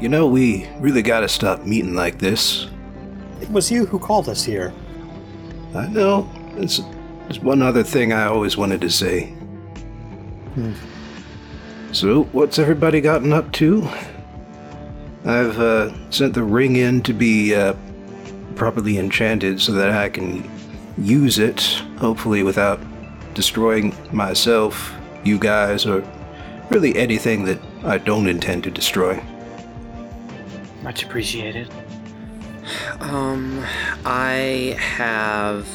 You know, we really gotta stop meeting like this. It was you who called us here. I know. There's, there's one other thing I always wanted to say. Hmm. So, what's everybody gotten up to? I've uh, sent the ring in to be uh, properly enchanted so that I can use it, hopefully without destroying myself, you guys, or really anything that I don't intend to destroy. Much appreciated. Um, I have.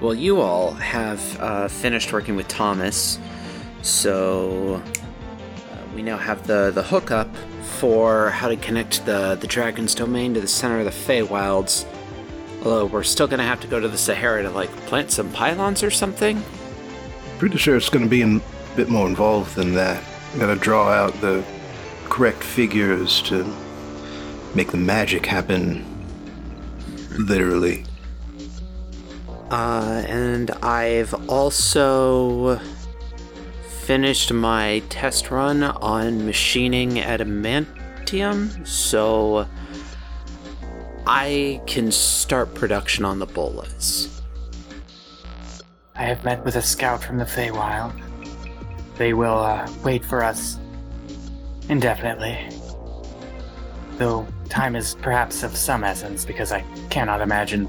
Well, you all have uh, finished working with Thomas, so uh, we now have the the hookup for how to connect the the dragon's domain to the center of the Feywilds. Although we're still gonna have to go to the Sahara to like plant some pylons or something. Pretty sure it's going to be a bit more involved than that. Gotta draw out the correct figures to make the magic happen. Literally. Uh, and I've also finished my test run on machining adamantium, so I can start production on the bolas. I have met with a scout from the Feywild. They will uh, wait for us indefinitely. Though time is perhaps of some essence because I cannot imagine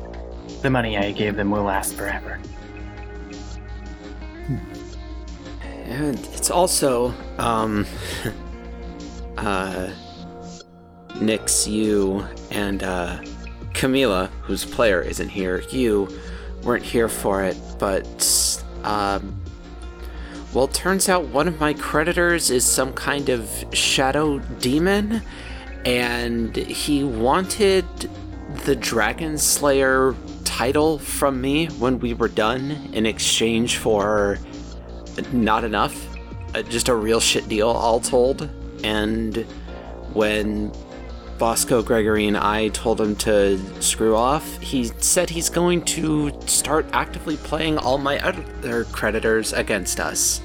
the money I gave them will last forever. And it's also, um, uh, Nix, you, and, uh, Camila, whose player isn't here, you weren't here for it, but, um, well, turns out one of my creditors is some kind of shadow demon, and he wanted the Dragon Slayer title from me when we were done in exchange for not enough. Uh, just a real shit deal, all told. And when Bosco, Gregory, and I told him to screw off, he said he's going to start actively playing all my other creditors against us.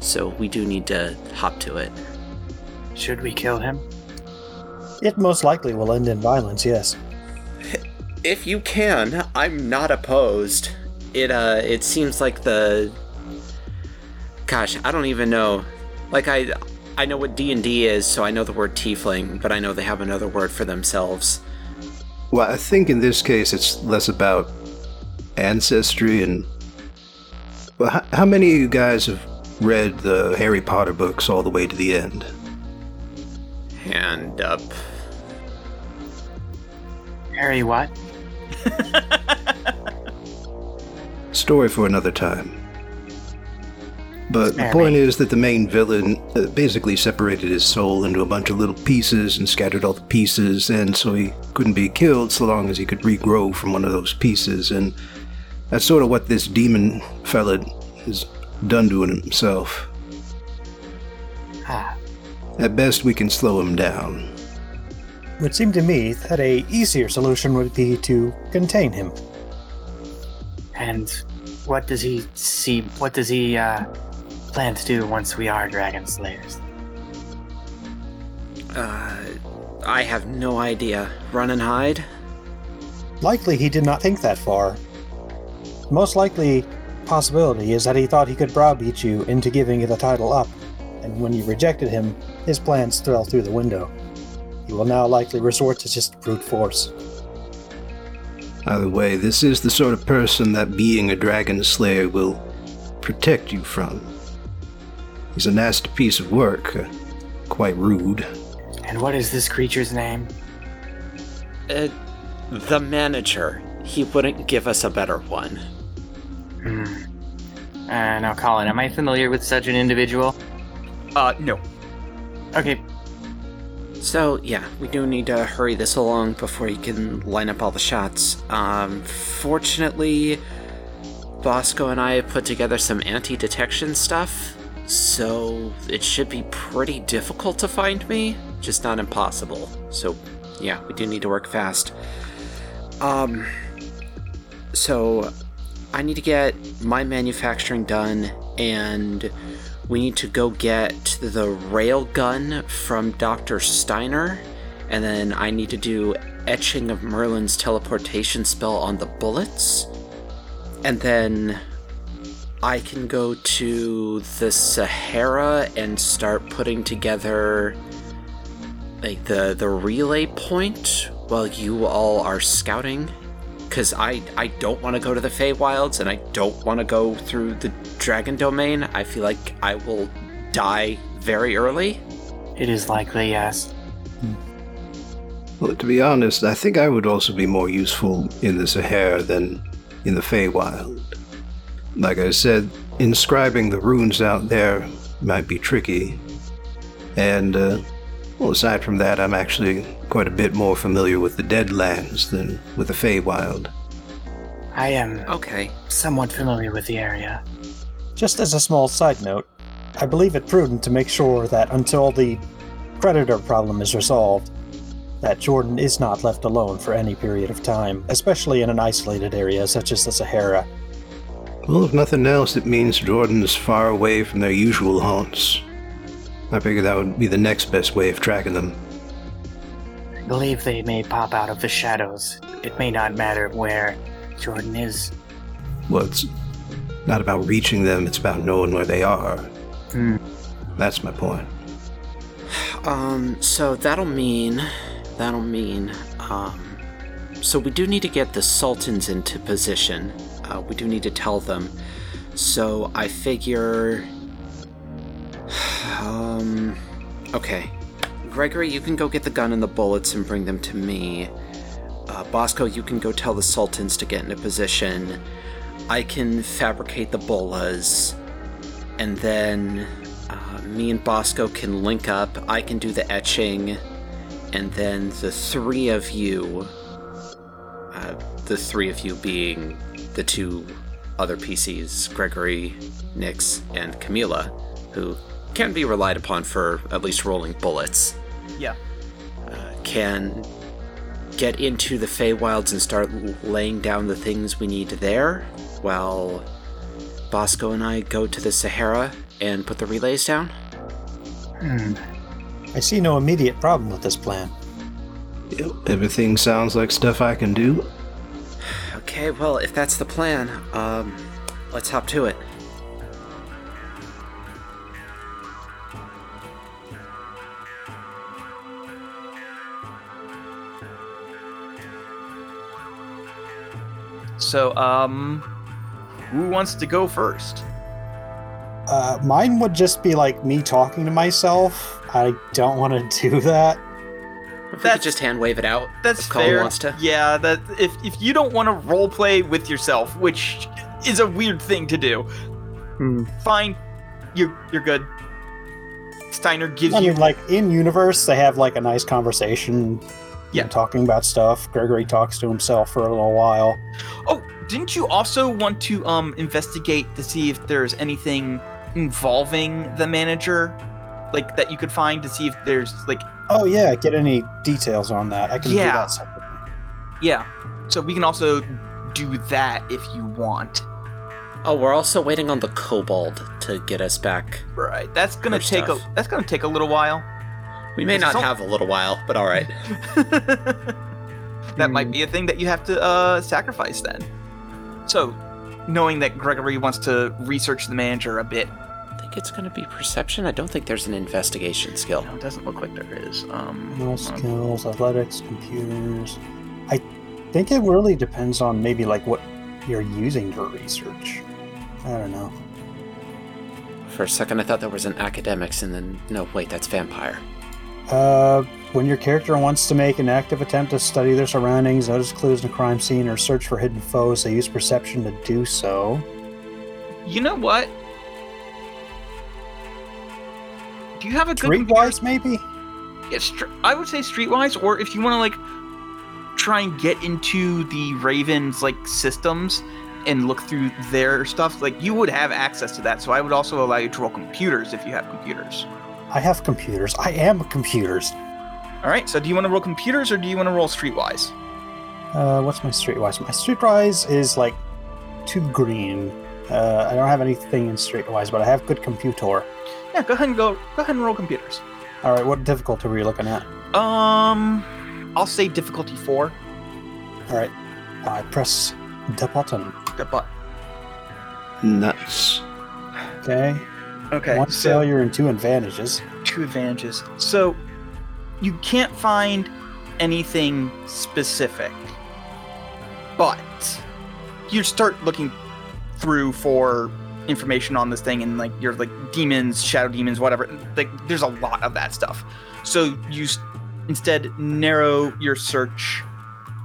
So we do need to hop to it. Should we kill him? It most likely will end in violence, yes. If you can, I'm not opposed. It uh it seems like the gosh, I don't even know. Like I I know what D&D is, so I know the word tiefling, but I know they have another word for themselves. Well, I think in this case it's less about ancestry and. Well, how, how many of you guys have read the Harry Potter books all the way to the end? Hand up. Harry, what? Story for another time. But the point is that the main villain uh, basically separated his soul into a bunch of little pieces and scattered all the pieces, and so he couldn't be killed so long as he could regrow from one of those pieces. And that's sort of what this demon fella has done to himself. Ah, At best, we can slow him down. It would seem to me that a easier solution would be to contain him. and what does he see? What does he uh, plan to do once we are dragon slayers? Uh I have no idea. Run and hide? Likely he did not think that far. Most likely possibility is that he thought he could browbeat you into giving you the title up, and when you rejected him, his plans fell through the window. He will now likely resort to just brute force. Either way, this is the sort of person that being a dragon slayer will protect you from. He's a nasty piece of work, uh, quite rude. And what is this creature's name? Uh, the manager. He wouldn't give us a better one. Hmm. Uh, now, Colin, am I familiar with such an individual? Uh, no. Okay, So, yeah, we do need to hurry this along before he can line up all the shots. Um, fortunately, Bosco and I have put together some anti detection stuff, so it should be pretty difficult to find me, just not impossible. So, yeah, we do need to work fast. Um, so I need to get my manufacturing done and we need to go get the rail gun from Dr. Steiner, and then I need to do etching of Merlin's teleportation spell on the bullets, and then I can go to the Sahara and start putting together like the the relay point while you all are scouting because I I don't want to go to the Feywilds and I don't want to go through the Dragon Domain. I feel like I will die very early. It is likely, yes. Well, to be honest, I think I would also be more useful in the Sahara than in the Feywild. Like I said, inscribing the runes out there might be tricky. And, uh, well, aside from that, I'm actually quite a bit more familiar with the Deadlands than with the Feywild. I am Okay. somewhat familiar with the area. Just as a small side note, I believe it prudent to make sure that until the predator problem is resolved, that Jordan is not left alone for any period of time, especially in an isolated area such as the Sahara. Well, if nothing else, it means Jordan's far away from their usual haunts. I figure that would be the next best way of tracking them. I believe they may pop out of the shadows. It may not matter where Jordan is. Well, it's not about reaching them, it's about knowing where they are. Hmm. That's my point. Um. So that'll mean that'll mean um. So we do need to get the sultans into position. Uh, we do need to tell them. So I figure. Um. Okay. Gregory, you can go get the gun and the bullets and bring them to me. Uh, Bosco, you can go tell the sultans to get into position. I can fabricate the bolas, and then uh, me and Bosco can link up. I can do the etching, and then the three of you, uh, the three of you being the two other PCs, Gregory, Nix, and Camila, who can be relied upon for at least rolling bullets, Yeah. uh, can get into the Feywilds and start laying down the things we need there, while Bosco and I go to the Sahara and put the relays down. Hmm. I see no immediate problem with this plan. Everything sounds like stuff I can do. Okay, well, if that's the plan, um, let's hop to it. So, um, who wants to go first? Uh, mine would just be like me talking to myself. I don't want to do that. If we could That's- just hand wave it out. That's if Colin fair. wants to. Yeah, that if if you don't want to role play with yourself, which is a weird thing to do, Hmm. fine. You you're good. Steiner gives I you like in universe, they have like a nice conversation. You know, Yeah. talking about stuff. Gregory talks to himself for a little while. Oh, didn't you also want to um investigate to see if there's anything involving the manager, like that you could find to see if there's like Oh yeah, get any details on that? I can do Yeah. that separately. yeah. So we can also do that if you want. Oh, we're also waiting on the kobold to get us back. Right. That's gonna For take a that's gonna take a little while. We may not have a little while, but all right. that might be a thing that you have to uh, sacrifice then. So, knowing that Gregory wants to research the manager a bit, I think it's going to be perception. I don't think there's an investigation skill. no, it doesn't look like there is. Um, No hold on. skills, athletics, computers. I think it really depends on maybe like what you're using to research. I don't know. For a second, I thought there was an academics, and then no, wait, that's vampire. Uh, when your character wants to make an active attempt to study their surroundings, notice clues in a crime scene, or search for hidden foes, they use perception to do so. You know what? Do you have a good Streetwise, maybe? Yeah, str- I would say streetwise, or if you want to like try and get into the Ravens like systems and look through their stuff, like you would have access to that. So I would also allow you to roll computers if you have computers. I have computers. I am computers. All right. So do you want to roll computers or do you want to roll streetwise? Uh, what's my streetwise? My streetwise is like two green. Uh, I don't have anything in Streetwise, but I have good computer. Yeah, go ahead and go. Go ahead and roll computers. All right, what difficulty were you looking at? Um, I'll say difficulty four. All right, I press the button. The but Nuts. Okay, okay. one so failure and two advantages. two advantages. So you can't find anything specific, but you start looking through for information on this thing and like you're like demons, shadow demons, whatever. Like there's a lot of that stuff. So you instead narrow your search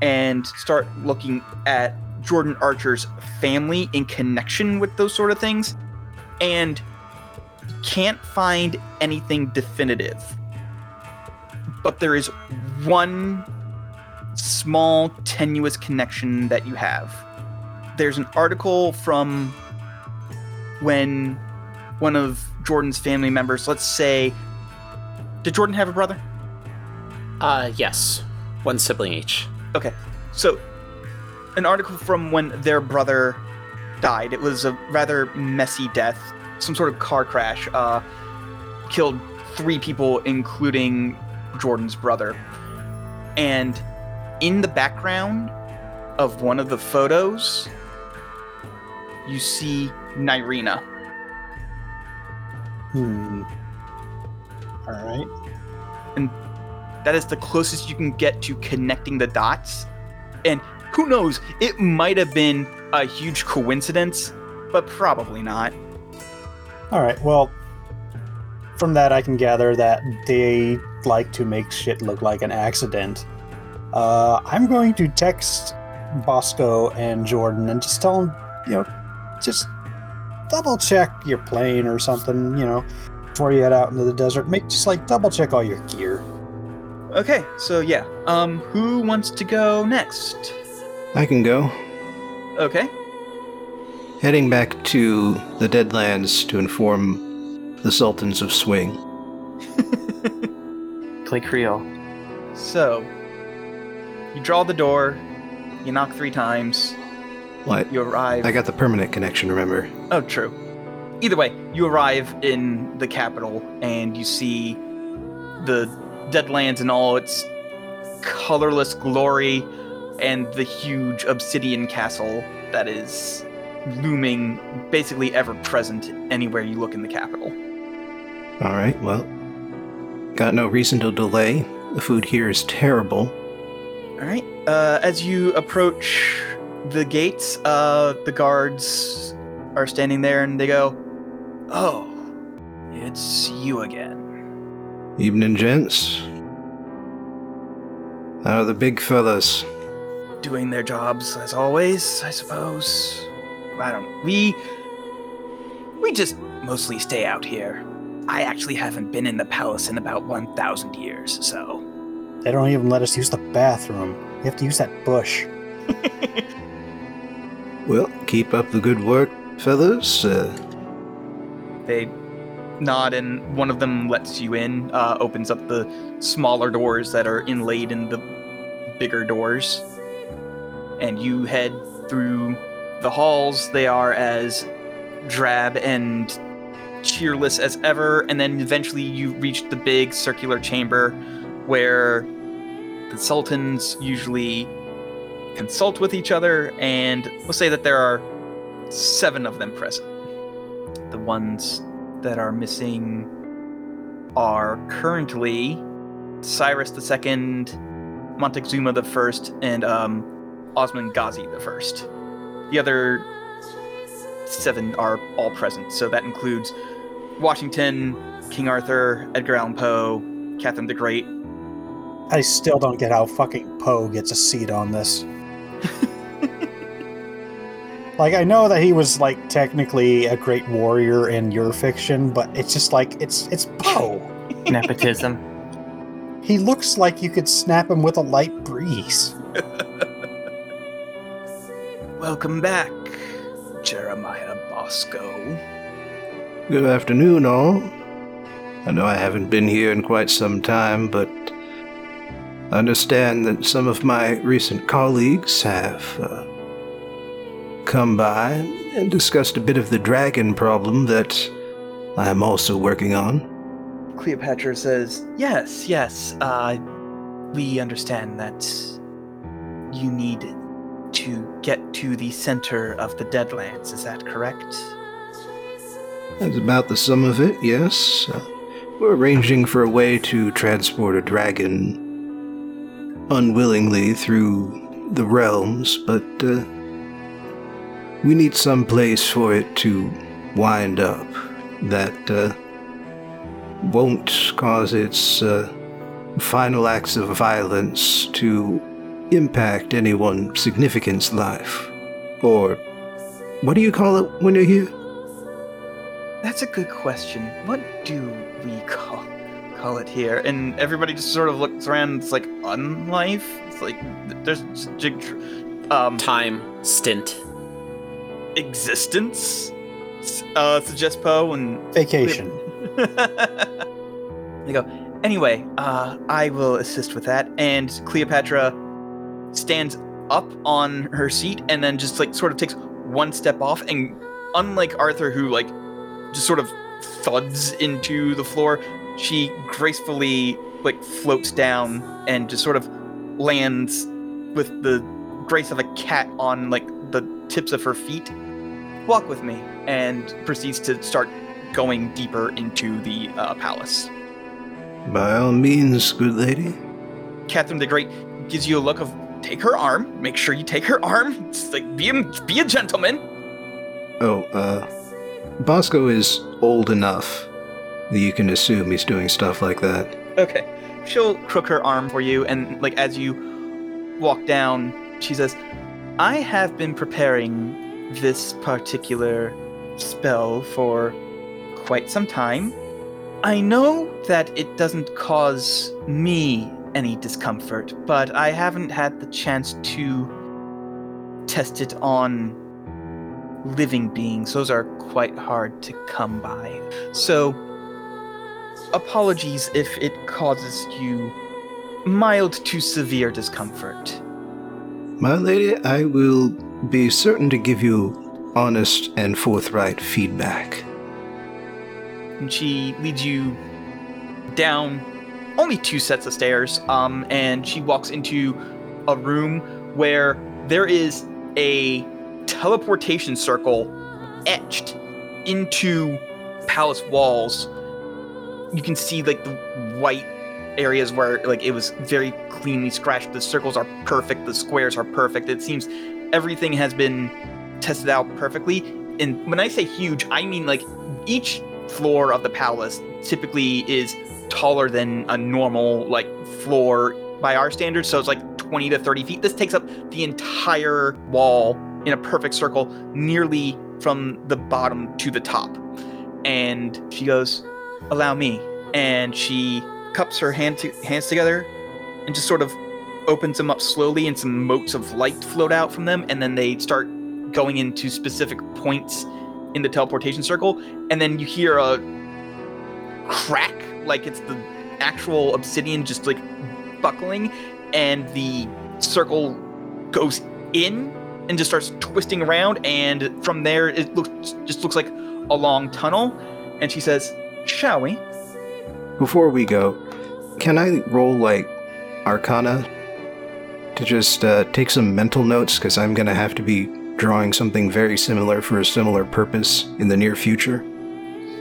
and start looking at Jordan Archer's family in connection with those sort of things, and can't find anything definitive. But there is one small, tenuous connection that you have. There's an article from when one of Jordan's family members, let's say, did Jordan have a brother? Uh, yes. One sibling each. Okay, so an article from when their brother died. It was a rather messy death, some sort of car crash. Uh, killed three people, including Jordan's brother. And in the background of one of the photos, you see Nirina. Hmm. All right. And that is the closest you can get to connecting the dots. And who knows, it might have been a huge coincidence, but probably not. All right. Well, from that, I can gather that they like to make shit look like an accident. Uh, I'm going to text Bosco and Jordan and just tell them, you know, just double check your plane or something, you know, before you head out into the desert. Make just like double check all your gear. Okay, so yeah. Um, who wants to go next? I can go. Okay. Heading back to the Deadlands to inform the Sultans of Swing. Play Creole. So, you draw the door, you knock three times, What? you arrive. I got the permanent connection, remember? Oh, true. Either way, you arrive in the capital and you see the Deadlands in all its colorless glory and the huge obsidian castle that is looming, basically ever present anywhere you look in the capital. All right, well, got no reason to delay. The food here is terrible. All right. Uh, as you approach the gates, uh, the guards are standing there and they go, "Oh, it's you again." Evening, gents. How are the big fellas? doing their jobs as always, I suppose. I don't. We we just mostly stay out here. I actually haven't been in the palace in about 1,000 years, so. They don't even let us use the bathroom. You have to use that bush. Well, keep up the good work, fellas. Uh, They nod, and one of them lets you in, uh, opens up the smaller doors that are inlaid in the bigger doors. And you head through the halls. They are as drab and cheerless as ever. And then eventually you reach the big circular chamber where the sultans usually consult with each other. And we'll say that there are seven of them present. The ones that are missing are currently Cyrus II, Montezuma the First, and um, Osman Ghazi First. The other seven are all present, so that includes Washington, King Arthur, Edgar Allan Poe, Catherine the Great. I still don't get how fucking Poe gets a seat on this. like, I know that he was like technically a great warrior in your fiction, but it's just like it's it's Poe. Nepotism. He looks like you could snap him with a light breeze. Welcome back, Jeremiah Bosco. good afternoon, all. I know I haven't been here in quite some time, but I understand that some of my recent colleagues have uh, come by and discussed a bit of the dragon problem that I am also working on. Cleopatra says, Yes, yes, uh, we understand that you need to get to the center of the Deadlands. Is that correct? That's about the sum of it, yes. Uh, we're arranging for a way to transport a dragon unwillingly through the realms, but uh, we need some place for it to wind up that uh, won't cause its uh, final acts of violence to impact anyone significant's life. Or what do you call it when you're here? That's a good question. What do we call call it here? And everybody just sort of looks around. It's like unlife. It's like there's just jig, um, Time stint. existence. s- Uh, suggests Poe and Vacation. they go. Anyway, uh, I will assist with that. And Cleopatra stands up on her seat and then just like sort of takes one step off. And unlike Arthur, who like just sort of thuds into the floor, she gracefully like floats down and just sort of lands with the grace of a cat on like the tips of her feet. Walk with me, and proceeds to start going deeper into the uh, palace. By all means, good lady. Catherine the Great gives you a look of take her arm. Make sure you take her arm. It's like be a, be a gentleman. Oh, uh, Bosco is old enough that you can assume he's doing stuff like that. Okay. She'll crook her arm for you, and like as you walk down, she says, "I have been preparing this particular spell for quite some time. I know that it doesn't cause me any discomfort, but I haven't had the chance to test it on living beings. Those are quite hard to come by. So, apologies if it causes you mild to severe discomfort. My lady, I will be certain to give you honest and forthright feedback. And she leads you down only two sets of stairs, um, and she walks into a room where there is a teleportation circle etched into palace walls. You can see like the white areas where like it was very cleanly scratched. The circles are perfect, the squares are perfect. It seems everything has been tested out perfectly. And when I say huge, I mean like each floor of the palace typically is taller than a normal like floor by our standards. So it's like 20 to 30 feet. This takes up the entire wall in a perfect circle, nearly from the bottom to the top. And she goes, "Allow me." And she cups her hand to, hands together and just sort of opens them up slowly, and some motes of light float out from them, and then they start going into specific points in the teleportation circle, and then you hear a crack, like it's the actual obsidian just like buckling, and the circle goes in and just starts twisting around, and from there it looks just looks like a long tunnel. And she says, "Shall we?" Before we go, can I roll like Arcana to just uh, take some mental notes? Because I'm to have to be drawing something very similar for a similar purpose in the near future.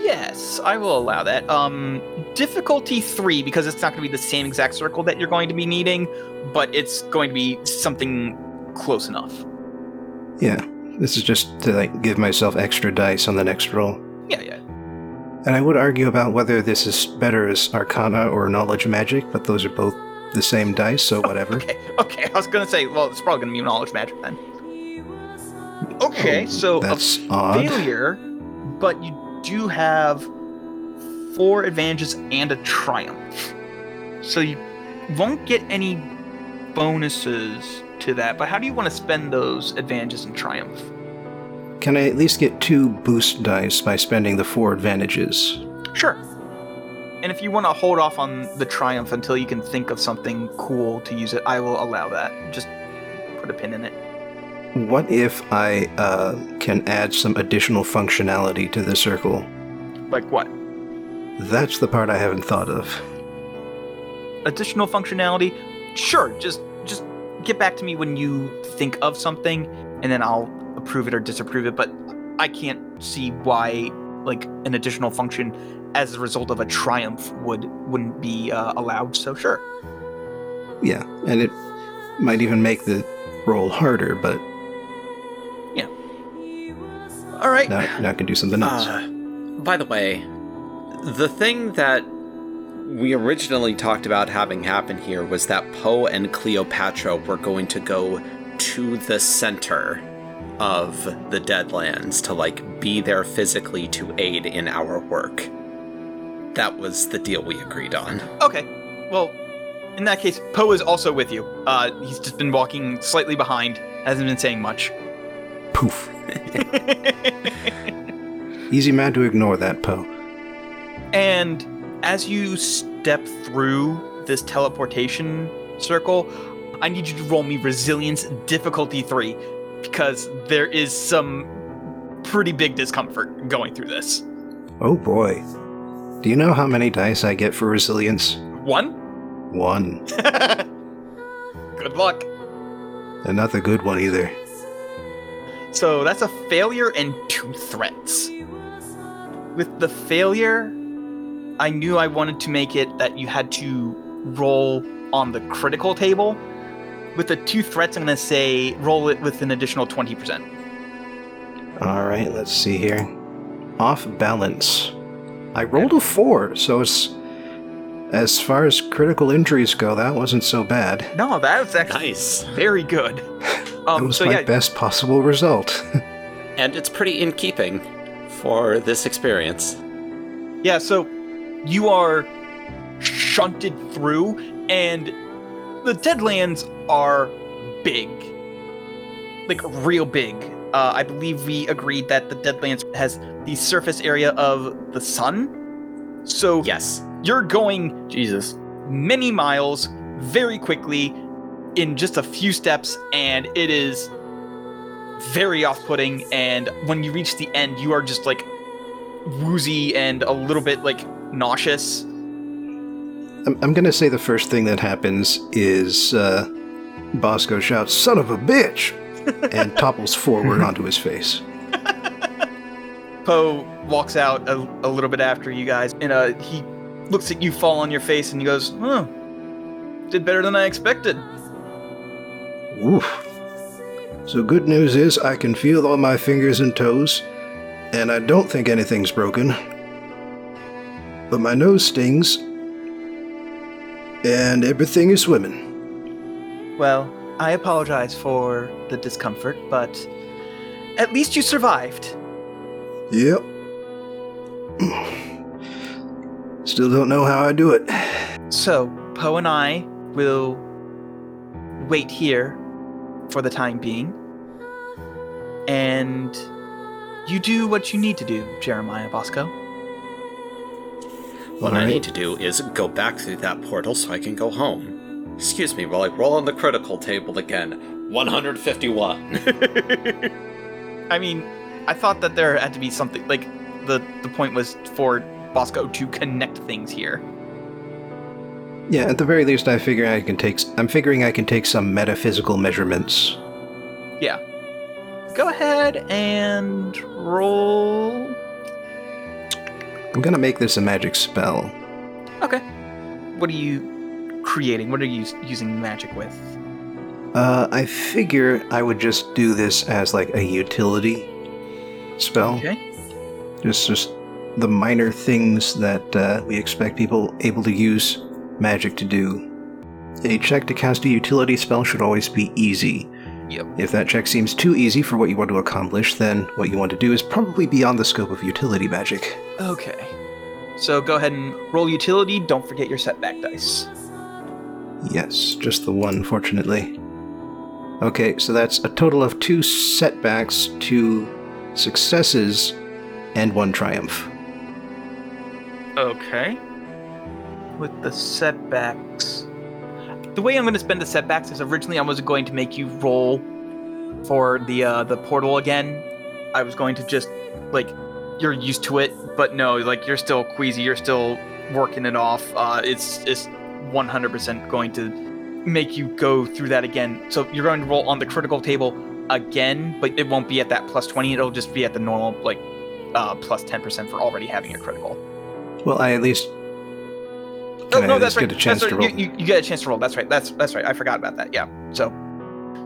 Yes, I will allow that. Um, difficulty three because it's not going to be the same exact circle that you're going to be needing, but it's going to be something close enough. Yeah, this is just to like give myself extra dice on the next roll. Yeah, yeah. And I would argue about whether this is better as Arcana or Knowledge Magic, but those are both the same dice, so whatever. Okay, okay. I was gonna say, well, it's probably gonna be knowledge magic then. Okay, so a odd. failure, but you do have four advantages and a triumph. So you won't get any bonuses to that. But how do you want to spend those advantages and triumph? Can I at least get two boost dice by spending the four advantages? Sure. And if you want to hold off on the triumph until you can think of something cool to use it, I will allow that. Just put a pin in it. What if I uh, can add some additional functionality to the circle? Like what? That's the part I haven't thought of. Additional functionality? Sure. Just just get back to me when you think of something, and then I'll approve it or disapprove it. But I can't see why like an additional function as a result of a triumph would wouldn't be uh, allowed. So sure. Yeah, and it might even make the roll harder, but All right. now, now I can do something else. Uh, by the way, the thing that we originally talked about having happen here was that Poe and Cleopatra were going to go to the center of the Deadlands to like be there physically to aid in our work. That was the deal we agreed on. Okay. Well, in that case, Poe is also with you. Uh, he's just been walking slightly behind, hasn't been saying much. Poof. Easy man to ignore that, Poe. And as you step through this teleportation circle, I need you to roll me resilience difficulty 3 because there is some pretty big discomfort going through this. Oh boy. Do you know how many dice I get for resilience? 1? One. Good luck. And not the good one either. So that's a failure and two threats. With the failure, I knew I wanted to make it that you had to roll on the critical table. With the two threats, I'm going to say roll it with an additional 20%. Alright, let's see here. Off balance. I rolled a four, so it's. As far as critical injuries go, that wasn't so bad. No, that was actually Nice. very good. That Um, was so my yeah, best possible result. And it's pretty in keeping for this experience. Yeah, so you are shunted through, and the Deadlands are big. Like, real big. Uh, I believe we agreed that the Deadlands has the surface area of the sun. So Yes. You're going Jesus. many miles very quickly in just a few steps, and it is very off putting. And when you reach the end, you are just like woozy and a little bit like nauseous. I'm, I'm gonna say the first thing that happens is uh, Bosco shouts, Son of a bitch! and topples forward onto his face. Poe walks out a, a little bit after you guys, and uh, he looks at you fall on your face and he goes, Huh, did better than I expected. Oof. So, good news is I can feel all my fingers and toes, and I don't think anything's broken. But my nose stings, and everything is swimming. Well, I apologize for the discomfort, but at least you survived. Yep. Still don't know how I do it. So, Poe and I will wait here for the time being. And you do what you need to do, Jeremiah Bosco. What I need to do is go back through that portal so I can go home. Excuse me while I roll on the critical table again. 151. I mean, I thought that there had to be something like the the point was for Bosco to connect things here. Yeah, at the very least, I figure I can take. I'm figuring I can take some metaphysical measurements. Yeah. Go ahead and roll. I'm gonna make this a magic spell. Okay. What are you creating? What are you using magic with? Uh, I figure I would just do this as like a utility spell. Okay. Just, just the minor things that uh, we expect people able to use magic to do. A check to cast a utility spell should always be easy. Yep. If that check seems too easy for what you want to accomplish, then what you want to do is probably beyond the scope of utility magic. Okay. So go ahead and roll utility. Don't forget your setback dice. Yes, just the one, fortunately. Okay, so that's a total of two setbacks, two successes, and one triumph. Okay. With the setbacks. The way I'm going to spend the setbacks is originally I was going to make you roll for the uh, the portal again. I was going to just like you're used to it, but no, like you're still queasy. You're still working it off. Uh, it's it's 100% going to make you go through that again. So you're going to roll on the critical table again, but it won't be at that plus 20. It'll just be at the normal like uh, plus 10% for already having a critical. Well, I at least Oh, no, that's right. get a chance that's to right. roll? You, you, you get a chance to roll. That's right. That's that's right. I forgot about that. Yeah. So,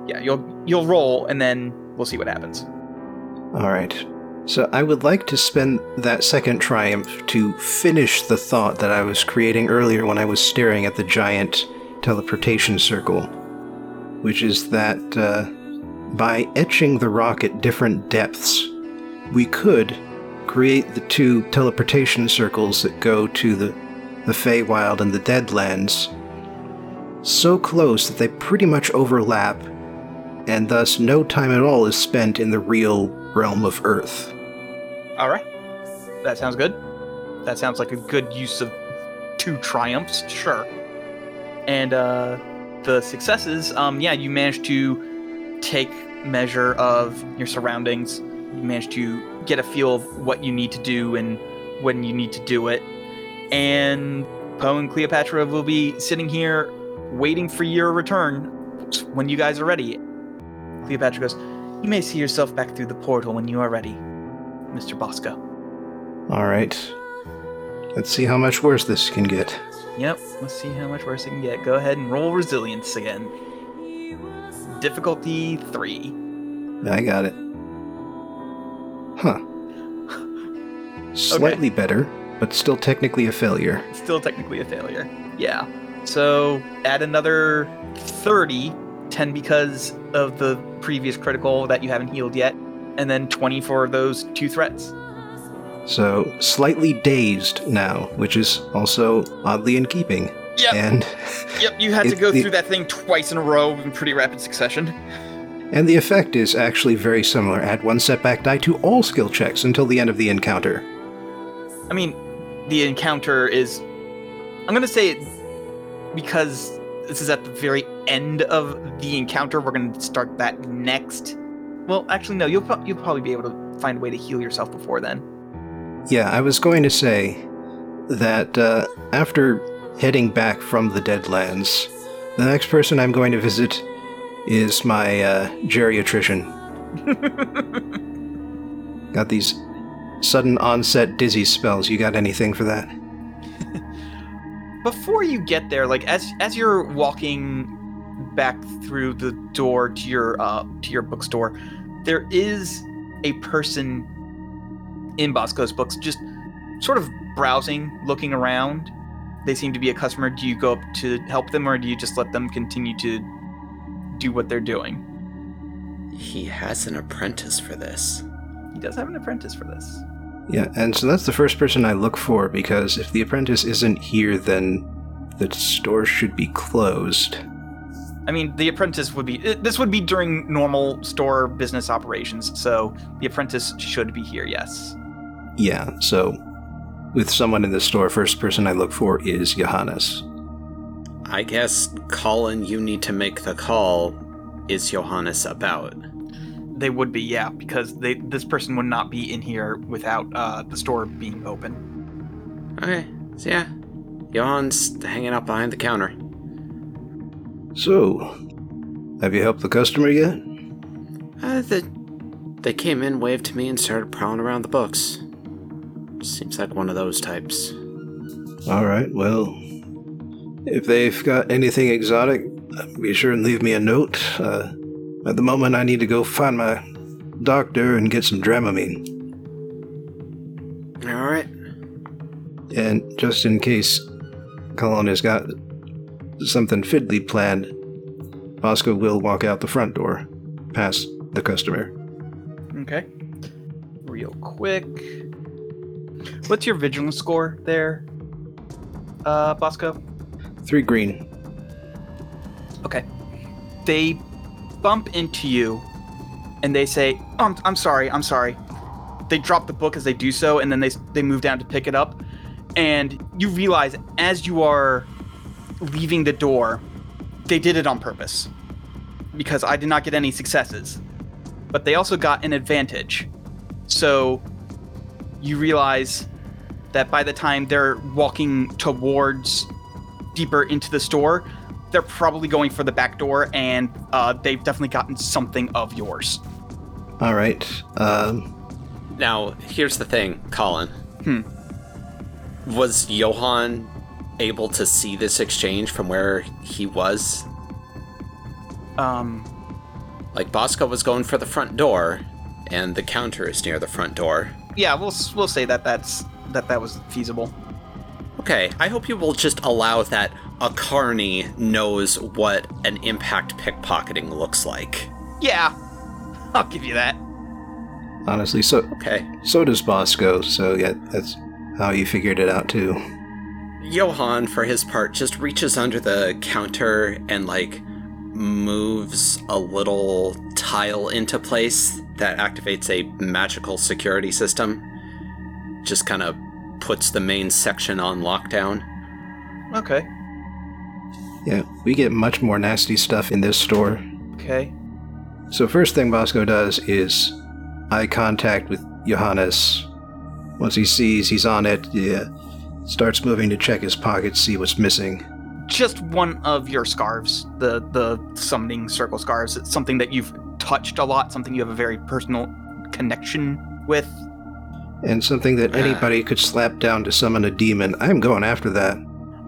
yeah, you'll you'll roll, and then we'll see what happens. All right. So I would like to spend that second triumph to finish the thought that I was creating earlier when I was staring at the giant teleportation circle, which is that uh, by etching the rock at different depths, we could create the two teleportation circles that go to the the Feywild and the Deadlands so close that they pretty much overlap and thus no time at all is spent in the real realm of Earth. All right. That sounds good. That sounds like a good use of two triumphs. Sure. And uh, the successes, um, yeah, you managed to take measure of your surroundings. You managed to get a feel of what you need to do and when you need to do it. And Poe and Cleopatra will be sitting here waiting for your return when you guys are ready. Cleopatra goes, You may see yourself back through the portal when you are ready, Mr. Bosco. All right. Let's see how much worse this can get. Yep, let's see how much worse it can get. Go ahead and roll resilience again. Difficulty three. I got it. Huh. Slightly better, but still technically a failure. Still technically a failure. Yeah. So add another 30, 10 because of the previous critical that you haven't healed yet, and then 20 for those two threats. So, slightly dazed now, which is also oddly in keeping. Yep. And Yep, you had to go through that thing twice in a row in pretty rapid succession. And the effect is actually very similar. Add one setback die to all skill checks until the end of the encounter. I mean, the encounter is. I'm gonna say it because this is at the very end of the encounter. We're gonna start that next. Well, actually, no. You'll pro- you'll probably be able to find a way to heal yourself before then. Yeah, I was going to say that uh, after heading back from the Deadlands, the next person I'm going to visit is my uh, geriatrician. got these sudden onset dizzy spells. You got anything for that? Before you get there, like as as you're walking back through the door to your uh, to your bookstore, there is a person in Bosco's books just sort of browsing, looking around. They seem to be a customer. Do you go up to help them, or do you just let them continue to do what they're doing? He has an apprentice for this. He does have an apprentice for this. Yeah, and so that's the first person I look for because if the apprentice isn't here, then the store should be closed. I mean, the apprentice would be. uh, This would be during normal store business operations, so the apprentice should be here. Yes. Yeah, so with someone in the store, first person I look for is Johannes. I guess, Colin, you need to make the call. Is Johannes about? They would be, yeah, because they this person would not be in here without uh, the store being open. Okay, so yeah. Johan's hanging out behind the counter. So, have you helped the customer yet? Uh, the, they came in, waved to me, and started prowling around the books. Seems like one of those types. All right, well, if they've got anything exotic, be sure and leave me a note. Uh, at the moment, I need to go find my doctor and get some Dramamine. Alright. And just in case Colin has got something fiddly planned, Bosco will walk out the front door, past the customer. Okay. Real quick. What's your vigilance score there, uh, Bosco? Three green. Okay. They bump into you and they say, oh, I'm, I'm sorry, I'm sorry. They drop the book as they do so, and then they, they move down to pick it up. And you realize as you are leaving the door, they did it on purpose. Because I did not get any successes. but they also got an advantage. So you realize that by the time they're walking towards deeper into the store, they're probably going for the back door, and uh, they've definitely gotten something of yours. All right. Um, Now, here's the thing, Colin. Hmm. Was Johann able to see this exchange from where he was? Um, Like Bosco was going for the front door, and the counter is near the front door. yeah, we'll we'll say that that's that that was feasible. Okay, I hope you will just allow that a carney knows what an impact pickpocketing looks like. Yeah, I'll give you that. honestly, so Okay. so does Bosco. So yeah, that's how you figured it out too. Johann, for his part, just reaches under the counter and, like, moves a little tile into place that activates a magical security system. Just kind of puts the main section on lockdown. Okay. Yeah, we get much more nasty stuff in this store. Okay. So first thing Bosco does is eye contact with Johannes. Once he sees he's on it, yeah, uh, starts moving to check his pockets, see what's missing. Just one of your scarves, the the summoning circle scarves. It's something that you've touched a lot, something you have a very personal connection with. And something that Ah. anybody could slap down to summon a demon. I'm going after that.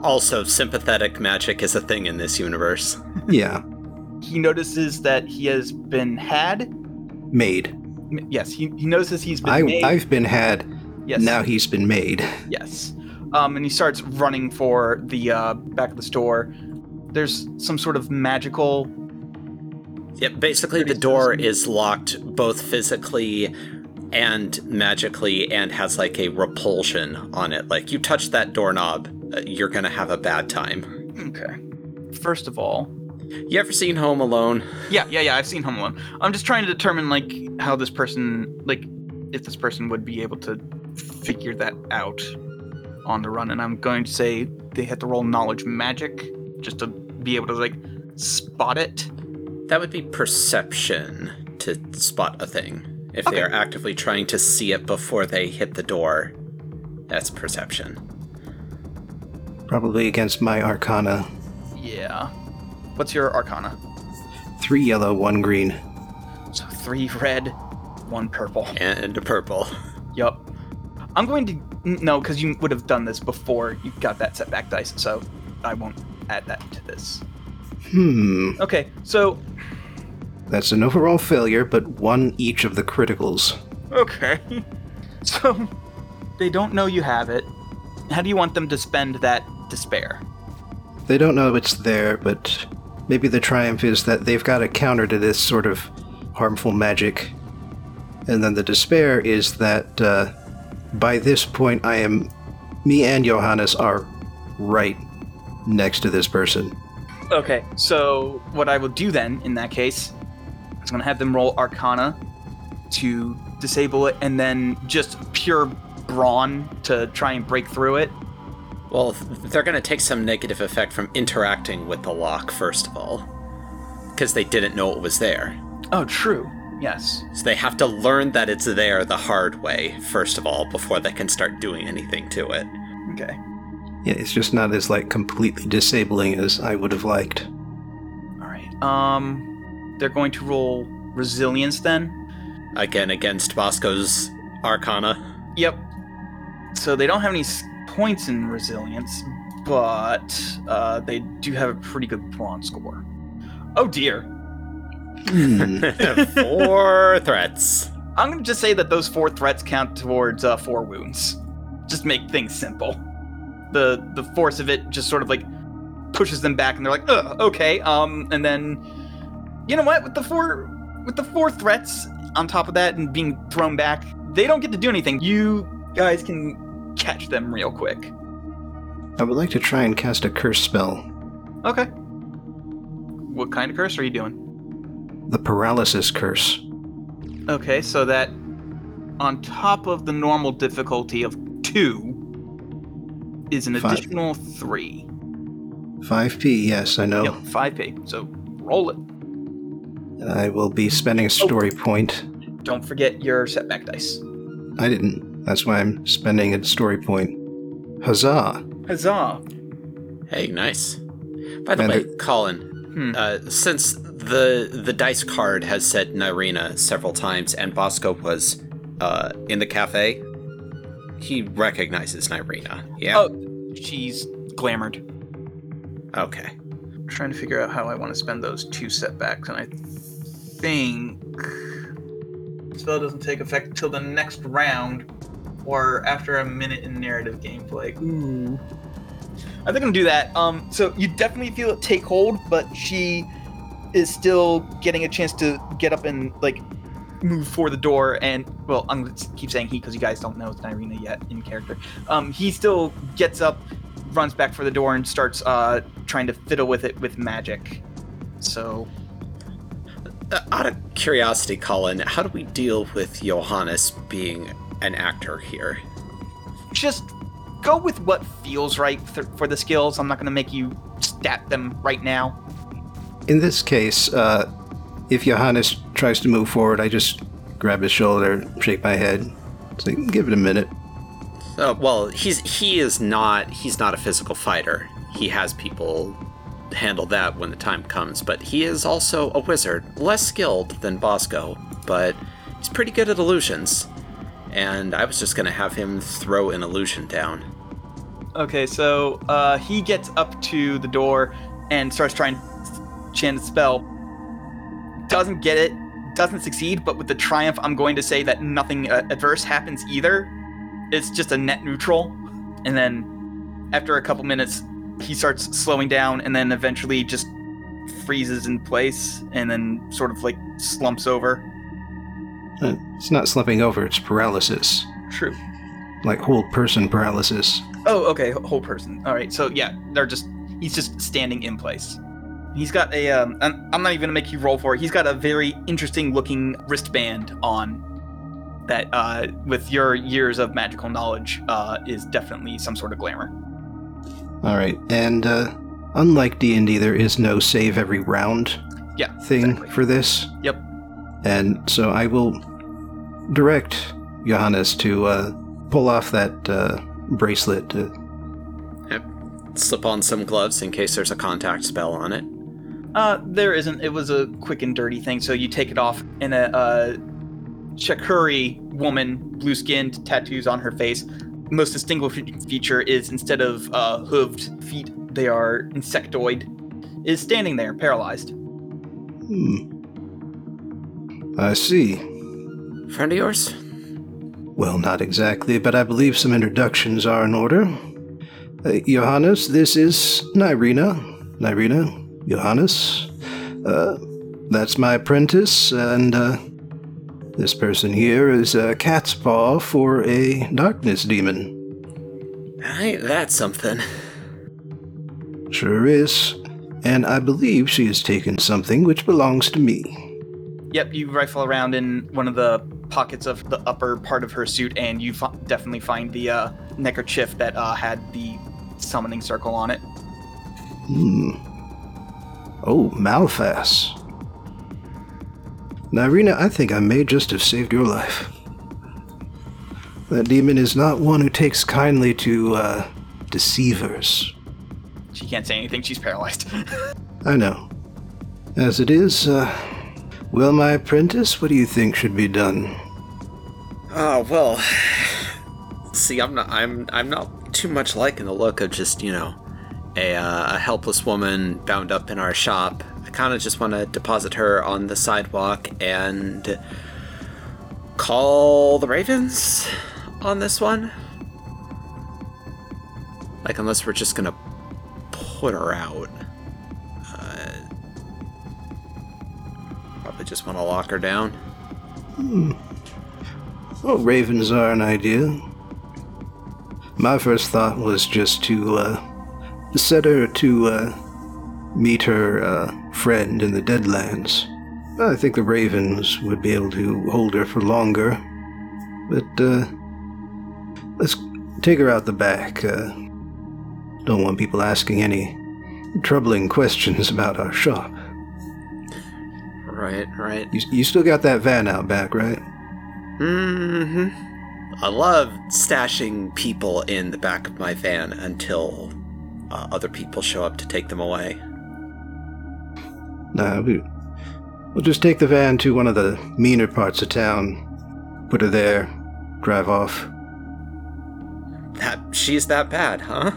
Also, sympathetic magic is a thing in this universe. Yeah, He notices that he has been had. made. Yes, he, he notices he's been I, made. I've been had. yes. Now he's been made. Yes. Um, and he starts running for the uh, back of the store. There's some sort of magical. Yeah, basically, the door is locked both physically and magically and has like a repulsion on it. Like, you touch that doorknob, uh, you're gonna have a bad time. Okay. First of all, You ever seen Home Alone? yeah, yeah, yeah. I've seen Home Alone. I'm just trying to determine like how this person, like, if this person would be able to figure that out on the run. And I'm going to say they have to roll knowledge magic just to be able to like spot it. That would be perception to spot a thing. If they are actively trying to see it before they hit the door, that's perception. Probably against my arcana. Yeah. What's your Arcana? Three yellow, one green. So three red, one purple. And a purple. Yup. I'm going to no, because you would have done this before you got that setback dice, so I won't add that to this. Hmm. Okay, so That's an overall failure, but one each of the criticals. okay, so they don't know you have it. How do you want them to spend that despair? They don't know it's there, but maybe the triumph is that they've got a counter to this sort of harmful magic. And then the despair is that uh, by this point, I am. Me and Johannes are right next to this person. Okay, so what I will do then, in that case, is going to have them roll Arcana to disable it, and then just pure brawn to try and break through it. Well, they're going to take some negative effect from interacting with the lock, first of all. Because they didn't know it was there. Oh, true. Yes. So they have to learn that it's there the hard way, first of all, before they can start doing anything to it. Okay. Yeah, it's just not as like completely disabling as I would have liked. All right. Um, they're going to roll resilience then. Again, against Bosco's Arcana. Yep. So they don't have any points in resilience, but uh, they do have a pretty good brawn score. Oh dear. Hmm. Four threats. I'm gonna just say that those four threats count towards uh, four wounds. Just make things simple. The the force of it just sort of like pushes them back, and they're like, "Ugh, okay." Um, and then, you know what? With the four with the four threats on top of that and being thrown back, they don't get to do anything. You guys can catch them real quick. I would like to try and cast a curse spell. Okay. What kind of curse are you doing? The paralysis curse. Okay, so that on top of the normal difficulty of two is an Five. additional three. 5p, yes, I know. Yep, five P. So roll it. I will be spending a story point. Don't forget your setback dice. I didn't. That's why I'm spending a story point. Huzzah! Huzzah! Hey, nice. By the And way, it- Colin, Hmm. uh, since the the dice card has said Nirina several times and Bosco was uh, in the cafe, he recognizes Nirina. Yeah. Oh, she's glamored. Okay. I'm trying to figure out how I want to spend those two setbacks, and I think spell doesn't take effect until the next round, or after a minute in narrative gameplay. Ooh. I think I'm gonna do that. Um, so you definitely feel it take hold, but she is still getting a chance to get up and like move for the door. And well, I'm gonna keep saying he because you guys don't know it's Irina yet in character. Um, he still gets up, runs back for the door, and starts uh trying to fiddle with it with magic. So out of curiosity, Colin, how do we deal with Johannes being an actor here? just go with what feels right th- for the skills. I'm not going to make you stat them right now. In this case, uh, if Johannes tries to move forward, I just grab his shoulder, shake my head, say, give it a minute. Uh, well, he's he is not he's not a physical fighter. He has people handle that when the time comes, but he is also a wizard, less skilled than Bosco, but he's pretty good at illusions. And I was just gonna have him throw an illusion down. Okay, so uh, he gets up to the door and starts trying to chant a spell. Doesn't get it, doesn't succeed, but with the triumph, I'm going to say that nothing uh, adverse happens either. It's just a net neutral. And then after a couple minutes, he starts slowing down and then eventually just freezes in place and then sort of like slumps over. It's not slumping over, it's paralysis. True. Like whole person paralysis. Oh, okay, whole person. All right, so yeah, they're just he's just standing in place. He's got a um, I'm I'm not even gonna make you roll for it. He's got a very interesting looking wristband on that, uh, with your years of magical knowledge, uh, is definitely some sort of glamour. All right, and uh, unlike D and D, there is no save every round Yeah, thing exactly. for this. Yep. And so I will direct Johannes to uh, pull off that uh, bracelet. To, Slip on some gloves in case there's a contact spell on it. Uh, there isn't. It was a quick and dirty thing. So you take it off, and a uh, Shakuri woman, blue skinned, tattoos on her face. Most distinguishing feature is instead of uh, hooved feet, they are insectoid. Is standing there, paralyzed. hmm. I see. Friend of yours? Well, not exactly, but I believe some introductions are in order. Uh, Johannes, this is Nirina. Nirina, Johannes. Uh, that's my apprentice, and uh, this person here is a cat's paw for a darkness demon. Ain't that something? Sure is. And I believe she has taken something which belongs to me. Yep, you rifle around in one of the pockets of the upper part of her suit, and you fi- definitely find the uh, neckerchief that uh, had the summoning circle on it. Hmm. Oh, Malphas. Nirina, I think I may just have saved your life. That demon is not one who takes kindly to, uh, deceivers. She can't say anything, she's paralyzed. I know. As it is, uh, well, my apprentice, what do you think should be done? Oh well. See, I'm not. I'm. I'm not too much liking the look of just you know, a uh, a helpless woman bound up in our shop. Kind of just want to deposit her on the sidewalk and call the Ravens on this one. Like, unless we're just gonna put her out. Uh, probably just want to lock her down. Oh, ravens are an idea. My first thought was just to, uh, set her to, uh, meet her, uh, friend in the Deadlands. I think the ravens would be able to hold her for longer. But, uh, let's take her out the back. Uh, don't want people asking any troubling questions about our shop. right, right. You, you still got that van out back, right? Mm hmm. I love stashing people in the back of my van until uh, other people show up to take them away. Nah, we, we'll just take the van to one of the meaner parts of town, put her there, drive off. That she's that bad, huh?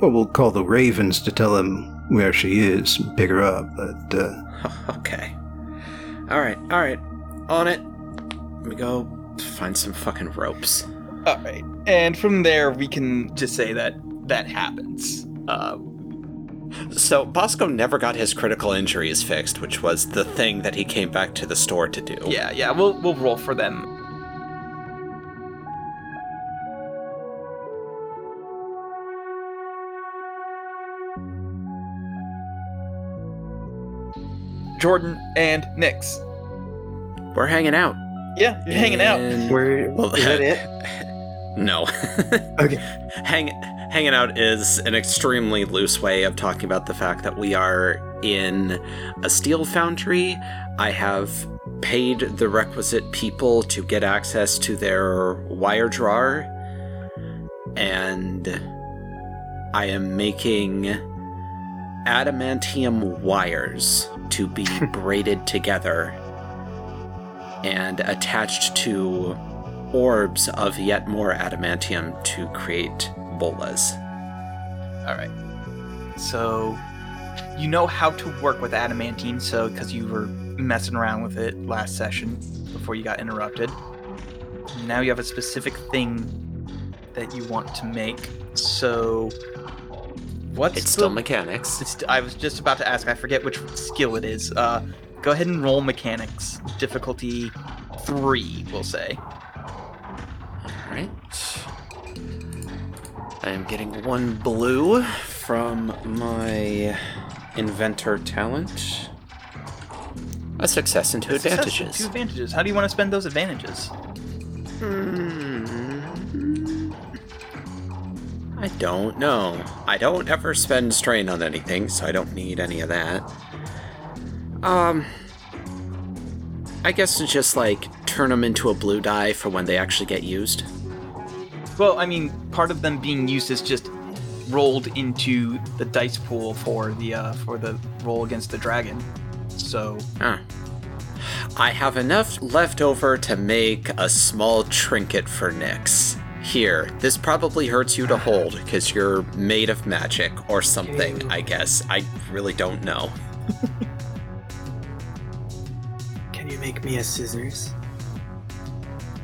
Well, we'll call the Ravens to tell them where she is and pick her up, but, uh, okay. All right, all right. On it. Let me go find some fucking ropes. All right, and from there we can just say that that happens. Uh, So Bosco never got his critical injuries fixed, which was the thing that he came back to the store to do. yeah, yeah, we'll we'll roll for them. Jordan and Nix. We're hanging out. Yeah, you're hanging out. We're Well, is that it? No. Okay. Hang, hanging out is an extremely loose way of talking about the fact that we are in a steel foundry. I have paid the requisite people to get access to their wire drawer, and I am making adamantium wires to be braided together and attached to orbs of yet more adamantium to create bolas. All right. So you know how to work with adamantine, so because you were messing around with it last session before you got interrupted. Now you have a specific thing that you want to make. So what's It's the- still mechanics. It's, I was just about to ask. I forget which skill it is. Uh, go ahead and roll mechanics. Difficulty three, we'll say. Alright. I am getting one blue from my inventor talent. A success and two Success advantages. Two advantages. How do you want to spend those advantages? Hmm. I don't know. I don't ever spend strain on anything, so I don't need any of that. Um, I guess it's just like turn them into a blue die for when they actually get used. Well, I mean, part of them being used is just rolled into the dice pool for the uh, for the roll against the dragon. So Huh. I have enough left over to make a small trinket for Nyx. Here, this probably hurts you to hold because you're made of magic or something, I guess. I really don't know. Can you make me a scissors?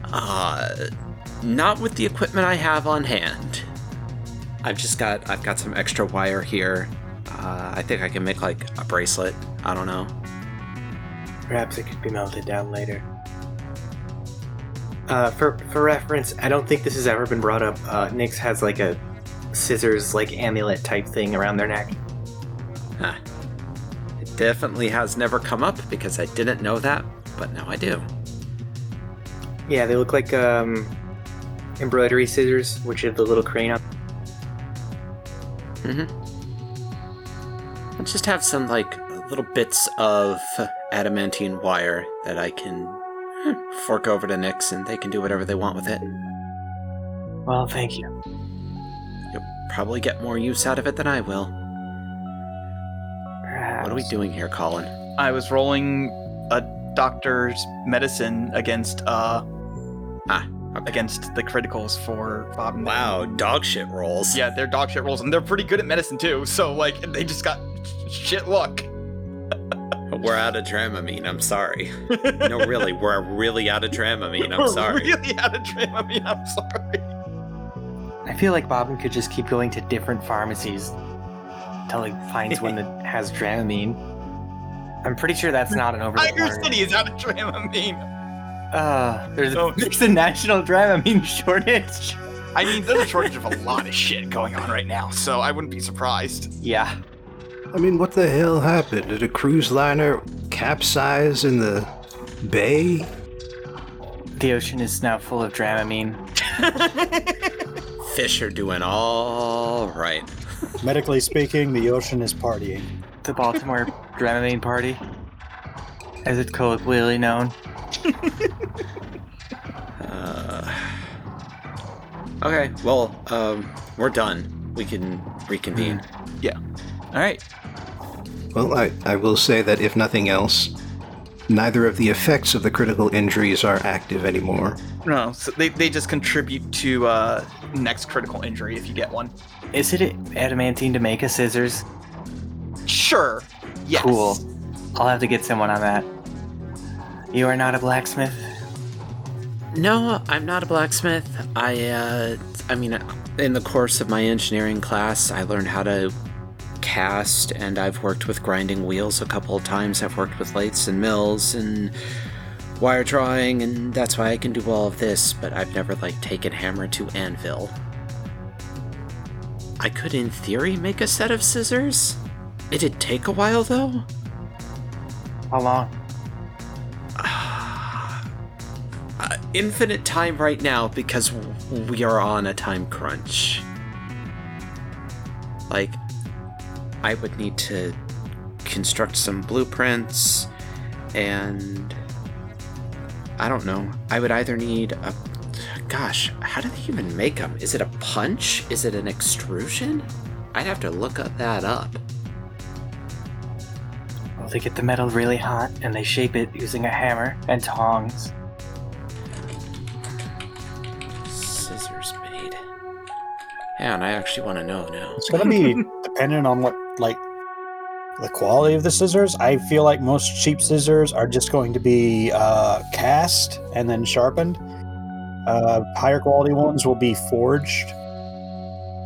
Uh, not with the equipment I have on hand. I've just got I've got some extra wire here. Uh, I think I can make like a bracelet. I don't know. Perhaps it could be melted down later. Uh, for for reference, I don't think this has ever been brought up. Uh, Nyx has like a scissors like amulet type thing around their neck. Huh. It definitely has never come up because I didn't know that, but now I do. Yeah, they look like um, embroidery scissors, which have the little crane on. Mm-hmm. I just have some like little bits of adamantine wire that I can fork over to Nyx and they can do whatever they want with it. Well, thank you. You'll probably get more use out of it than I will. Perhaps. What are we doing here, Colin? I was rolling a doctor's medicine against uh Ah, okay. Against the criticals for Bob. and Wow, dog shit rolls. Yeah, they're dog shit rolls, and they're pretty good at medicine too. So like, they just got shit luck. We're out of Dramamine, I'm sorry. no, really, we're really out of Dramamine, I'm We're sorry. really out of Dramamine. I'm sorry. I feel like Bobbin could just keep going to different pharmacies until he finds one that has Dramamine. I'm pretty sure that's not an over the Tiger counter. City is out of Dramamine. Uh, there's, Oh. there's a national drought. I mean, shortage. I mean, there's a shortage of a lot of shit going on right now, so I wouldn't be surprised. Yeah. I mean, what the hell happened? Did a cruise liner capsize in the bay? The ocean is now full of Dramamine. Fish are doing all right. Medically speaking, the ocean is partying. The Baltimore Dramamine party. as it's colloquially known. Uh, okay, well, um, we're done. We can reconvene. Yeah. All right. Well, I, I will say that if nothing else, neither of the effects of the critical injuries are active anymore. No, so they, they just contribute to uh, next critical injury if you get one. Is it adamantine to make a scissors? Sure. Yes. Cool. I'll have to get someone on that. You are not a blacksmith? No, I'm not a blacksmith. I, uh, I mean, in the course of my engineering class, I learned how to cast, and I've worked with grinding wheels a couple of times. I've worked with lathes and mills and wire drawing, and that's why I can do all of this, but I've never, like, taken hammer to anvil. I could, in theory, make a set of scissors. It'd take a while, though. How long? Infinite time right now because we are on a time crunch. Like, I would need to construct some blueprints, and I don't know. I would either need a. Gosh, how do they even make them? Is it a punch? Is it an extrusion? I'd have to look that up. Well, they get the metal really hot and they shape it using a hammer and tongs. Yeah, and I actually want to know now. It's gonna be dependent on what like the quality of the scissors. I feel like most cheap scissors are just going to be uh, cast and then sharpened. Uh, higher quality ones will be forged.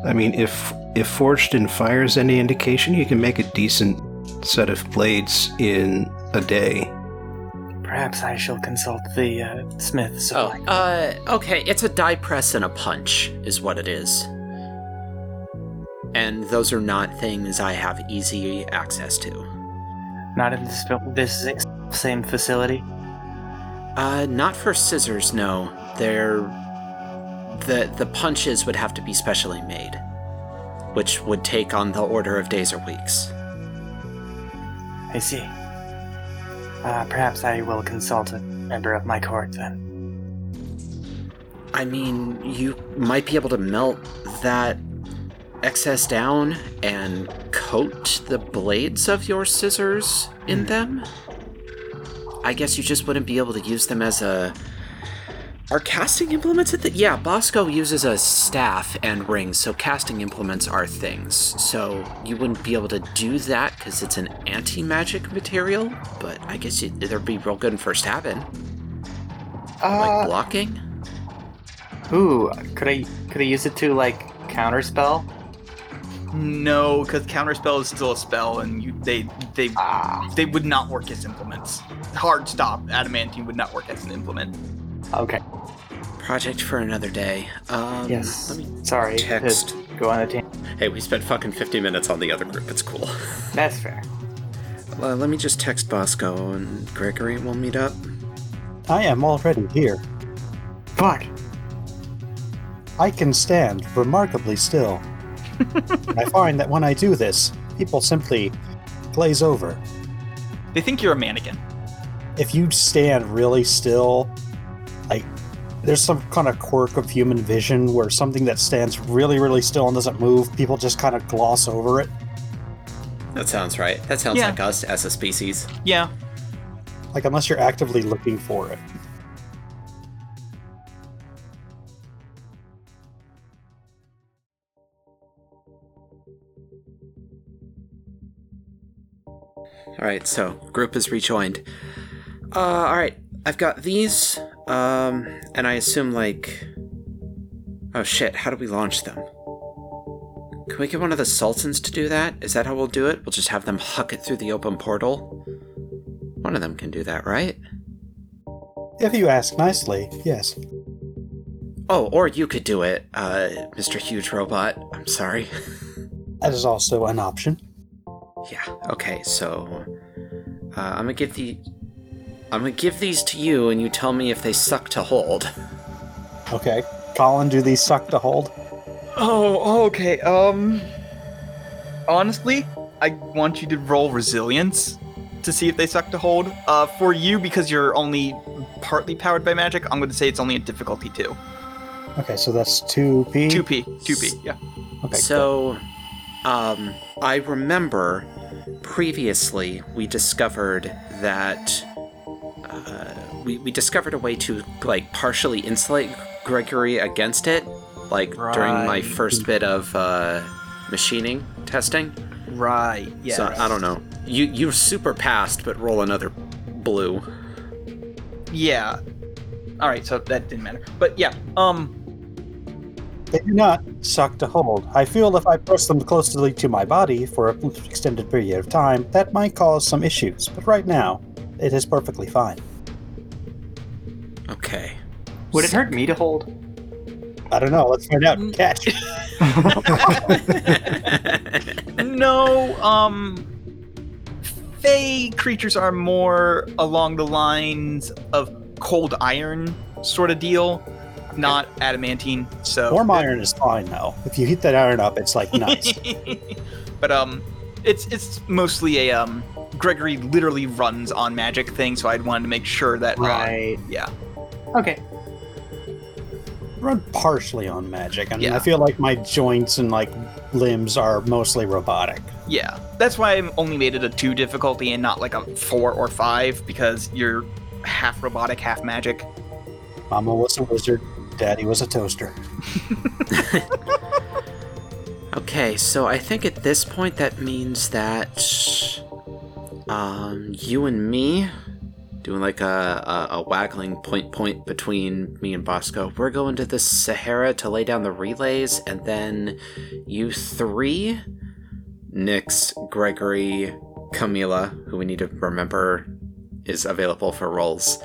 I mean, if if forged in fire is any indication, you can make a decent set of blades in a day. Perhaps I shall consult the uh, smith Oh, uh, okay. It's a die press and a punch, is what it is. And those are not things I have easy access to. Not in this, this same facility. Uh, not for scissors, no. They're. The, the punches would have to be specially made, which would take on the order of days or weeks. I see. Uh, perhaps I will consult a member of my court then. I mean, you might be able to melt that excess down and coat the blades of your scissors in hmm. them. I guess you just wouldn't be able to use them as a. Are casting implements at the. Yeah, Bosco uses a staff and rings, so casting implements are things. So you wouldn't be able to do that because it's an anti magic material, but I guess you, they'd be real good for stabbing. like uh, blocking? Ooh, could I could I use it to like counterspell? No, because counterspell is still a spell, and you they they Ah, they would not work as implements. Hard stop. Adamantine would not work as an implement. okay. Project for another day. Um, Yes. Let me Sorry text. go on a tangent. Hey, we spent fucking 50 minutes on the other group. It's cool. That's fair. Uh, let me just text Bosco and Gregory. We'll meet up. I am already here. Fuck. I can stand remarkably still. I find that when I do this, people simply glaze over. They think you're a mannequin. If you stand really still, like there's some kind of quirk of human vision where something that stands really, really still and doesn't move, people just kind of gloss over it. That sounds right. That sounds Yeah. like us as a species. Yeah. Like unless you're actively looking for it. All right, so group is rejoined. Uh, all right, I've got these. Um, and I assume like, oh shit, how do we launch them? Can we get one of the sultans to do that? Is that how we'll do it? We'll just have them huck it through the open portal. One of them can do that, right? If you ask nicely, yes. Oh, or you could do it, uh, Mr. Huge Robot. I'm sorry. That is also an option. Yeah. Okay. So uh, I'm gonna give the I'm gonna give these to you, and you tell me if they suck to hold. Okay. Colin, do these suck to hold? Oh, okay. Um. Honestly, I want you to roll resilience to see if they suck to hold. Uh, for you, because you're only partly powered by magic, I'm going to say it's only a difficulty two. Okay, so that's 2p. Two P, two P. Yeah. Okay, So, um, I remember previously we discovered that uh, we, we discovered a way to like partially insulate Gregory against it, like during my first bit of uh, machining testing. Right. Yeah. So I don't know. You you super passed, but roll another blue. Yeah. All right. So that didn't matter. But yeah. Um. They do not suck to hold. I feel if I press them closely to my body for an extended period of time, that might cause some issues. But right now, it is perfectly fine. Okay. Would it hurt me to hold? I don't know. Let's find out. Catch. no. Um. Fey creatures are more along the lines of cold iron sort of deal, not adamantine. So Warm iron is fine though. If you heat that iron up, it's like nice. but um, it's it's mostly a um. Gregory literally runs on magic thing, so I'd wanted to make sure that uh, Right. yeah. Okay. Run partially on magic. I mean, Yeah. I feel like my joints and like limbs are mostly robotic. Yeah, that's why I only made it a two difficulty and not like a four or five because you're half robotic, half magic. Mama was a wizard. Daddy was a toaster. Okay, so I think at this point that means that um, you and me doing like a, a, a waggling point point between me and Bosco. We're going to the Sahara to lay down the relays, and then you three, Nix, Gregory, Camila, who we need to remember is available for roles,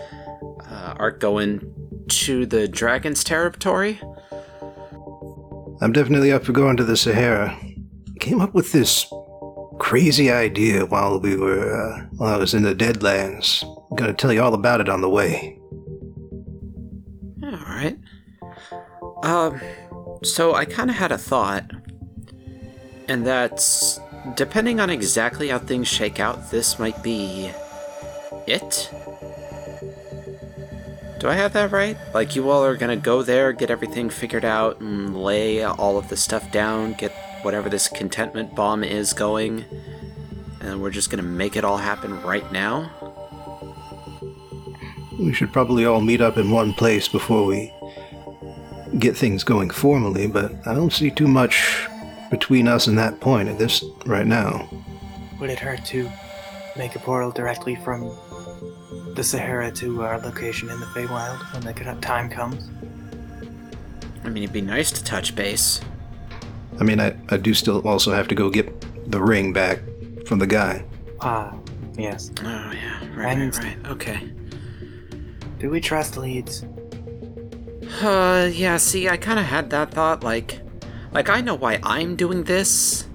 uh, are going to the dragon's territory. I'm definitely up for going to the Sahara. Came up with this crazy idea while we were uh, while I was in the Deadlands. I'm gonna tell you all about it on the way. All right. Um, so I kind of had a thought, and that's depending on exactly how things shake out, this might be it. Do I have that right? Like, you all are gonna go there, get everything figured out, and lay all of the stuff down, get whatever this contentment bomb is going, and we're just gonna make it all happen right now? We should probably all meet up in one place before we get things going formally, but I don't see too much between us and that point at this right now. Would it hurt to make a portal directly from the Sahara to our location in the Feywild when the time comes? I mean, it'd be nice to touch base. I mean, I, I do still also have to go get the ring back from the guy. Ah, yes. Oh, yeah, right, And- right, right. Okay. Do we trust Leeds? Uh, yeah, see, I kind of had that thought, like, like, I know why I'm doing this.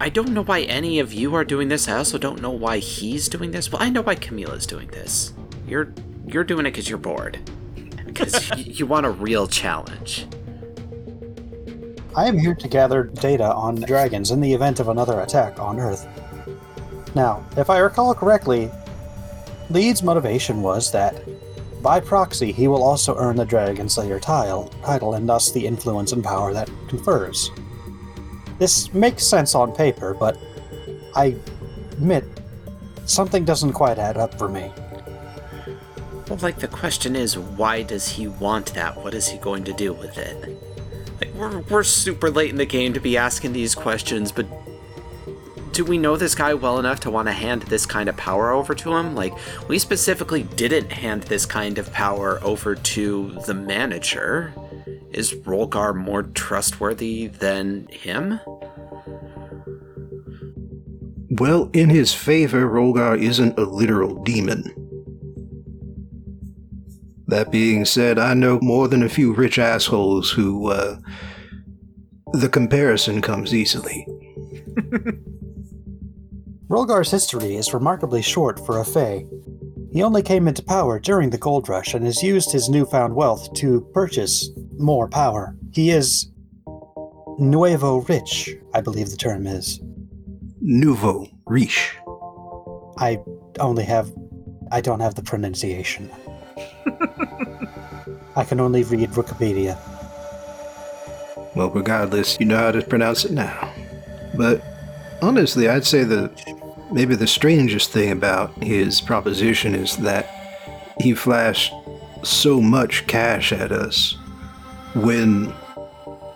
I, don't know why any of you are doing this. I also don't know why he's doing this. Well, I know why Camila's doing this. You're, you're doing it because you're bored. Because y- you want a real challenge. I am here to gather data on dragons in the event of another attack on Earth. Now, if I recall correctly, Leeds' motivation was that, by proxy, he will also earn the Dragon Slayer tile, title and thus the influence and power that confers. This makes sense on paper, but I admit something doesn't quite add up for me. Well, like, the question is, why does he want that? What is he going to do with it? Like, we're, we're super late in the game to be asking these questions, but do we know this guy well enough to want to hand this kind of power over to him? Like, we specifically didn't hand this kind of power over to the manager. Is Rolgar more trustworthy than him? Well, in his favor, Rolgar isn't a literal demon. That being said, I know more than a few rich assholes who, uh, the comparison comes easily. Rolgar's history is remarkably short for a Fey. He only came into power during the gold rush and has used his newfound wealth to purchase more power. He is nuevo rich, I believe the term is. nouveau riche. I only have. I don't have the pronunciation. I can only read Wikipedia. Well, regardless, you know how to pronounce it now. But honestly, I'd say that maybe the strangest thing about his proposition is that he flashed so much cash at us when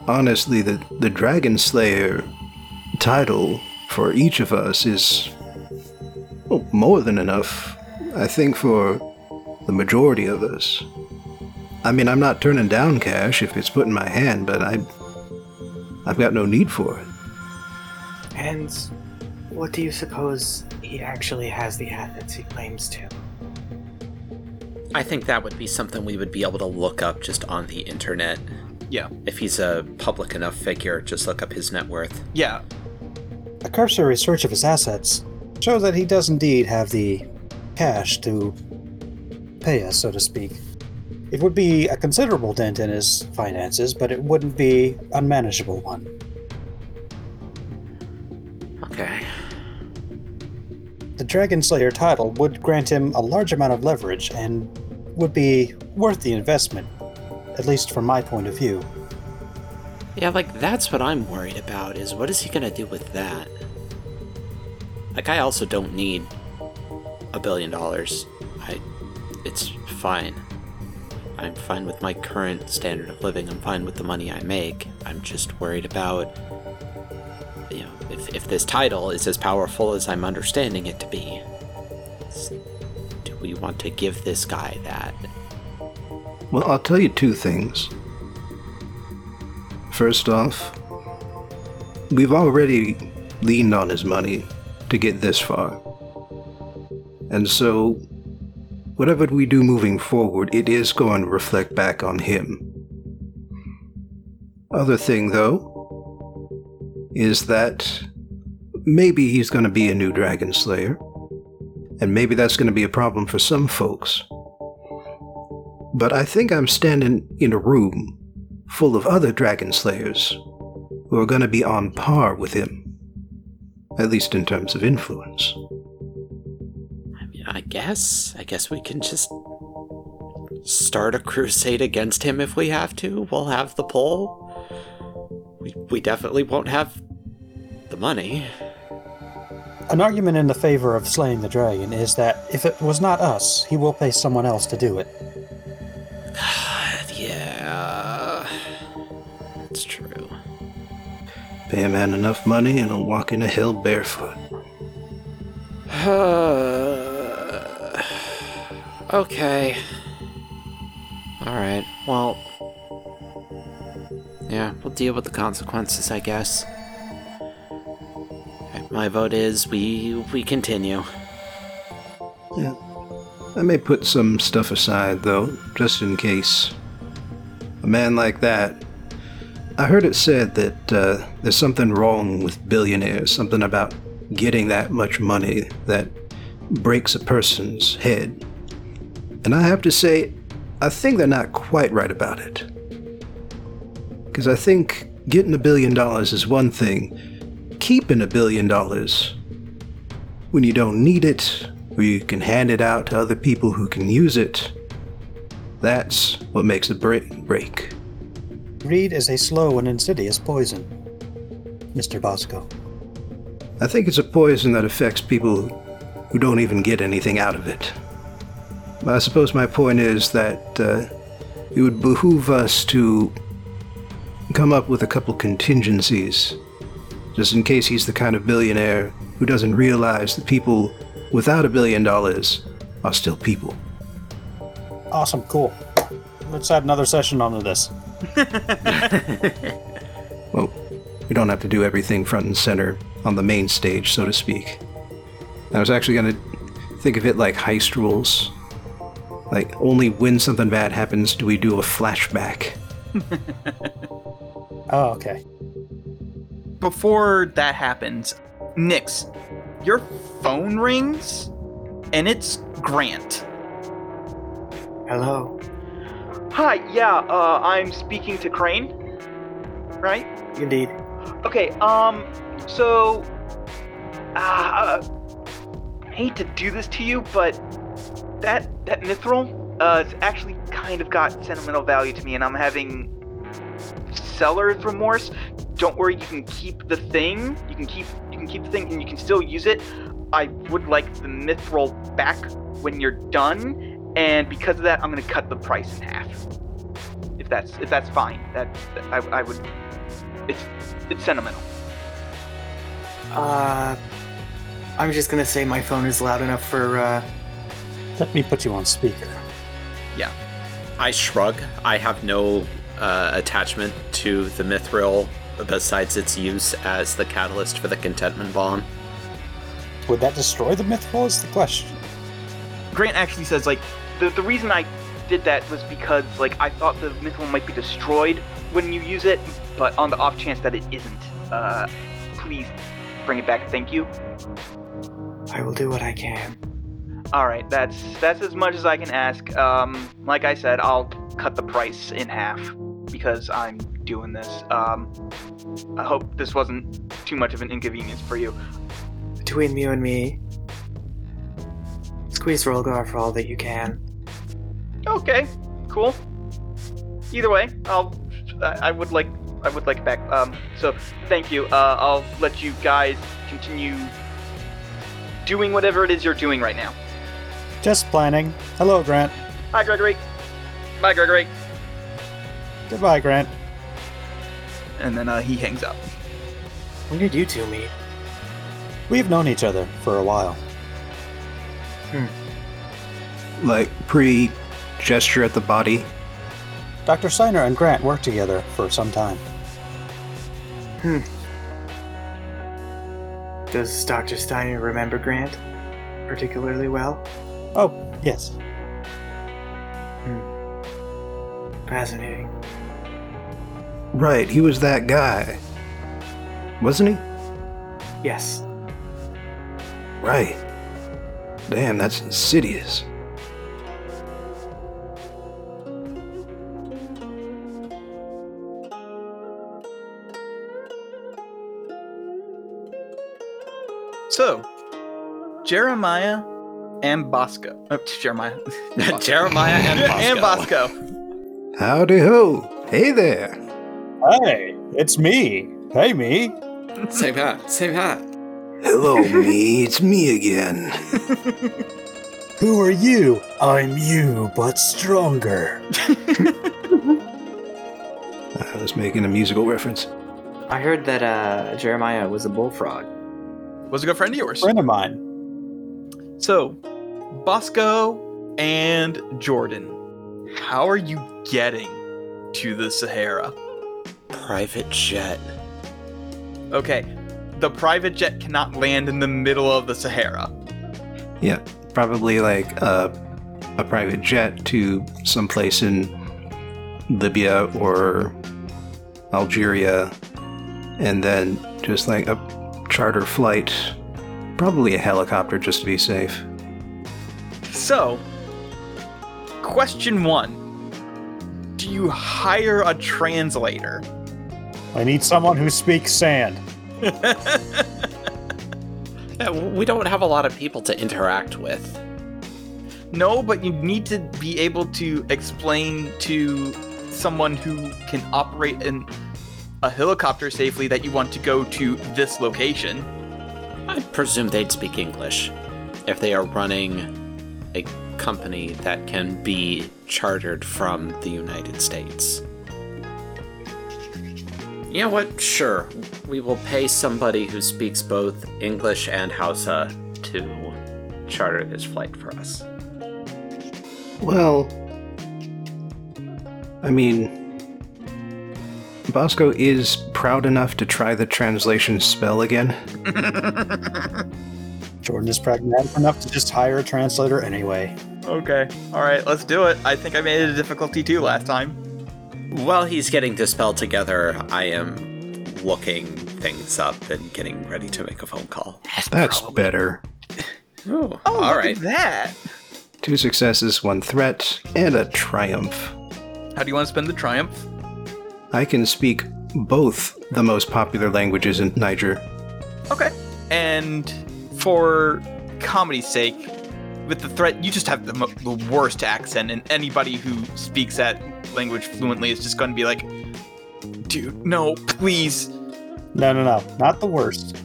honestly the the Dragon Slayer title for each of us is well, more than enough, I think, for the majority of us. I mean, I'm not turning down cash if it's put in my hand, but I, I've got no need for it. And what do you suppose he actually has the assets he claims to? I think that would be something we would be able to look up just on the internet. Yeah. If he's a public enough figure, just look up his net worth. Yeah. A cursory search of his assets shows that he does indeed have the cash to pay us, so to speak. It would be a considerable dent in his finances, but it wouldn't be unmanageable one. Okay. The Dragon Slayer title would grant him a large amount of leverage and would be worth the investment, at least from my point of view. Yeah, like that's what I'm worried about is what is he gonna do with that? Like I also don't need a billion dollars. I it's fine. I'm fine with my current standard of living. I'm fine with the money I make. I'm just worried about you know, if, if this title is as powerful as I'm understanding it to be. Do we want to give this guy that? Well, I'll tell you two things. First off, we've already leaned on his money to get this far. And so, whatever we do moving forward, it is going to reflect back on him. Other thing, though, is that maybe he's going to be a new Dragon Slayer. And maybe that's going to be a problem for some folks but I think I'm standing in a room full of other dragon slayers who are going to be on par with him, at least in terms of influence. I mean, I guess. I guess we can just start a crusade against him if we have to. We'll have the pull. We, we definitely won't have the money. An argument in the favor of slaying the dragon is that if it was not us, he will pay someone else to do it. yeah. That's true. Pay a man enough money and he'll walk into hill barefoot. okay. Alright, well. Yeah, we'll deal with the consequences, I guess. My vote is we we continue. Yeah. I may put some stuff aside, though, just in case. A man like that. I heard it said that uh, there's something wrong with billionaires, something about getting that much money that breaks a person's head. And I have to say, I think they're not quite right about it. Because I think getting a billion dollars is one thing, keeping a billion dollars when you don't need it, or you can hand it out to other people who can use it, that's what makes a break. break. Greed is a slow and insidious poison, Mr. Bosco. I think it's a poison that affects people who don't even get anything out of it. But I suppose my point is that uh, it would behoove us to come up with a couple contingencies, just in case he's the kind of billionaire who doesn't realize that people without a billion dollars are still people. Awesome, cool. Let's add another session onto this. Well, we don't have to do everything front and center on the main stage, so to speak. I was actually going to think of it like heist rules. Like, only when something bad happens do we do a flashback. Oh, okay. Before that happens, Nix, your phone rings and it's Grant. Hello. Hi, yeah, uh, I'm speaking to Crane. Right? Indeed. Okay, um, so uh, I hate to do this to you, but that that mithril uh, it's actually kind of got sentimental value to me, and I'm having seller's remorse. Don't worry, you can keep the thing. You can keep you can keep the thing, and you can still use it. I would like the mithril back when you're done, and because of that, I'm gonna cut the price in half. If that's if that's fine, that, that I, I would. It's it's sentimental. Uh, I'm just gonna say my phone is loud enough for, uh, Let me put you on speaker. Yeah. I shrug. I have no uh, attachment to the mithril besides its use as the catalyst for the contentment bomb. Would that destroy the mithril? Is the question. Grant actually says like the the reason I did that was because like I thought the mithril might be destroyed when you use it, but on the off chance that it isn't, uh, please bring it back. Thank you. I will do what I can. All right, that's that's as much as I can ask. Um, like I said, I'll cut the price in half because I'm doing this. Um, I hope this wasn't too much of an inconvenience for you. Between you and me, squeeze Rolgar for all that you can. Okay, cool. Either way, I'll. I I would like. I would like it back. Um. So thank you. Uh. I'll let you guys continue doing whatever it is you're doing right now. Just planning. Hello, Grant. Hi, Gregory. Bye, Gregory. Goodbye, Grant. And then uh, he hangs up. When did you two meet? We've known each other for a while. Hmm. Like pre gesture at the body. Dr. Steiner and Grant worked together for some time. Hmm. Does Dr. Steiner remember Grant particularly well? Oh, yes. Hmm. Fascinating. Right, he was that guy. Wasn't he? Yes. Right. Damn, that's insidious. So, Jeremiah and Bosco. Oh, Jeremiah. Jeremiah and Bosco. and Bosco. Howdy ho. Hey there. Hey, it's me. Hey, me. Same hat. Same hat. Hello, me. It's me again. Who are you? I'm you, but stronger. I was making a musical reference. I heard that uh, Jeremiah was a bullfrog. Was a good friend of yours. Friend of mine. So, Bosco and Jordan, how are you getting to the Sahara? Private jet. Okay, the private jet cannot land in the middle of the Sahara. Yeah, probably like a, a private jet to someplace in Libya or Algeria, and then just like a charter flight, probably a helicopter just to be safe. So, question one Do you hire a translator? I need someone who speaks sand. Yeah, we don't have a lot of people to interact with. No, but you need to be able to explain to someone who can operate in a helicopter safely that you want to go to this location. I presume they'd speak English if they are running a company that can be chartered from the United States. You know what? Sure. We will pay somebody who speaks both English and Hausa to charter this flight for us. Well, I mean, Bosco is proud enough to try the translation spell again. Jordan is pragmatic enough to just hire a translator anyway. Okay, alright, let's do it. I think I made it a difficulty too last time. While he's getting the spell together, I am looking things up and getting ready to make a phone call. That's better. Oh, Oh, all look right. at that! Two successes, one threat, and a triumph. How do you want to spend the triumph? I can speak both the most popular languages in Niger. Okay. And for comedy's sake, with the threat, you just have the, the worst accent, and anybody who speaks that language fluently is just going to be like, dude, no, please. No, no, no. Not the worst.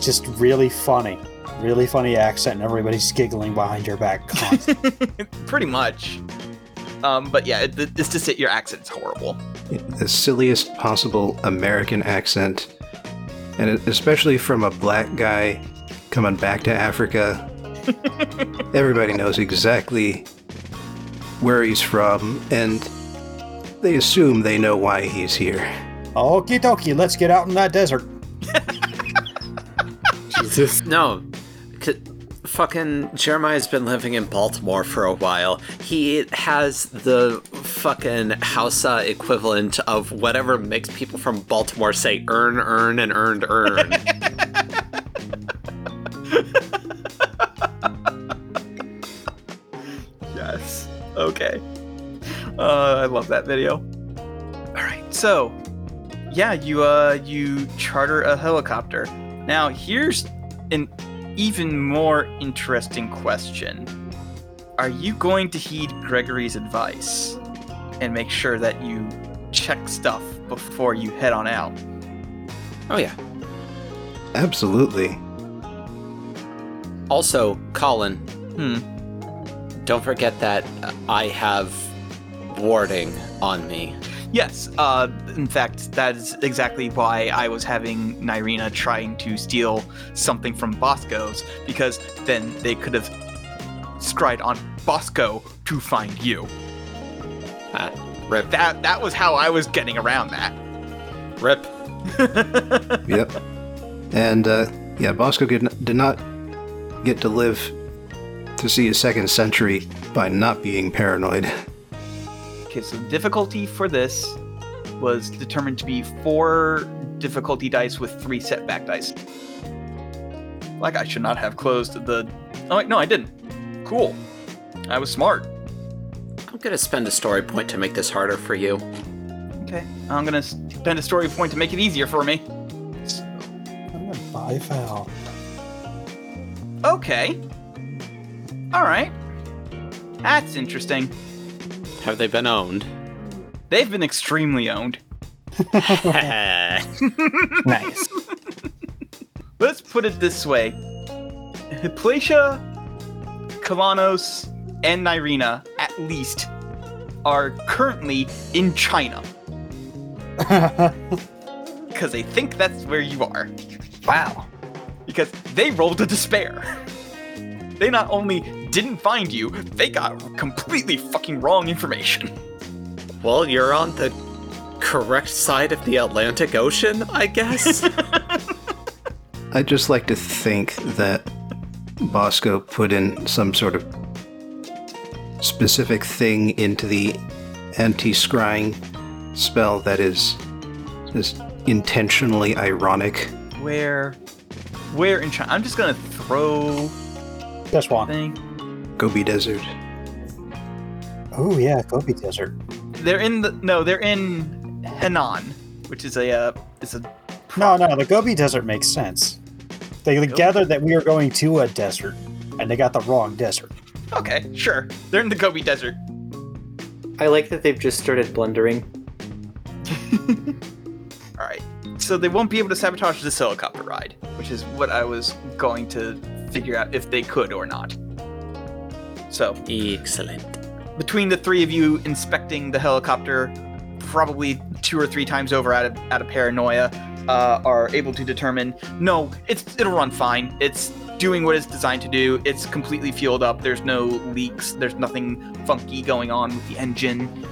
Just really funny. Really funny accent, and everybody's giggling behind your back constantly. Pretty much. Um, but yeah, it, it's just that your accent's horrible. the silliest possible American accent, and especially from a black guy coming back to Africa. Everybody knows exactly where he's from, and they assume they know why he's here. Okie dokie, let's get out in that desert. Jesus. No, c- fucking Jeremiah's been living in Baltimore for a while. He has the fucking Hausa equivalent of whatever makes people from Baltimore say earn, earn, and earned, earn. Okay. Uh, I love that video. All right. So, yeah, you uh you charter a helicopter. Now, here's an even more interesting question. Are you going to heed Gregory's advice and make sure that you check stuff before you head on out? oh, yeah. Absolutely. Also, Colin, Hmm. Don't forget that uh, I have warding on me. Yes, uh, in fact, that is exactly why I was having Nirina trying to steal something from Bosco's, because then they could have scryed on Bosco to find you. Ah, rip, That that was how I was getting around that. rip. Yep. And uh, yeah, Bosco did not get to live to see a second century by not being paranoid. Okay, so difficulty for this was determined to be four difficulty dice with three setback dice. Like I should not have closed the. Oh wait, no, I didn't. Cool. I was smart. I'm gonna spend a story point to make this harder for you. Okay, I'm gonna spend a story point to make it easier for me. I'm gonna buy Val. Okay. All right. That's interesting. Have they been owned? They've been extremely owned. Nice. Let's put it this way: Hypatia, Kalanos, and Nirina, at least, are currently in China because they think that's where you are. Wow. Because they rolled a despair. They not only didn't find you, they got completely fucking wrong information. well, you're on the correct side of the Atlantic Ocean, I guess. I'd just like to think that Bosco put in some sort of specific thing into the anti scrying spell that is is intentionally ironic. Where, where in China? I'm just gonna throw Just one. thing. Gobi Desert. Oh yeah, Gobi Desert. They're in the no, they're in Henan, which is a uh, it's a No, no, the Gobi Desert makes sense. They gathered that we are going to a desert, and they got the wrong desert. okay, sure. They're in the Gobi Desert. I like that they've just started blundering. All right, so they won't be able to sabotage this helicopter ride, which is what I was going to figure out if they could or not. So Excellent. between the three of you inspecting the helicopter, probably two or three times over out of out of paranoia, uh, are able to determine no, it's it'll run fine. It's doing what it's designed to do. It's completely fueled up. There's no leaks. There's nothing funky going on with the engine.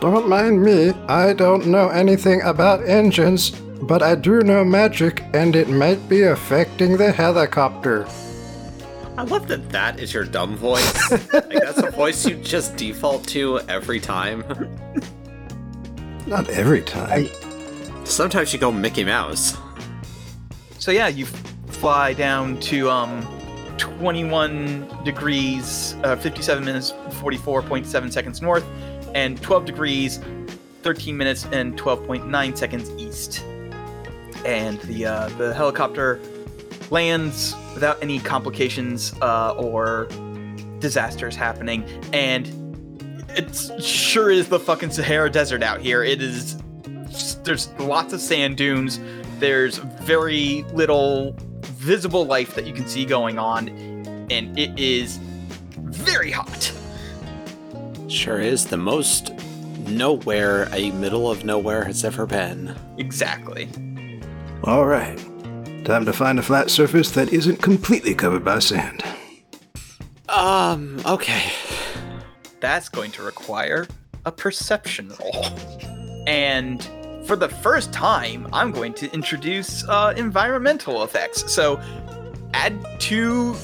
Don't mind me, I don't know anything about engines, but I do know magic, and it might be affecting the helicopter. I love that that is your dumb voice. like, that's a voice you just default to every time. Not every time. Sometimes you go Mickey Mouse. So yeah, you fly down to um 21 degrees, uh, 57 minutes, 44.7 seconds north, and 12 degrees, 13 minutes and 12.9 seconds east. And the uh, the helicopter lands without any complications uh, or disasters happening, and it sure is the fucking Sahara Desert out here. It is. There's lots of sand dunes. There's very little visible life that you can see going on, and it is very hot. Sure is the most nowhere a middle of nowhere has ever been. Exactly. All right. Time to find a flat surface that isn't completely covered by sand. Um, okay. That's going to require a perception roll. And for the first time, I'm going to introduce uh, environmental effects. So add two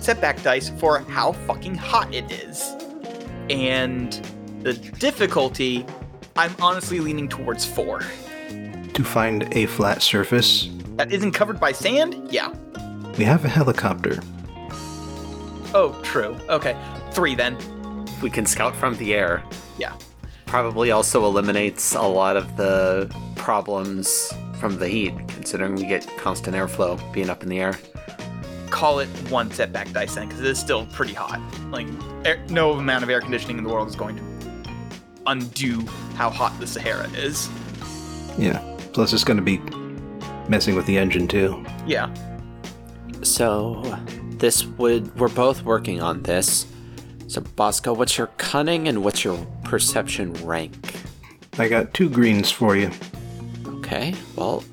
setback dice for how fucking hot it is. And the difficulty, I'm honestly leaning towards four. To find a flat surface, That isn't covered by sand? Yeah. we have a helicopter. Oh, true. Okay. Three then. We can scout from the air. Yeah. Probably also eliminates a lot of the problems from the heat, considering we get constant airflow being up in the air. Call it one setback dice then, because it is still pretty hot. Like, air, no amount of air conditioning in the world is going to undo how hot the Sahara is. Yeah. Plus, it's going to be messing with the engine too. Yeah. So, this would. We're both working on this. So, Bosco, what's your cunning and what's your perception rank? I got two greens for you. Okay, well,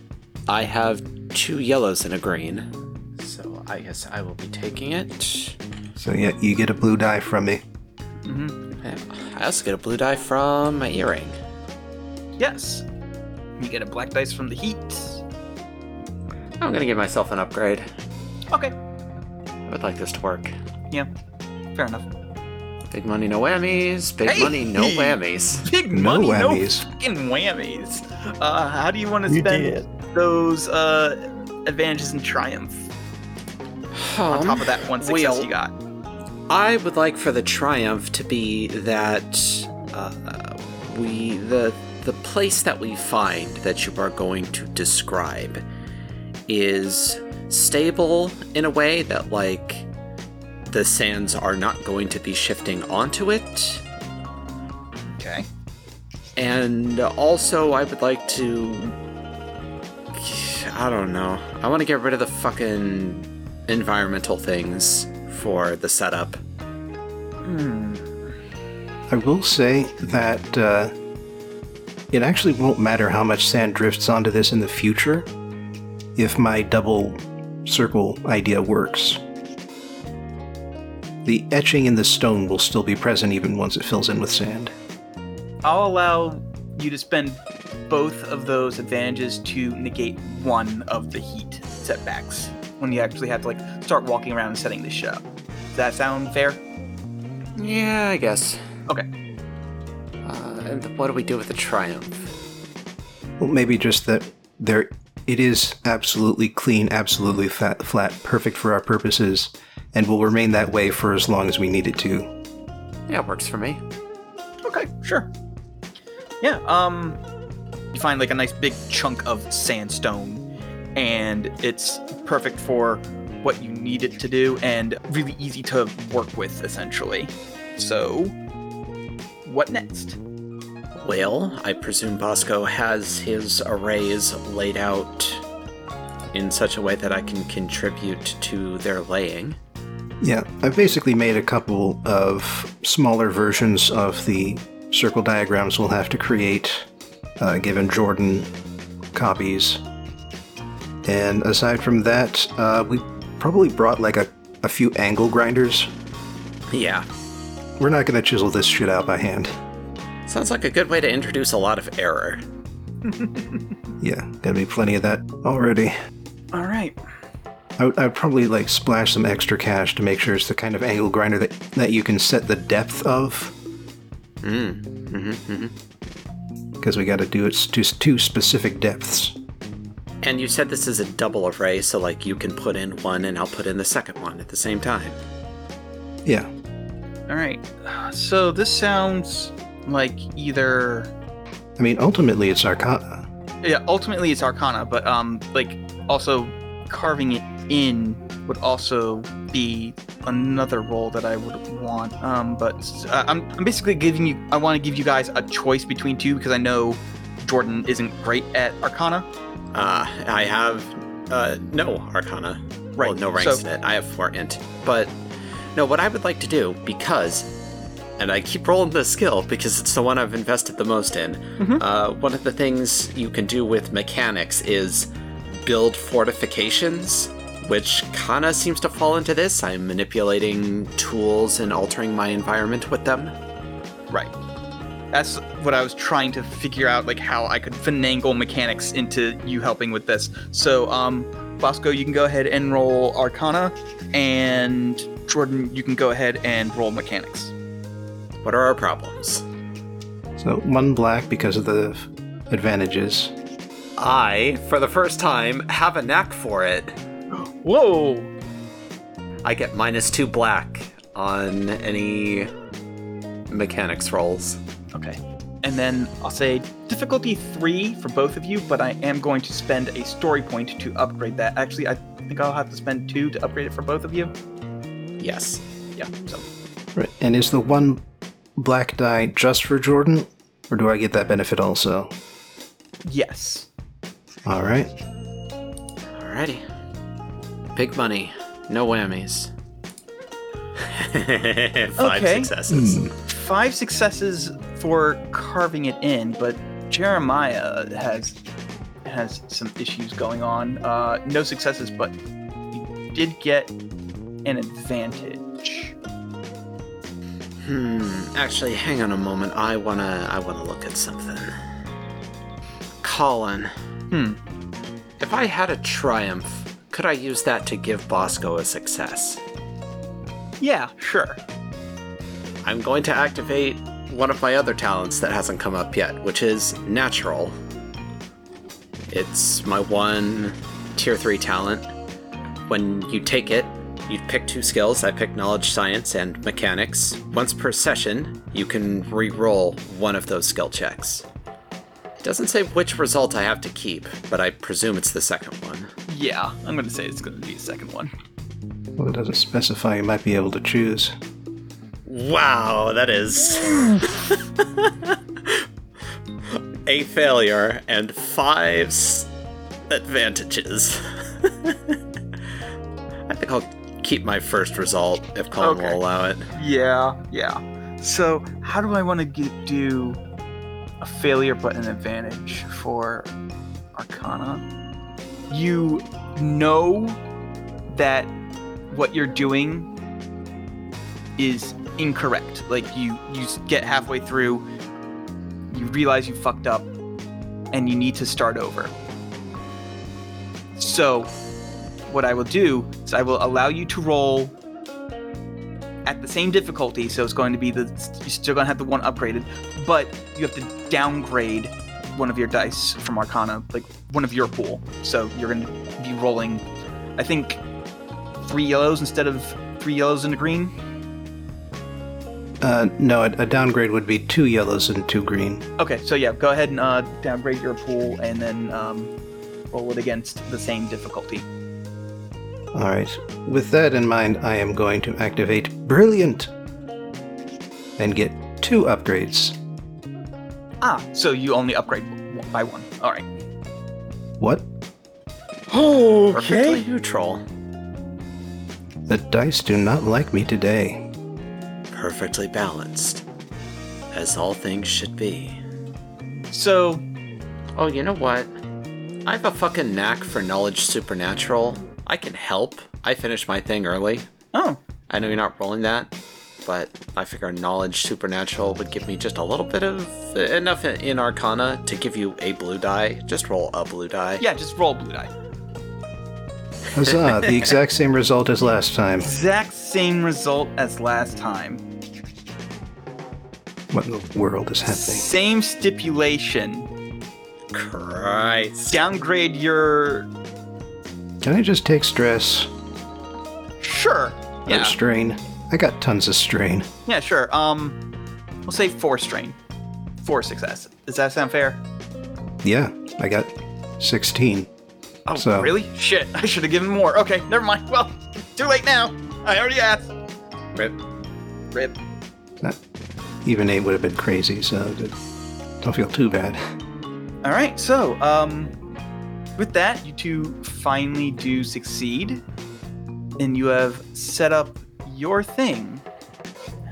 I have two yellows and a green. So, I guess I will be taking it. So, yeah, you get a blue die from me. Mm-hmm. I also get a blue die from my earring. Yes. You get a black dice from the heat. I'm gonna give myself an upgrade. Okay. I would like this to work. Yeah. Fair enough. Big money, no whammies. Big Hey! money, no whammies. Big No money, whammies. no fucking whammies. Uh, how do you want to You spend did. those uh, advantages and triumph on top of that one success well, you got? I would like for the triumph to be that uh, we the the place that we find that you are going to describe is stable in a way that like the sands are not going to be shifting onto it Okay. and also I would like to I don't know. I want to get rid of the fucking environmental things for the setup. Hmm. I will say that uh, it actually won't matter how much sand drifts onto this in the future if my double circle idea works. The etching in the stone will still be present even once it fills in with sand. I'll allow you to spend both of those advantages to negate one of the heat setbacks when you actually have to like start walking around and setting this shit up. Does that sound fair? Yeah, I guess. Okay. Uh, and what do we do with the triumph? Well, maybe just that there it is absolutely clean, absolutely fat, flat, perfect for our purposes, and will remain that way for as long as we need it to. Yeah, it works for me. Okay, sure. Yeah, um you find like a nice big chunk of sandstone and it's perfect for what you need it to do and really easy to work with essentially. So what next? Well, I presume Bosco has his arrays laid out in such a way that I can contribute to their laying. Yeah, I've basically made a couple of smaller versions of the circle diagrams we'll have to create, uh, given Jordan copies. And aside from that, uh, we probably brought like a, a few angle grinders. Yeah, We're not going to chisel this shit out by hand. Sounds like a good way to introduce a lot of error. Yeah, gonna be plenty of that already. All right. I would, I'd probably like splash some extra cash to make sure it's the kind of angle grinder that, that you can set the depth of, Mm. hmm hmm because we got to do it to two specific depths. And you said this is a double array, so like you can put in one and I'll put in the second one at the same time. Yeah, All right. So this sounds like either I mean, ultimately it's Arcana. yeah, ultimately it's arcana, but um like also carving it in would also be another role that I would want. Um, but uh, I'm, I'm basically giving you. I want to give you guys a choice between two because I know Jordan isn't great at Arcana. Uh, I have uh, no Arcana. Right. Well, no ranks so, in it. I have four int. But no, what I would like to do because, and I keep rolling this skill because it's the one I've invested the most in. Mhm. Uh, one of the things you can do with mechanics is build fortifications, which kind of seems to fall into this. I'm manipulating tools and altering my environment with them. Right. That's what I was trying to figure out, like how I could finagle mechanics into you helping with this. So, um, Bosco, you can go ahead and roll Arcana, and Jordan, you can go ahead and roll mechanics. What are our problems? So one black because of the advantages. I, for the first time, have a knack for it. Whoa! I get minus two black on any mechanics rolls. Okay. And then I'll say difficulty three for both of you, but I am going to spend a story point to upgrade that. Actually, I think I'll have to spend two to upgrade it for both of you. Yes. Yeah, so. Right. And is the one black die just for Jordan, or do I get that benefit also? Yes. All right. Alrighty. Big money. No whammies. Five Okay. successes. Hmm. five successes for carving it in, but Jeremiah has has some issues going on. Uh, no successes, but he did get an advantage. Hmm. Actually, hang on a moment. I wanna. I wanna look at something. Colin. Hmm. If I had a triumph, could I use that to give Bosco a success? Yeah, sure. I'm going to activate one of my other talents that hasn't come up yet, which is natural. It's my one tier 3 talent. When you take it, you pick two skills. I pick knowledge, science, and mechanics. Once per session, you can re-roll one of those skill checks. It doesn't say which result I have to keep, but I presume it's the second one. Yeah, I'm gonna say it's gonna be the second one. Well, it doesn't specify you might be able to choose. Wow, that is a failure and five s- advantages. I think I'll keep my first result if Colin Okay. will allow it. Yeah, yeah. So, how do I want to do a failure but an advantage for Arcana? You know that what you're doing is incorrect. Like you, you get halfway through, you realize you fucked up, and you need to start over. So, what I will do is I will allow you to roll at the same difficulty, so it's going to be the you're still going to have the one upgraded, but you have to downgrade one of your dice from Arcana, like one of your pool. So you're going to be rolling, I think, three yellows instead of three yellows and a green. Uh, no, a, a downgrade would be two yellows and two green. Okay, so yeah, go ahead and uh, downgrade your pool and then um, roll it against the same difficulty. All right. With that in mind, I am going to activate Brilliant and get two upgrades. Ah, so you only upgrade one- by one. All right. What? Okay. Perfectly neutral. The dice do not like me today. Perfectly balanced. As all things should be. So Oh, you know what? I have a fucking knack for knowledge supernatural. I can help. I finished my thing early. oh, I know you're not rolling that, but I figure knowledge supernatural would give me just a little bit of enough in Arcana to give you a blue die. Just roll a blue die. yeah, just roll blue die. Huzzah! the exact same result as last time. Exact same result as last time. What in the world is happening? Same stipulation. Christ. Downgrade your. Can I just take stress Sure. or Yeah. strain? I got tons of strain. Yeah, sure. Um, we'll say four strain. Four success. Does that sound fair? Yeah, I got 16. Oh, So- really? Shit, I should have given more. Okay, never mind. Well, too late now. I already asked. Rip. Rip. Even eight would have been crazy, so don't feel too bad. All right, so um, with that, you two finally do succeed, and you have set up your thing.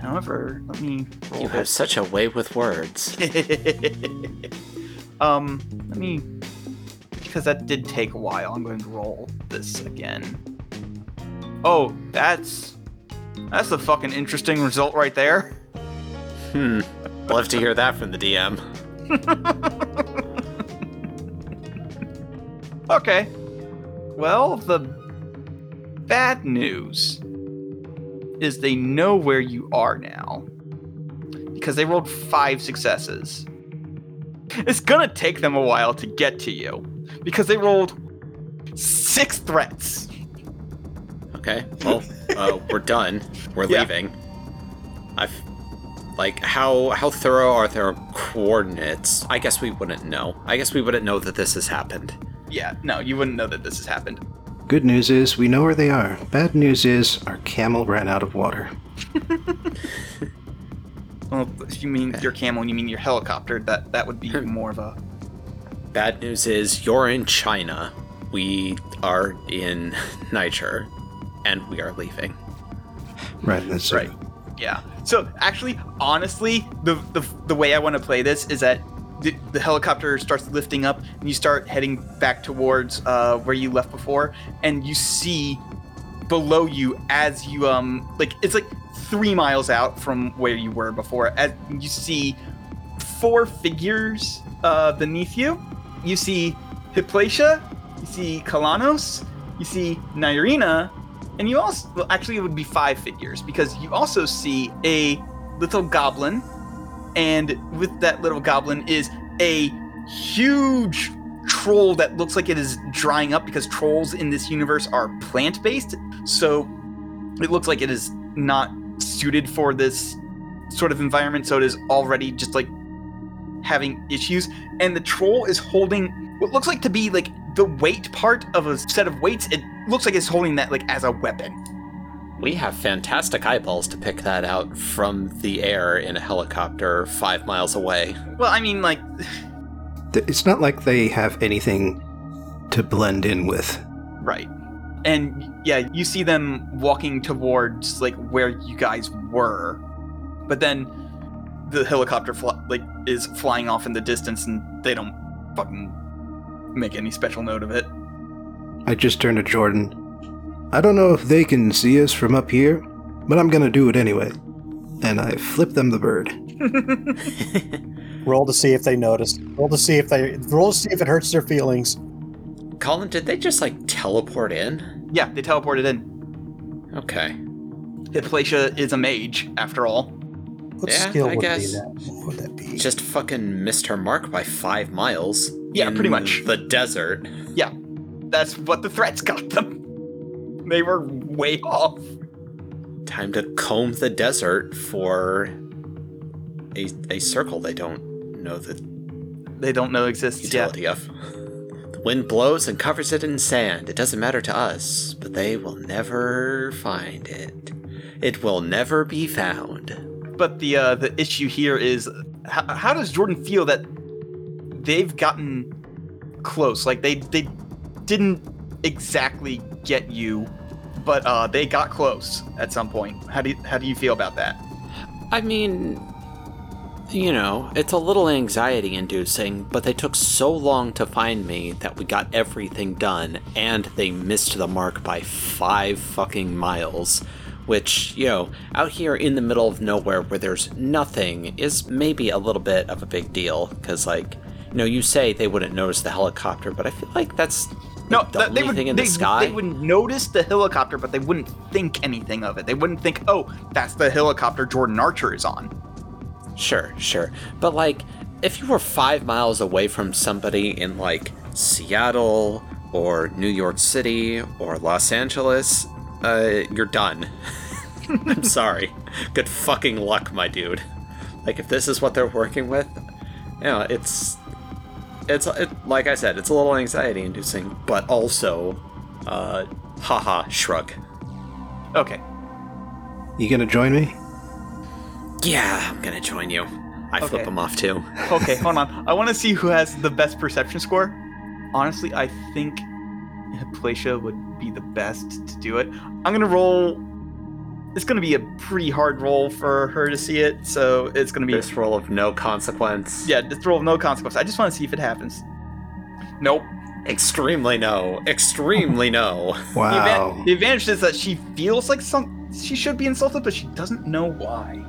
However, let me roll You have such a way with words. um, let me because that did take a while. I'm going to roll this again. Oh, that's that's a fucking interesting result right there. Hmm. Love to hear that from the DM. Okay. Well, the bad news is they know where you are now because they rolled five successes. It's gonna take them a while to get to you because they rolled six threats. Okay. Well, uh, we're done. We're Yeah. leaving. I've like how how thorough are their coordinates? I guess we wouldn't know. I guess we wouldn't know that this has happened. Yeah, no, you wouldn't know that this has happened. Good news is we know where they are. Bad news is our camel ran out of water. Well, if you mean your camel and you mean your helicopter, that that would be hmm. more of a Bad news is you're in China. We are in Niger, and we are leaving. Right, that's Right. Yeah. So actually, honestly, the the, the way I want to play this is that the, helicopter starts lifting up, and you start heading back towards uh, where you left before, and you see below you as you um like it's like three miles out from where you were before. As you see four figures uh, beneath you, you see Hypatia, you see Kalanos, you see Nirina, and you also, well, actually, it would be five figures because you also see a little goblin, and with that little goblin is a huge troll that looks like it is drying up because trolls in this universe are plant based. So it looks like it is not suited for this sort of environment. So it is already just like having issues. And the troll is holding what looks like to be like the weight part of a set of weights. It looks like it's holding that like as a weapon. We have fantastic eyeballs to pick that out from the air in a helicopter five miles away. Well, I mean, like, It's not like they have anything to blend in with. right. And yeah, you see them walking towards like where you guys were, but then the helicopter fl- like is flying off in the distance, and they don't fucking make any special note of it. I just turned to Jordan. I don't know if they can see us from up here, but I'm gonna do it anyway. And I flip them the bird. Roll to see if they notice. Roll to see if they roll to see if it hurts their feelings. Colin, did they just like teleport in? Yeah, they teleported in. Okay. Hypatia is a mage, after all. What Yeah, skill I would guess. be that? What would that be? Just fucking missed her mark by five miles. Yeah, in pretty much. The desert. Yeah, that's what the threats got them. They were way off. Time to comb the desert for a, a circle they don't know the They don't know exists. Utility of. The wind blows and covers it in sand. It doesn't matter to us, but they will never find it. It will never be found. But the uh, the issue here is how, how does Jordan feel that they've gotten close? Like they they didn't exactly get you, but uh, they got close at some point. How do you, how do you feel about that? I mean, you know, it's a little anxiety inducing, but they took so long to find me that we got everything done, and they missed the mark by five fucking miles. Which, you know, out here in the middle of nowhere where there's nothing is maybe a little bit of a big deal. Because, like, you know, you say they wouldn't notice the helicopter, but I feel like that's No, the th- they would thing in they, the sky. they would notice the helicopter, but they wouldn't think anything of it. They wouldn't think, oh, that's the helicopter Jordan Archer is on. Sure, sure. But like, if you were five miles away from somebody in like Seattle or New York City or Los Angeles, uh, you're done. I'm sorry. Good fucking luck, my dude. Like, if this is what they're working with, you know, it's it's it, like I said, it's a little anxiety inducing, but also, uh, haha, shrug. Okay. You gonna join me? Yeah, I'm gonna join you. I flip them off too. Okay, hold on. I want to see who has the best perception score. Honestly, I think Placia would be the best to do it. I'm gonna roll. It's gonna be a pretty hard roll for her to see it, so it's gonna be This roll of no consequence. yeah, this roll of no consequence. I just want to see if it happens. Nope. Extremely no. Extremely no. The, Wow. the advantage is that she feels like some she should be insulted, but she doesn't know why.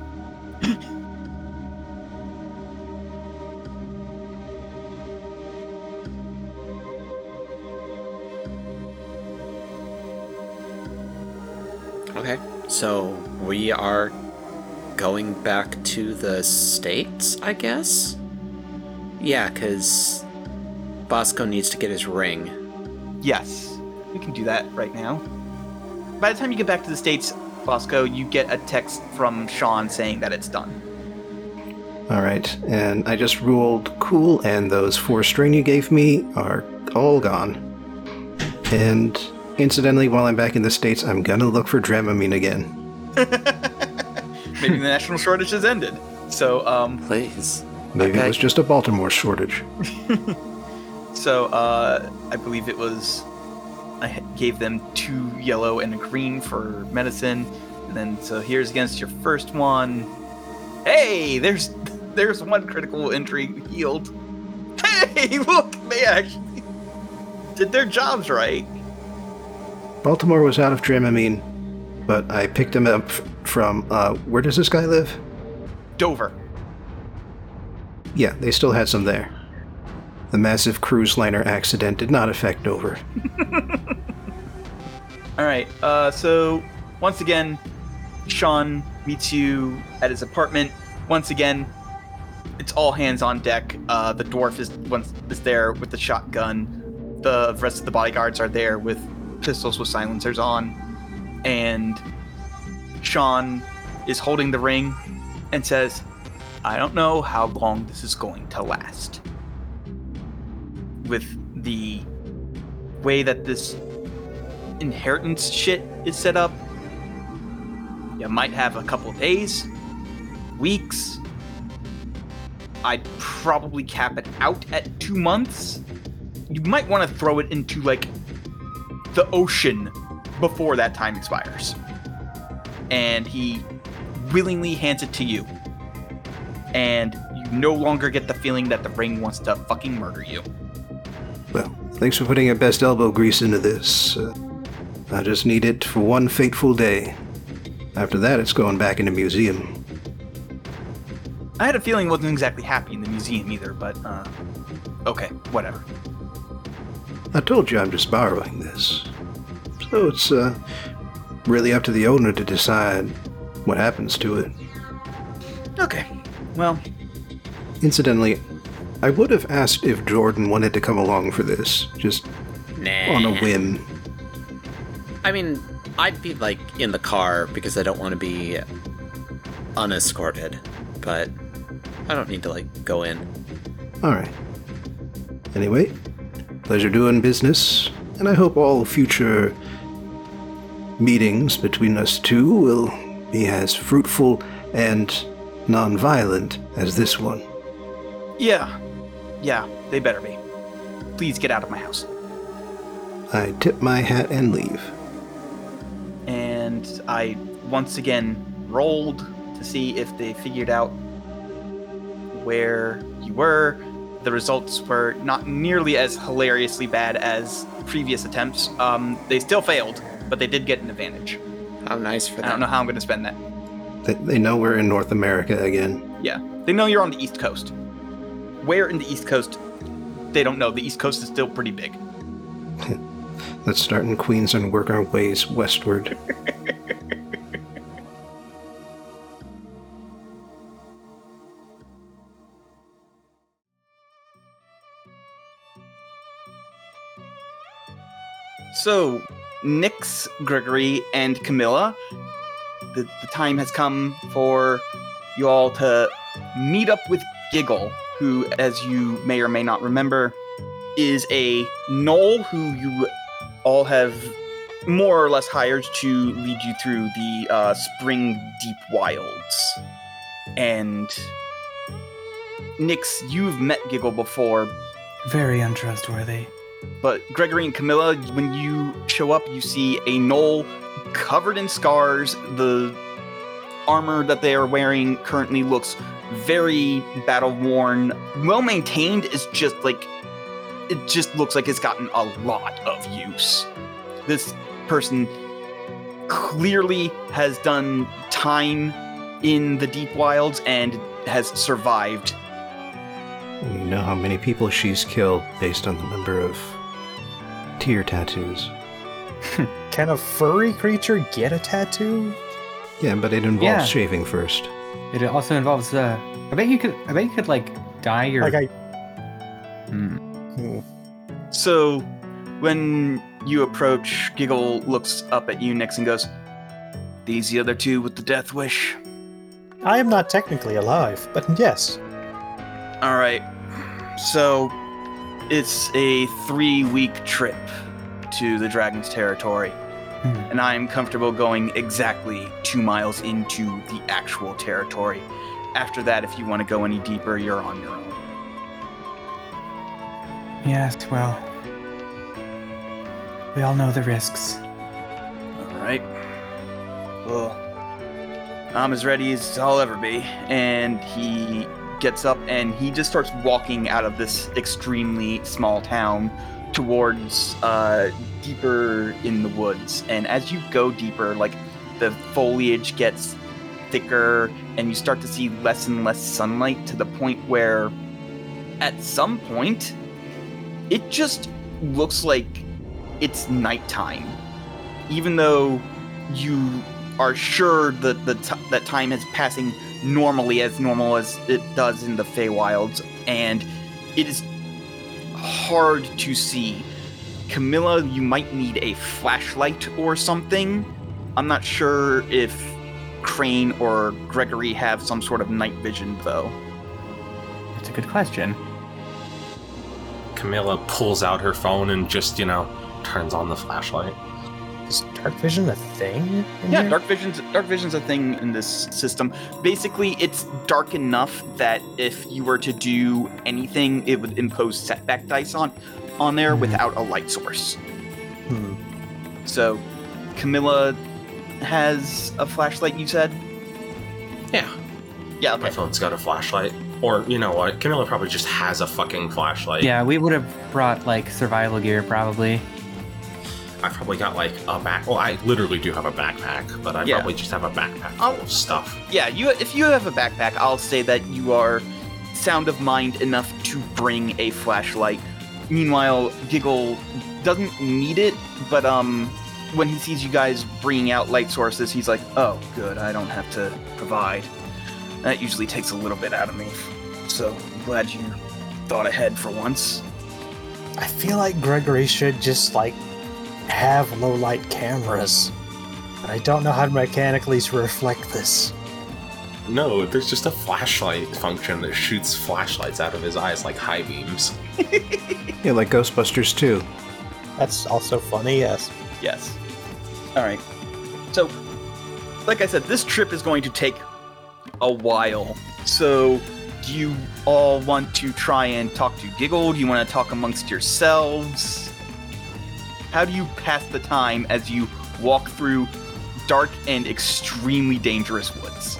Okay, so we are going back to the States, I guess? Yeah, because Bosco needs to get his ring. Yes, we can do that right now. By the time you get back to the States, Bosco, you get a text from Sean saying that it's done. All right, and I just rolled cool, and those four string you gave me are all gone. And incidentally, while I'm back in the States, I'm gonna look for Dramamine again. Maybe the national shortage has ended. So, um, Please. Maybe Okay. it was just a Baltimore shortage. so uh, I believe it was. I gave them two yellow and a green for medicine, and then so here's against your first one. Hey, there's there's one critical injury healed. Hey, look, they actually did their jobs right. Baltimore was out of Dramamine, but I picked him up from, uh, where does this guy live? Dover. Yeah, they still had some there. The massive cruise liner accident did not affect Dover. All right. Uh, so once again, Sean meets you at his apartment. Once again, it's all hands on deck. Uh, the dwarf is once is there with the shotgun. The rest of the bodyguards are there with pistols with silencers on, and Sean is holding the ring and says, "I don't know how long this is going to last." With the way that this inheritance shit is set up, you might have a couple days, weeks. I'd probably cap it out at two months. You might want to throw it into like the ocean before that time expires. And he willingly hands it to you. And you no longer get the feeling that the ring wants to fucking murder you. Well, thanks for putting your best elbow grease into this. Uh, I just need it for one fateful day. After that, it's going back in the museum. I had a feeling wasn't exactly happy in the museum either, but uh okay, whatever. I told you I'm just borrowing this. So it's uh, really up to the owner to decide what happens to it. Okay. Well, Incidentally, I would have asked if Jordan wanted to come along for this, just Nah. on a whim. I mean, I'd be like in the car because I don't want to be unescorted, but I don't need to like go in. Alright. Anyway, pleasure doing business, and I hope all future meetings between us two will be as fruitful and non-violent as this one. yeah. Yeah, they better be. Please get out of my house. I tip my hat and leave. And I once again rolled to see if they figured out where you were. The results were not nearly as hilariously bad as previous attempts. Um, they still failed, but they did get an advantage. How nice for I don't know how I'm going to spend that. They, they know we're in North America again. Yeah, they know you're on the East Coast. Where in the East Coast? They don't know. The East Coast is still pretty big. Let's start in Queens and work our ways westward. So, Nix, Gregory, and Camilla, the, the time has come for you all to meet up with Giggle, who, as you may or may not remember, is a gnoll who you all have more or less hired to lead you through the uh, spring deep wilds. And Nix, you've met Giggle before, Very untrustworthy. But Gregory and Camilla, when you show up, you see a gnoll covered in scars. The armor that they are wearing currently looks very battle worn. Well maintained is just like it just looks like it's gotten a lot of use. This person clearly has done time in the deep wilds and has survived. You know how many people she's killed based on the number of tear tattoos. Can a furry creature get a tattoo? Yeah, but it involves Yeah. shaving first. It also involves. Uh, I bet you could. I bet you could like dye your. Like I. Hmm. Hmm. So, when you approach, Giggle looks up at you, Nix, and goes, These the other two with the death wish? I am not technically alive, but yes. Alright. So, it's a three week trip to the Dragon's territory. Hmm. And I am comfortable going exactly two miles into the actual territory. After that, if you want to go any deeper, you're on your own. Yes, well. We all know the risks. Alright. Well, I'm as ready as I'll ever be. And he gets up and he just starts walking out of this extremely small town towards uh, deeper in the woods. And as you go deeper, like the foliage gets thicker and you start to see less and less sunlight to the point where at some point it just looks like it's nighttime even though you are sure that the t- that time is passing normally as normal as it does in the Feywilds, and it is hard to see. Camilla, you might need a flashlight or something. I'm not sure if Crane or Gregory have some sort of night vision, though. That's a good question. Camilla pulls out her phone and just, you know, turns on the flashlight. Is dark vision a thing? in Yeah, here? dark vision's dark vision's a thing in this system. Basically, it's dark enough that if you were to do anything, it would impose setback dice on on there Mhm. without a light source. Hmm. So, Camilla has a flashlight. You said, Yeah, yeah. my phone's got a flashlight. Or, you know what? Camilla probably just has a fucking flashlight. Yeah, we would have brought like survival gear probably. I probably got like a back. Well, I literally do have a backpack, but I Yeah. probably just have a backpack full of stuff. Yeah, you. If you have a backpack, I'll say that you are sound of mind enough to bring a flashlight. Meanwhile, Giggle doesn't need it, but um, when he sees you guys bringing out light sources, he's like, "Oh, good, I don't have to provide." That usually takes a little bit out of me. So I'm glad you thought ahead for once. I feel like Gregory should just like have low light cameras. But I don't know how to mechanically to reflect this. No, there's just a flashlight function that shoots flashlights out of his eyes like high beams. Yeah, like Ghostbusters too. That's also funny, yes. Yes. All right. So, like I said, this trip is going to take a while. So, do you all want to try and talk to Giggle? Do you want to talk amongst yourselves? How do you pass the time as you walk through dark and extremely dangerous woods?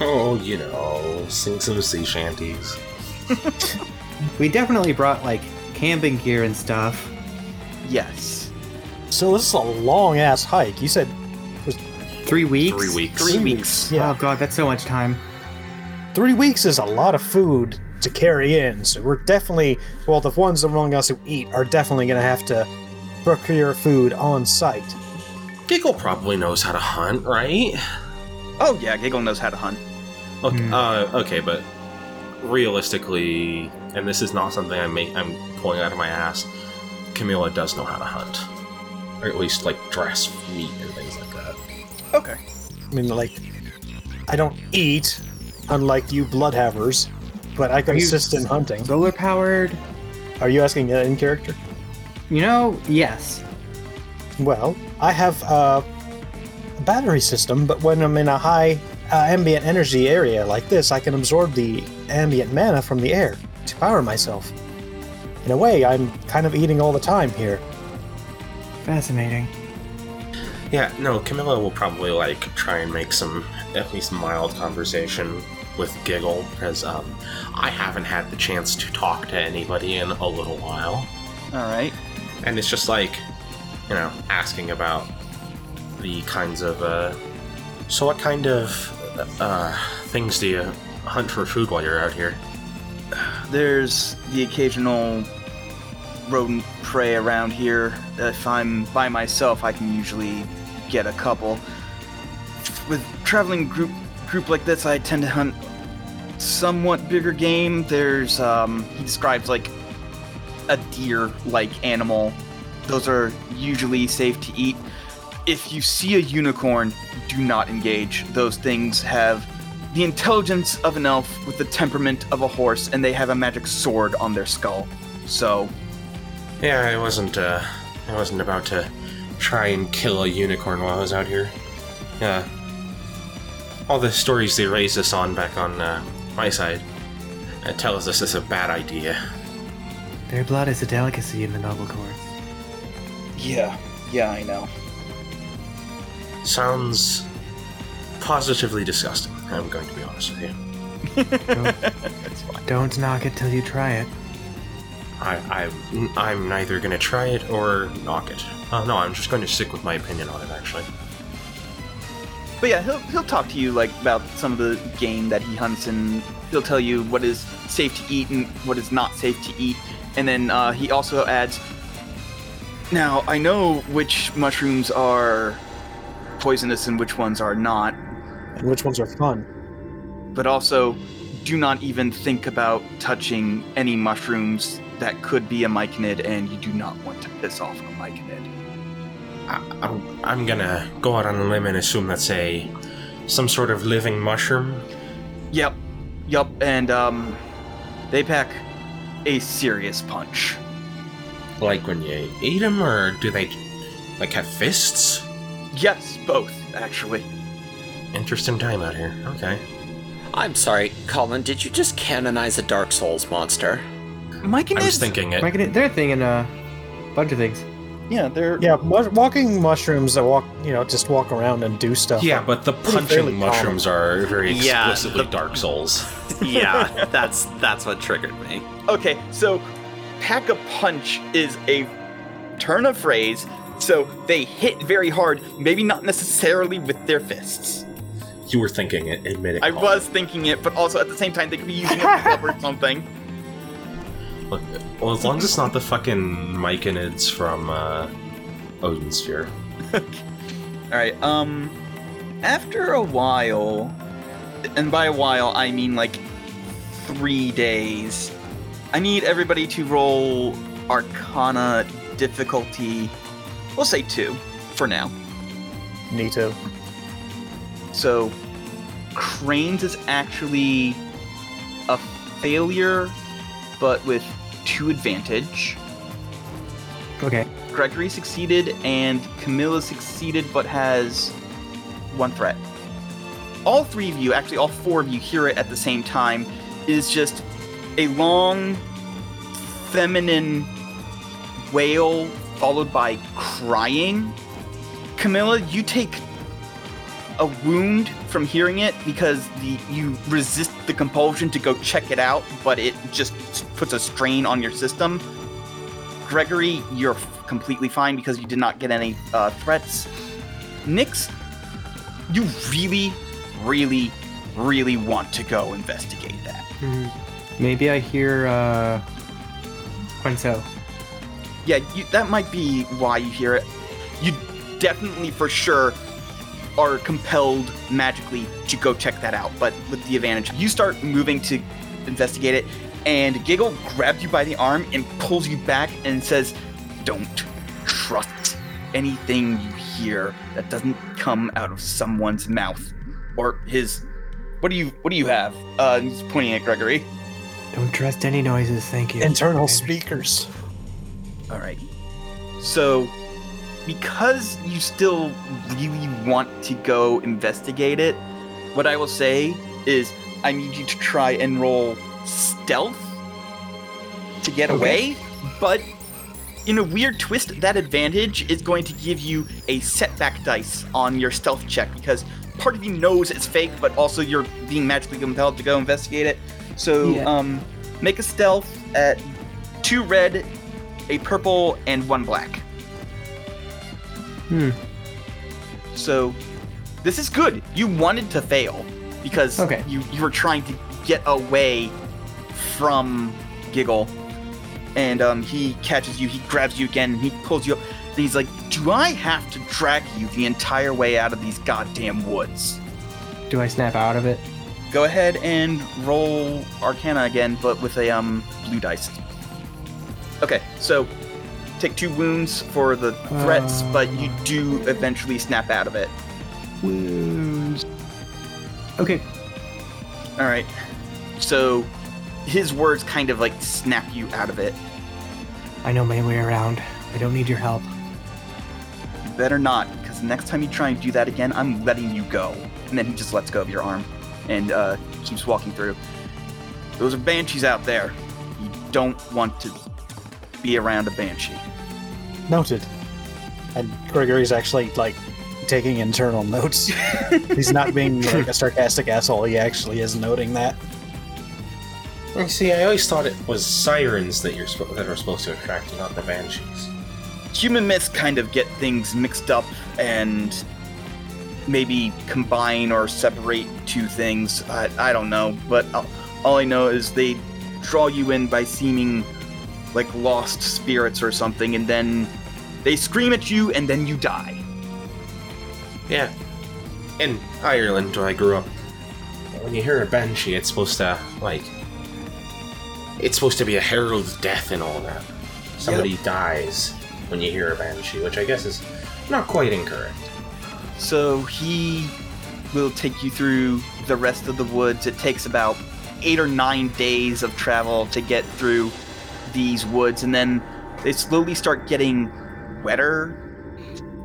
Oh, you know, sing some sea shanties. We definitely brought like camping gear and stuff. Yes. So this is a long ass hike. You said Three weeks. Three weeks. Three weeks. Yeah. Oh god, that's so much time. three weeks is a lot of food to carry in. So we're definitely well, the ones among us who eat are definitely gonna have to procure food on site. Giggle probably knows how to hunt, right? Oh, yeah, Giggle knows how to hunt. Okay, Hmm. uh, okay, but realistically, and this is not something I'm make, I'm pulling out of my ass. Camilla does know how to hunt, or at least like dress meat and things like that. Okay. I mean, like, I don't eat, unlike you bloodhavers. But I can Are you assist in hunting. Solar powered? Are you asking uh, in character? You know, yes. Well, I have uh, a battery system, but when I'm in a high uh, ambient energy area like this, I can absorb the ambient mana from the air to power myself. In a way, I'm kind of eating all the time here. Fascinating. Yeah, no, Camilla will probably like try and make some at least mild conversation with Giggle because um, I haven't had the chance to talk to anybody in a little while, All right. and it's just like, you know, asking about the kinds of. Uh, so, what kind of uh, things do you hunt for food while you're out here? There's the occasional rodent prey around here. If I'm by myself, I can usually get a couple. With traveling group group like this, I tend to hunt somewhat bigger game. There's um, he describes like a deer-like animal. Those are usually safe to eat. If you see a unicorn, do not engage. Those things have the intelligence of an elf with the temperament of a horse, and they have a magic sword on their skull. So, Yeah, I wasn't. Uh, I wasn't about to try and kill a unicorn while I was out here. Yeah. All the stories they raised us on back on uh, my side uh, tells us it's a bad idea. Their blood is a delicacy in the noble courts. yeah, yeah, I know. Sounds positively disgusting. I'm going to be honest with you. Don't knock it till you try it. I, I, I'm neither going to try it or knock it. Oh no, I'm just going to stick with my opinion on it. Actually. But yeah, he'll he'll talk to you like about some of the game that he hunts, and he'll tell you what is safe to eat and what is not safe to eat. And then uh, he also adds, "Now I know which mushrooms are poisonous and which ones are not, And which ones are fun? but also do not even think about touching any mushrooms that could be a myconid, and you do not want to piss off a myconid." I, I'm, I'm gonna go out on a limb and assume that's a some sort of living mushroom. Yep, yep, and um, they pack a serious punch. Like when you eat them, or do they like have fists? Yes, both actually. Interesting time out here. Okay. I'm sorry, Colin, did you just canonize a Dark Souls monster? Myconids. I was thinking it. Like, they're thinking a bunch of things. Yeah, they're Yeah, mu- walking mushrooms that walk, you know, just walk around and do stuff. Yeah, but the pretty punching mushrooms are very Yeah, explicitly the- Dark Souls. yeah, that's that's what triggered me. okay. So, pack a punch is a turn of phrase. So they hit very hard, maybe not necessarily with their fists. You were thinking it. Admit it. I Colin. was thinking it, but also at the same time they could be using it to cover something. Look, Well, as long as it's not the fucking Myconids from uh, Odin Sphere. All right. Um, after a while, and by a while I mean like three days. I need everybody to roll Arcana difficulty. We'll say two for now. Neato. So, Cranes is actually a failure, but with two advantage. Okay. Gregory succeeded, and Camilla succeeded, but has one threat. All three of you, actually, all four of you, hear it at the same time. It is just a long, feminine wail followed by crying. Camilla, you take a wound from hearing it because the you resist the compulsion to go check it out, but it just puts a strain on your system. Gregory, you're f- completely fine because you did not get any uh, threats. Nix, you really, really, really want to go investigate that. Hmm. Maybe I hear uh Quinto. Yeah, you, that might be why you hear it. You definitely, for sure, are compelled magically to go check that out. But with the advantage, you start moving to investigate it, and Giggle grabs you by the arm and pulls you back and says, "Don't trust anything you hear that doesn't come out of someone's mouth or his." What do you What do you have? Uh, he's pointing at Gregory. Don't trust any noises, thank you. Internal Okay. speakers. All right. So, because you still really want to go investigate it, what I will say is I need you to try and roll stealth to get away, but in a weird twist, that advantage is going to give you a setback dice on your stealth check because part of you knows it's fake, but also you're being magically compelled to go investigate it. So, Yeah. um, make a stealth at two red, a purple, and one black. Hmm. So, this is good. You wanted to fail because Okay. you you were trying to get away from Giggle, and um, he catches you. He grabs you again. And he pulls you up. And he's like, "Do I have to drag you the entire way out of these goddamn woods?" Do I snap out of it? Go ahead and roll Arcana again, but with a um blue dice. Okay, so take two wounds for the threats, but you do eventually snap out of it. Wounds. Okay. All right. So his words kind of like snap you out of it. I know my way around. I don't need your help. You better not, because next time you try and do that again, I'm letting you go. And then he just lets go of your arm and uh, keeps walking through. Those are banshees out there. You don't want to be around a banshee. Noted. And Gregory's actually like taking internal notes. He's not being like a sarcastic asshole. He actually is noting that. You see, I always thought it was sirens that you're sp- that are supposed to attract you, not the banshees. human myths kind of get things mixed up and maybe combine or separate two things. I, I don't know, but all, all I know is they draw you in by seeming like lost spirits or something, and then they scream at you, and then you die. Yeah. In Ireland, where I grew up, when you hear a banshee, it's supposed to, like. It's supposed to be a herald of death and all that. Somebody dies when you hear a banshee, which I guess is not quite incorrect. So he will take you through the rest of the woods. It takes about eight or nine days of travel to get through these woods, and then they slowly start getting wetter,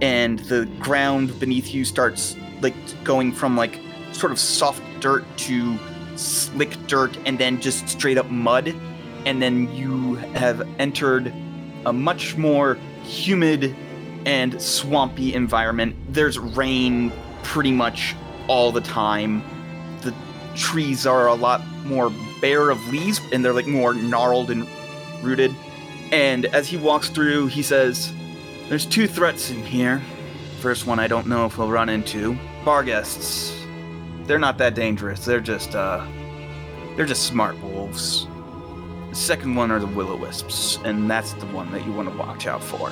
and the ground beneath you starts like going from like sort of soft dirt to slick dirt, and then just straight up mud, and then you have entered a much more humid and swampy environment. There's rain pretty much all the time. The trees are a lot more bare of leaves and they're like more gnarled and rooted. And as he walks through, he says, There's two threats in here. First one I don't know if we'll run into. Barghests. They're not that dangerous. They're just uh they're just smart wolves. The second one are the will-o-wisps, and that's the one that you want to watch out for.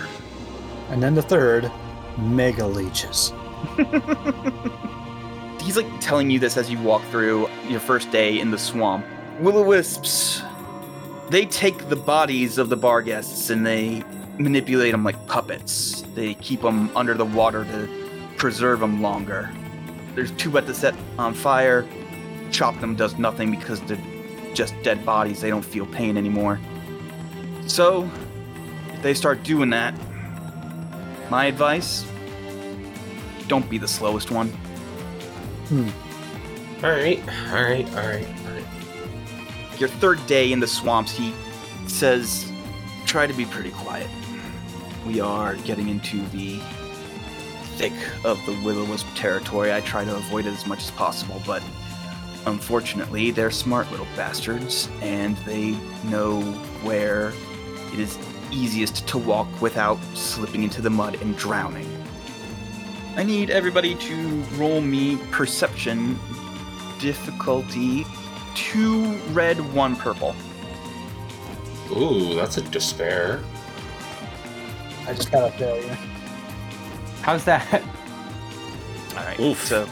And then the third, mega leeches. he's like telling you this as you walk through your first day in the swamp. Will-o-wisps, they take the bodies of the Barghests and they manipulate them like puppets. They keep them under the water to preserve them longer. There's two wet to set on fire. Chop them does nothing because they're just dead bodies. They don't feel pain anymore. So, if they start doing that, my advice don't be the slowest one. Hmm. Alright, alright, alright, alright. your third day in the swamps, he says, try to be pretty quiet. We are getting into the thick of the will-o-wisp territory. I try to avoid it as much as possible, but unfortunately, they're smart little bastards, and they know where it is easiest to walk without slipping into the mud and drowning. I need everybody to roll me perception difficulty two red, one purple. Ooh, that's a despair. I just got a failure. How's that? All right. Oof. So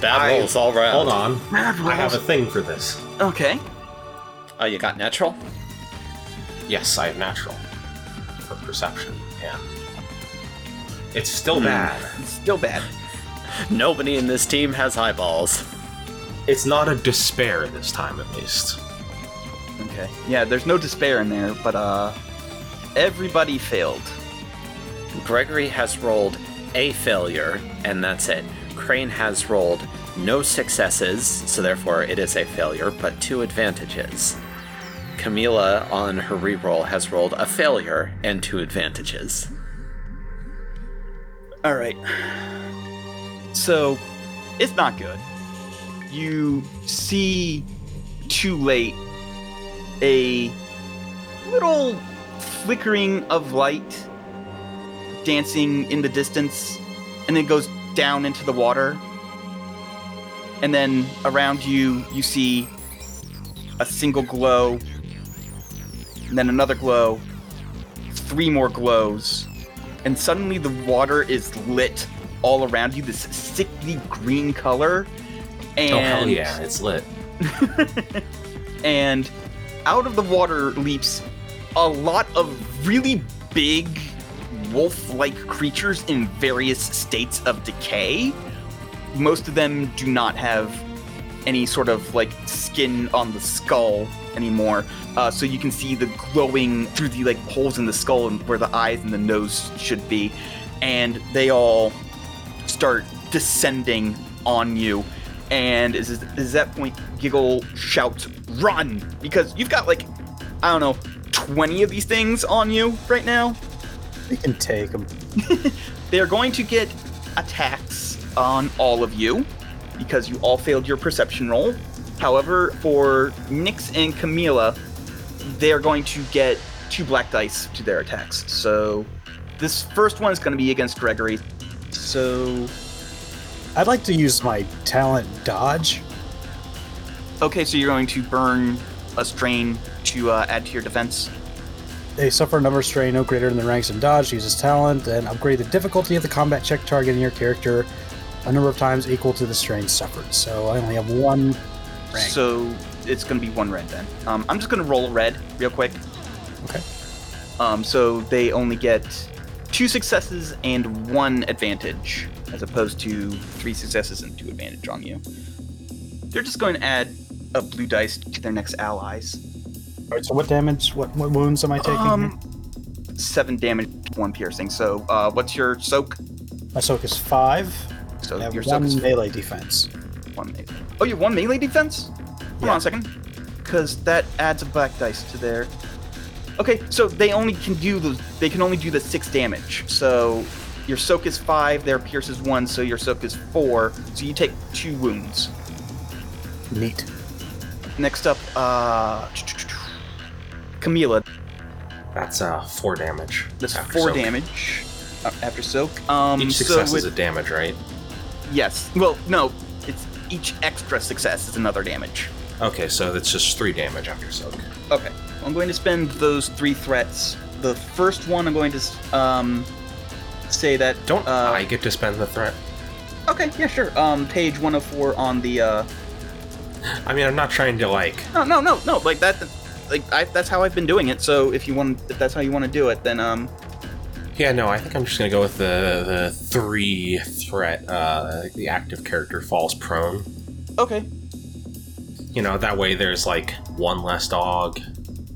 Bad I- rolls all round. Hold on. I have a thing for this. okay. Oh, you got natural? Yes, I have natural. For perception, yeah. It's still Hmm. bad. It's still bad. Nobody in this team has eyeballs. It's not a despair this time, at least. Okay. Yeah, there's no despair in there, but uh, everybody failed. Gregory has rolled a failure, and that's it. Crane has rolled no successes, so therefore it is a failure, but two advantages. Camila, on her reroll, has rolled a failure and two advantages. All right. So, it's not good. You see too late a little flickering of light dancing in the distance and it goes down into the water. And then around you, you see a single glow, and then another glow, three more glows, and suddenly the water is lit all around you, this sickly green color. And Oh hell yeah, it's lit. and out of the water leaps a lot of really big wolf-like creatures in various states of decay. Most of them do not have any sort of like skin on the skull anymore. Uh, so you can see the glowing through the like holes in the skull and where the eyes and the nose should be, and they all start descending on you. And is is that point Giggle shouts, "Run!" Because you've got like I don't know, twenty of these things on you right now. We can take them. They are going to get attacks on all of you because you all failed your perception roll. However, for Nyx and Camila, they are going to get two black dice to their attacks. So this first one is going to be against Gregory. So I'd like to use my talent dodge. okay, so you're going to burn a strain to uh, add to your defense. They suffer a number of strain no greater than the ranks in dodge, uses talent, and upgrade the difficulty of the combat check targeting your character a number of times equal to the strain suffered. So I only have one rank. So it's going to be one red then. Um, I'm just going to roll a red real quick. Okay. Um, so they only get two successes and one advantage, as opposed to three successes and two advantage on you. They're just going to add a blue dice to their next allies. All right, so what damage, what, what wounds am I taking? Um, seven damage, one piercing. So uh, what's your soak? My soak is five. So your soak one is melee defense. one melee. Oh, you have one melee defense? Hold Yeah. on a second. Because that adds a black dice to there. Okay, so they only can do the they can only do the six damage. So your soak is five, their pierce is one, so your soak is four. So you take two wounds. Neat. Next up, uh, Camila. That's uh four damage. That's after four soak. damage uh, after soak. Um, Each so success with- is a damage, right? yes. Well, no, it's each extra success is another damage. Okay, so that's just three damage after soak. Okay, I'm going to spend those three threats. The first one, I'm going to um, say that. Don't uh, I get to spend the threat? Okay, yeah, sure. Um, page 104 on the. Uh, I mean, I'm not trying to like. no, no, no, no. Like that. Like I, that's how I've been doing it. So if you want, if that's how you want to do it, then um, Yeah, no, I think I'm just gonna go with the the three threat. Uh, the active character falls prone. okay. You know, that way there's like one less dog.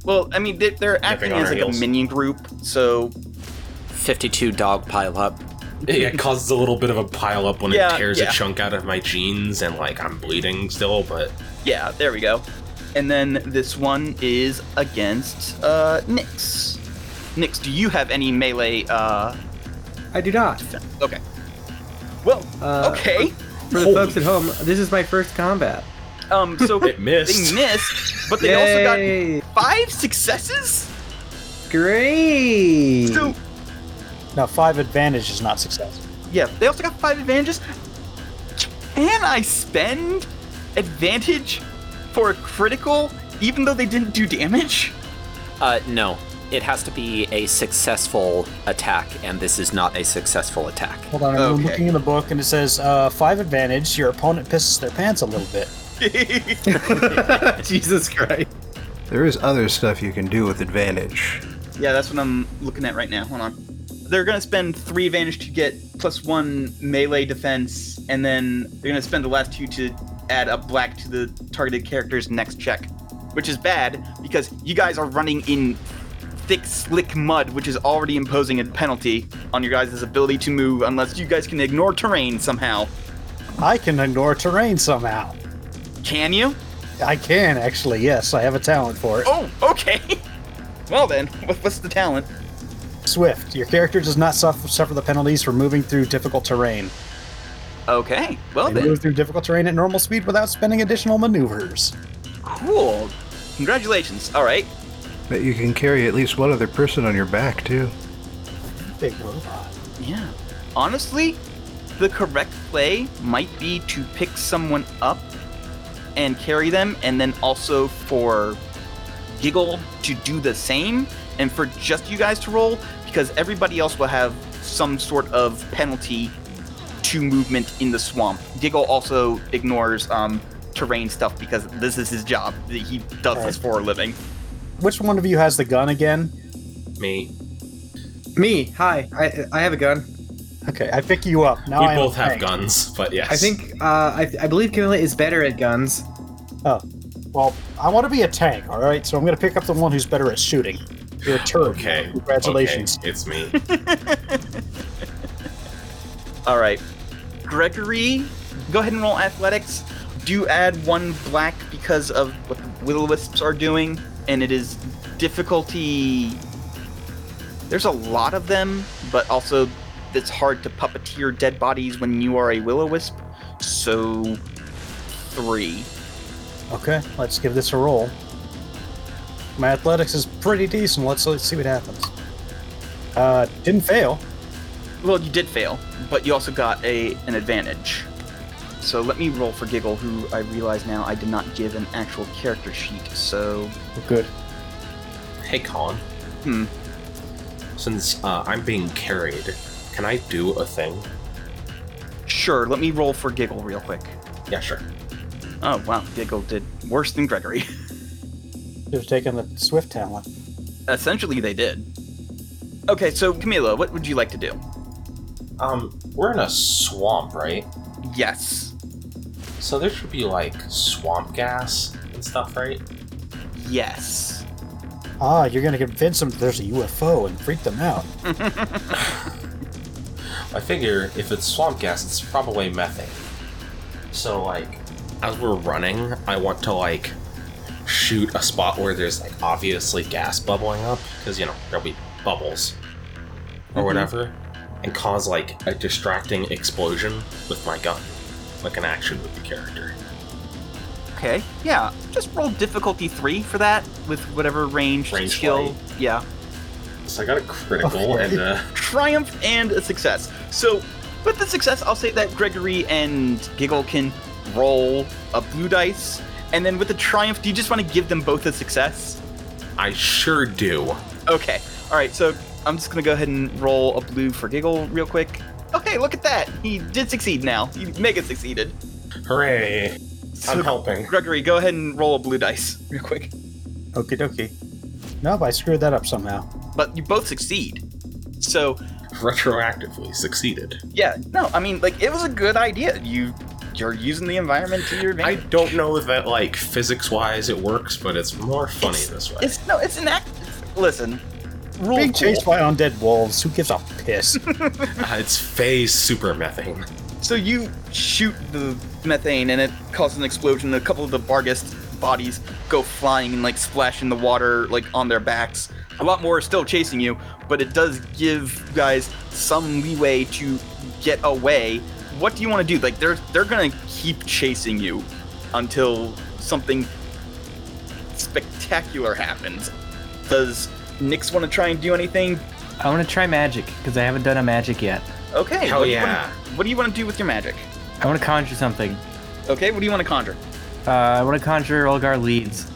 Well, I mean, they, they're acting as our like a minion group, so 52 dog pile up. It causes a little bit of a pile up when Yeah, it tears yeah. a chunk out of my jeans and like I'm bleeding still, but yeah, there we go. And then this one is against uh, Nyx. Nyx, do you have any melee? Uh, I do not. defense? Okay. Well, Uh, okay. For the folks at home, this is my first combat. Um, so it missed. they missed, but they also got five successes. Great! So Now, five advantage is not success. yeah, they also got five advantages. Can I spend advantage for a critical, even though they didn't do damage? Uh, no. It has to be a successful attack, and this is not a successful attack. Hold on, I'm Okay. looking in the book and it says uh, five advantage. Your opponent pisses their pants a little bit. Jesus Christ. There is other stuff you can do with advantage. Yeah, that's what I'm looking at right now. Hold on. They're gonna spend three advantage to get plus one melee defense, and then they're gonna spend the last two to add a black to the targeted character's next check, which is bad because you guys are running in thick, slick mud, which is already imposing a penalty on your guys' ability to move unless you guys can ignore terrain somehow. I can ignore terrain somehow. Can you? I can actually. Yes, I have a talent for it. Oh, okay. well then, what's the talent? Swift. Your character does not suffer, suffer the penalties for moving through difficult terrain. Okay, well They then, move through difficult terrain at normal speed without spending additional maneuvers. cool. Congratulations. All right. Bet you can carry at least one other person on your back, too. Big robot. Yeah. Honestly, the correct play might be to pick someone up and carry them, and then also for Giggle to do the same, and for just you guys to roll, because everybody else will have some sort of penalty to movement in the swamp. Giggle also ignores um, terrain stuff because this is his job. He does this for a living. Which one of you has the gun again? Me. Me, hi. I I have a gun. Okay, I pick you up. Now we I both have tank. guns, but yes. I think uh, I, I believe Camilla is better at guns. Oh, well, I want to be a tank. All right, so I'm going to pick up the one who's better at shooting. You're a turd. Okay. Congratulations. okay, it's me. All right. Gregory, go ahead and roll athletics. Do add one black because of what the will wisps are doing, and it is difficulty. There's a lot of them, but also it's hard to puppeteer dead bodies when you are a will o wisp. So, three. Okay, let's give this a roll. My athletics is pretty decent. Let's, let's see what happens. Uh, didn't fail. Well, you did fail, but you also got a an advantage. So let me roll for Giggle, who I realize now I did not give an actual character sheet. So, Good. hey, Colin. hmm. Since uh, I'm being carried, can I do a thing? Sure, let me roll for Giggle real quick. Yeah, sure. Oh, wow, Giggle did worse than Gregory. Should have taken the Swift talent. Essentially, they did. Okay, so Camila, what would you like to do? Um, we're in a swamp, right? Yes. So there should be like swamp gas and stuff, right? Yes. Ah, you're going to convince them there's a UFO and freak them out. I figure if it's swamp gas, it's probably methane. So like, as we're running, I want to like shoot a spot where there's like obviously gas bubbling up because you know there'll be bubbles or whatever, and cause like a distracting explosion with my gun, like an action movie character. Okay, yeah, just roll difficulty three for that with whatever range, Range skill. flight. Yeah. So I got a critical Okay. and uh, triumph and a success. So, with the success, I'll say that Gregory and Giggle can roll a blue dice. And then with the triumph, do you just want to give them both a success? I sure do. Okay. All right. So I'm just gonna go ahead and roll a blue for Giggle real quick. Okay, look at that. He did succeed now. He mega succeeded. Hooray! So, I'm helping. Gregory, go ahead and roll a blue dice real quick. Okie dokie. Nope, I screwed that up somehow. But you both succeed. So Retroactively succeeded. yeah, no, I mean like it was a good idea. You you're using the environment to your advantage. I advantage. don't know if that like physics wise it works, but it's more funny this way. It's no, it's an act. Listen, rule Being cool. chased by undead wolves, who gives a piss? Uh, it's phase super methane. So you shoot the methane, and it causes an explosion. A couple of the Barghest bodies go flying and like splash in the water, like on their backs. A lot more are still chasing you, but it does give you guys some leeway to get away. What do you want to do? Like they're they're gonna keep chasing you until something spectacular happens. Does Nyx want to try and do anything? I want to try magic because I haven't done a magic yet. Okay. Hell what do you yeah. wanna- what do you want to do with your magic? I want to conjure something. Okay. What do you want to conjure? Uh, I want to conjure Olgar Leeds.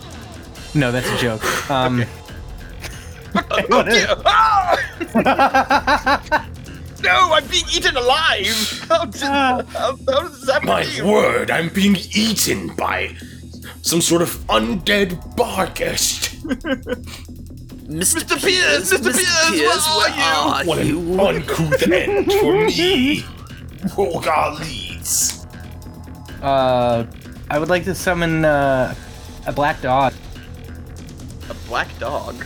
No, that's a joke. Um, Okay. Ah! no, I'm being eaten alive. How, did, how, how does that My feel? word, I'm being eaten by some sort of undead Barghest. Mr. Pierce, Mr. Pierce, where are you? What an uncouth end for me. Rogar Leeds. uh, I would like to summon uh, a black dog. A black dog.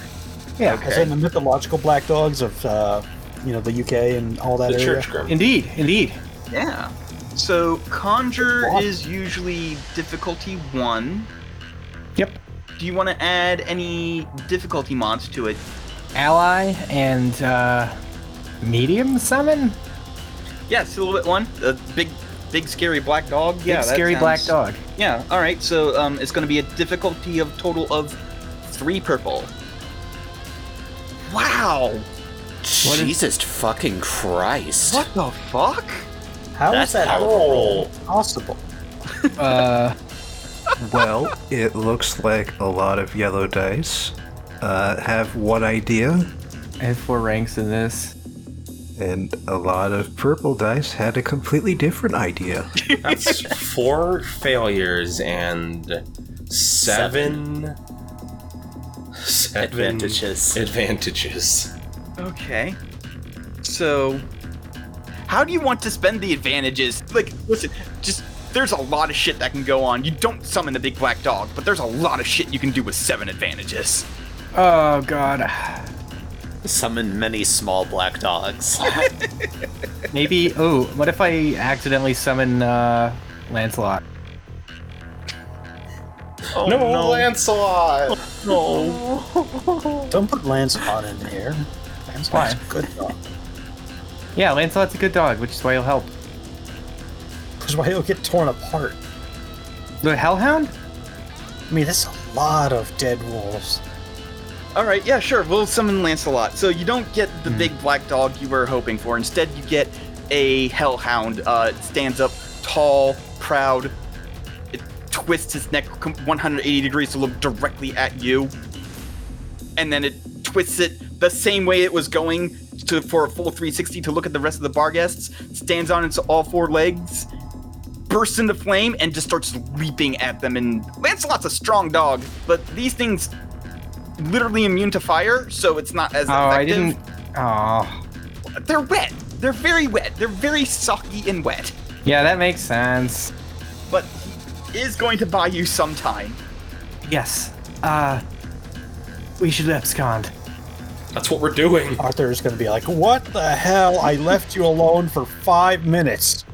Yeah, Okay. in the mythological black dogs of uh, you know the UK and all that The area. church grim. Indeed, indeed. Yeah. So conjure is usually difficulty one. Yep. Do you want to add any difficulty mods to it? Ally and uh, medium summon. Yeah, silhouette one, a big, big scary black dog. Big yeah, that scary black dog. Yeah. All right. So um, it's going to be a difficulty of total of three purple. Wow. What is- Jesus fucking Christ. What the fuck? How That's is that powerful. possible? Uh, Well, it looks like a lot of yellow dice uh, have one idea, I have four ranks in this. and a lot of purple dice had a completely different idea. That's four failures and seven, seven Advantages. Advantages. Okay. So, how do you want to spend the advantages? Like, listen, just there's a lot of shit that can go on. You don't summon the big black dog, but there's a lot of shit you can do with seven advantages. Oh god. Summon many small black dogs. Maybe. Oh, what if I accidentally summon uh, Lancelot? Oh, no, Lancelot! No. Don't put Lancelot in here. Lancelot's a good dog. Yeah, Lancelot's a good dog, which is why he'll help. Because why he'll get torn apart. The Hellhound? I mean, that's a lot of dead wolves. All right, yeah, sure. We'll summon Lancelot. So you don't get the big black dog you were hoping for. Instead, you get a hellhound. Uh, it stands up tall, proud. It twists its neck 180 degrees to look directly at you, and then it twists it the same way it was going to for a full 360 to look at the rest of the Barghests. Stands on its all four legs, bursts into flame, and just starts leaping at them. And Lancelot's a strong dog, but these things literally immune to fire, so it's not as Oh, I effective. didn't. Oh. They're wet. They're very wet. They're very socky and wet. Yeah, that makes sense. But he is going to buy you some time. Yes. Uh, we should abscond. That's what we're doing. Arthur's going to be like, What the hell? I left you alone for five minutes.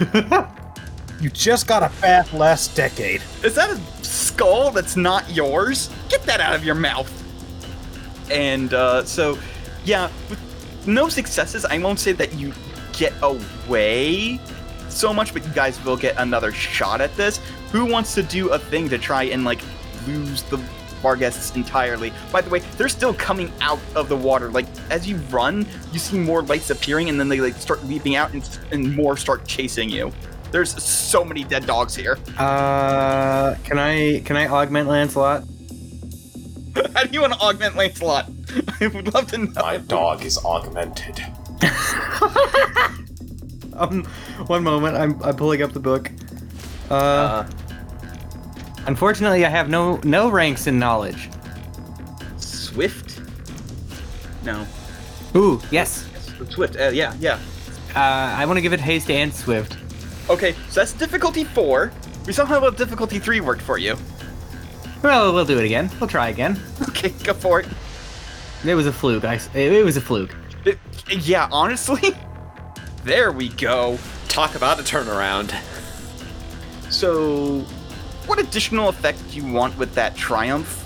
you just got a bath last decade. Is that a skull that's not yours? Get that out of your mouth. And uh, so, yeah, with no successes, I won't say that you get away so much, but you guys will get another shot at this. Who wants to do a thing to try and like lose the Barghests entirely? By the way, they're still coming out of the water. Like as you run, you see more lights appearing, and then they like start leaping out, and, and more start chasing you. There's so many dead dogs here. Uh, can I can I augment Lancelot? How do you want to augment Lancelot? I would love to know. My dog is augmented. Um, one moment. I'm I'm pulling up the book. Uh, Unfortunately, I have no no ranks in knowledge. Swift? No. Ooh, yes. Swift, uh, yeah, yeah. Uh, I want to give it haste and swift. Okay, so that's difficulty four. We saw how about difficulty three worked for you. Well, we'll do it again. We'll try again. Okay, go for it. It was a fluke. I, s- it, it was a fluke. It- yeah, honestly, there we go. Talk about a turnaround. So, what additional effect do you want with that triumph?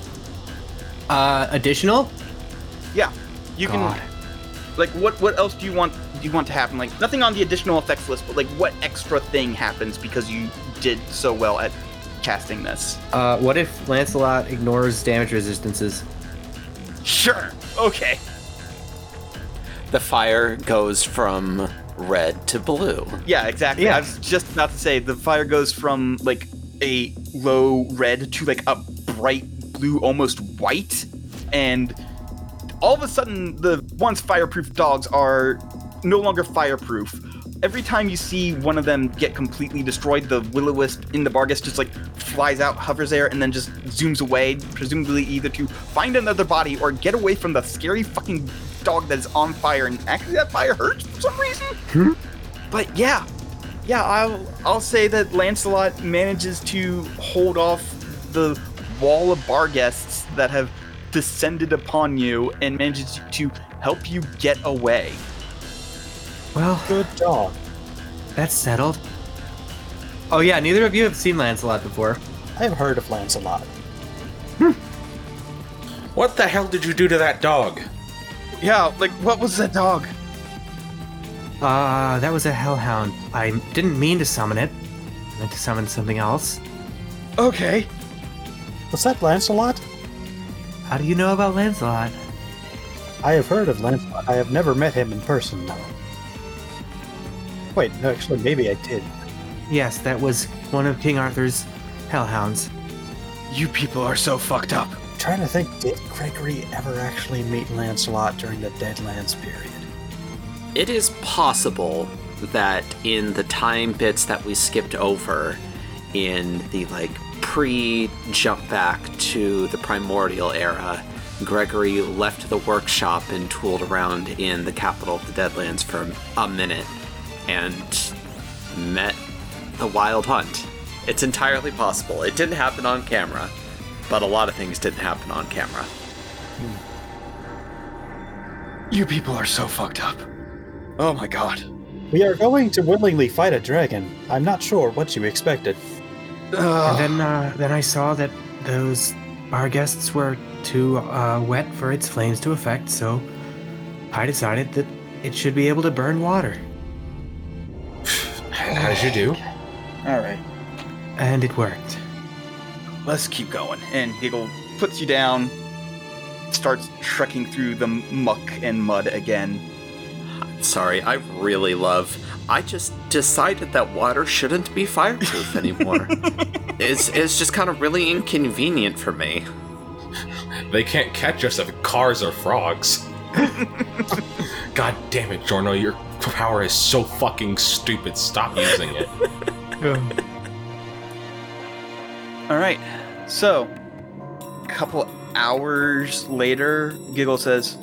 Uh, additional? Yeah, you God. can. Like, what what else do you want? Do you want to happen? Like, nothing on the additional effects list, but like, what extra thing happens because you did so well at casting this? uh, what if Lancelot ignores damage resistances? Sure. Okay. The fire goes from red to blue. Yeah, exactly. Yeah. I was just about to say the fire goes from like a low red to like a bright blue, almost white, and all of a sudden the once fireproof dogs are no longer fireproof. Every time you see one of them get completely destroyed, the will o wisp in the Barghest just like flies out, hovers there, and then just zooms away, presumably either to find another body or get away from the scary fucking dog that is on fire. And actually, that fire hurts for some reason. Hmm? But yeah, yeah, I'll I'll say that Lancelot manages to hold off the wall of Barghests that have descended upon you and manages to help you get away. Well, Good job. that's settled. Oh yeah, neither of you have seen Lancelot before. I've heard of Lancelot. Hmm. What the hell did you do to that dog? Yeah, like what was that dog? Uh, that was a hellhound. I didn't mean to summon it. I meant to summon something else. Okay. Was that Lancelot? How do you know about Lancelot? I have heard of Lancelot. I have never met him in person, though. Wait, no, actually, maybe I did. Yes, that was one of King Arthur's hellhounds. You people are so fucked up. trying to think, did Gregory ever actually meet Lancelot during the Deadlands period? It is possible that in the time bits that we skipped over, in the like pre jump back to the primordial era, Gregory left the workshop and tooled around in the capital of the Deadlands for a minute and met the Wild Hunt. It's entirely possible. It didn't happen on camera, but a lot of things didn't happen on camera. You people are so fucked up. Oh my god. We are going to willingly fight a dragon. I'm not sure what you expected. And then, uh, then I saw that those Barghests were too uh, wet for its flames to affect, so I decided that it should be able to burn water, As you do. All right. and it worked. Let's keep going. And Giggle puts you down, starts trekking through the muck and mud again. Sorry, I really love. I just decided that water shouldn't be fireproof anymore. it's it's just kind of really inconvenient for me. They can't catch us if cars are frogs. God damn it, Jorno, your power is so fucking stupid. Stop using it. All right. So, a couple hours later, Giggle says,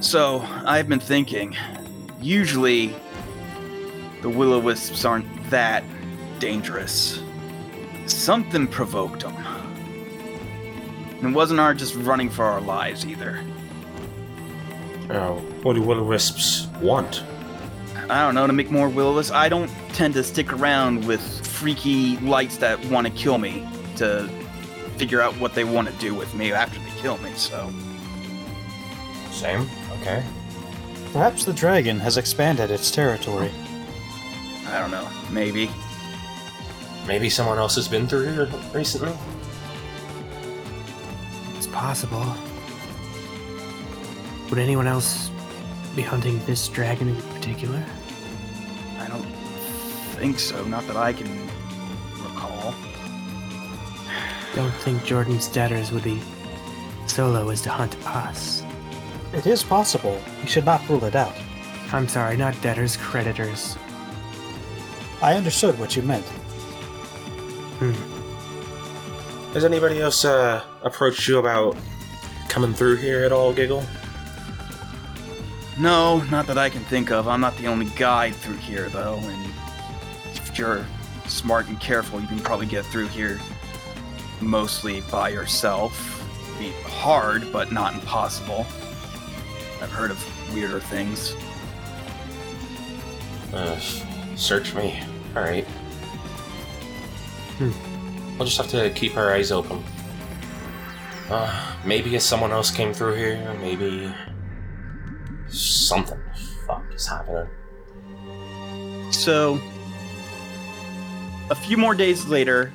So, I've been thinking. Usually, the will o wisps aren't that dangerous. Something provoked them. And it wasn't our just running for our lives either. Oh, what do will o wisps want? I don't know, to make more will o wisps. I don't tend to stick around with freaky lights that want to kill me to figure out what they want to do with me after they kill me, so. Same. Okay. Perhaps the dragon has expanded its territory. I don't know. Maybe. Maybe someone else has been through here recently. It's possible. Would anyone else be hunting this dragon in particular? I don't think so. Not that I can recall. Don't think Jordan's debtors would be solo as to hunt us. It is possible. You should not rule it out. I'm sorry, not debtors, creditors. I understood what you meant. Has anybody else uh, approached you about coming through here at all, Giggle? No, not that I can think of. I'm not the only guide through here, though, and if you're smart and careful, you can probably get through here mostly by yourself. Be hard, but not impossible. I've heard of weirder things. Uh, search me. Alright. Hmm. We'll just have to keep our eyes open. Uh, maybe if someone else came through here, maybe something fuck is happening. So, a few more days later,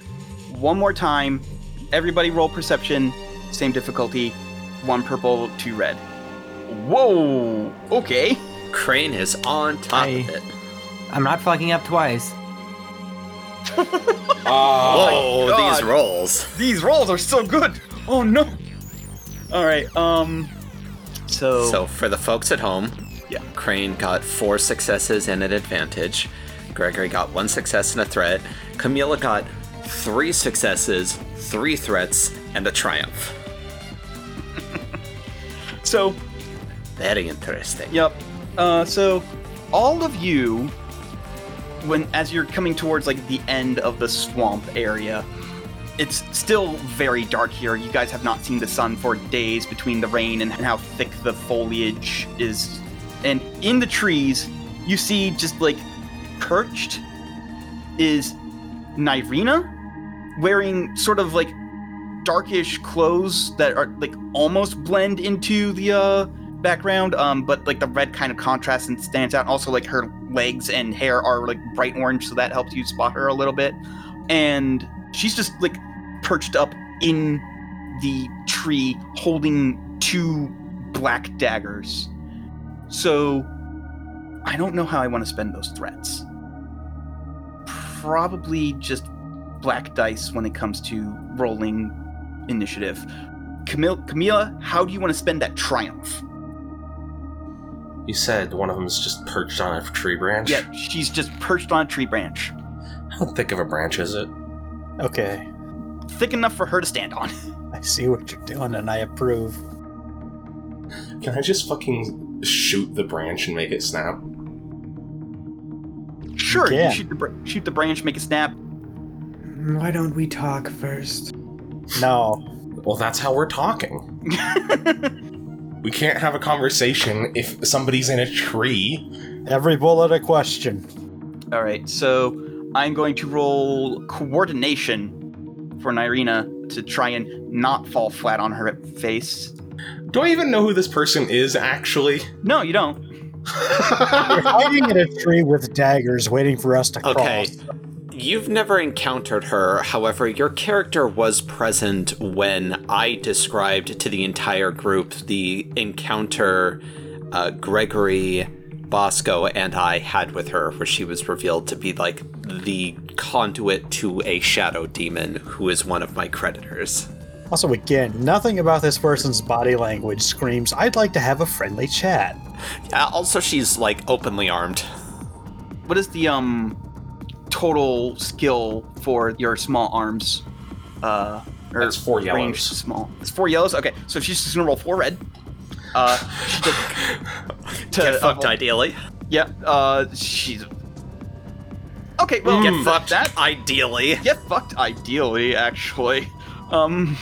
one more time, everybody roll perception, same difficulty, one purple, two red. Whoa! Okay. Crane is on top I- of it. I'm not fucking up twice. Whoa, these rolls. These rolls are so good. Oh no. All right. Um. So. So for the folks at home, Yeah. Crane got four successes and an advantage. Gregory got one success and a threat. Camila got three successes, three threats, and a triumph. So. Very interesting. Yep. Uh. So, all of you, when as you're coming towards like the end of the swamp area, it's still very dark here. You guys have not seen the sun for days between the rain and how thick the foliage is. And in the trees, you see just like perched is Nirina wearing sort of like darkish clothes that are like almost blend into the uh background um but like the red kind of contrasts and stands out also like her legs and hair are like bright orange so that helps you spot her a little bit and she's just like perched up in the tree holding two black daggers so i don't know how i want to spend those threats probably just black dice when it comes to rolling initiative. Camille, Camila, how do you want to spend that triumph? You said one of them is just perched on a tree branch. Yeah, she's just perched on a tree branch, How thick of a branch is it? Okay, thick enough for her to stand on. I see what you're doing, and I approve. Can I just fucking shoot the branch and make it snap? Sure, you can. shoot the br- shoot the branch, make it snap. Why don't we talk first? No, Well, that's how we're talking. We can't have a conversation if somebody's in a tree. every bullet a question. All right, so I'm going to roll coordination for Nirina to try and not fall flat on her face. Do I even know who this person is, actually? No, you don't. You're hiding in a tree with daggers, waiting for us to cross. Okay. You've never encountered her, however, your character was present when I described to the entire group the encounter uh, Gregory, Bosco, and I had with her, where she was revealed to be like the conduit to a shadow demon who is one of my creditors. Also, again, nothing about this person's body language screams, I'd like to have a friendly chat. Uh, also, she's like openly armed. What is the um total skill for your small arms? Uh, or That's four range yellows. Small. It's four yellows. Okay, so she's just gonna roll four red. Uh, she just, to Get fucked, uh, ideally. Yeah. Uh, she's. Okay, well, Get get fucked, that. ideally. Get fucked. Ideally, actually. Um.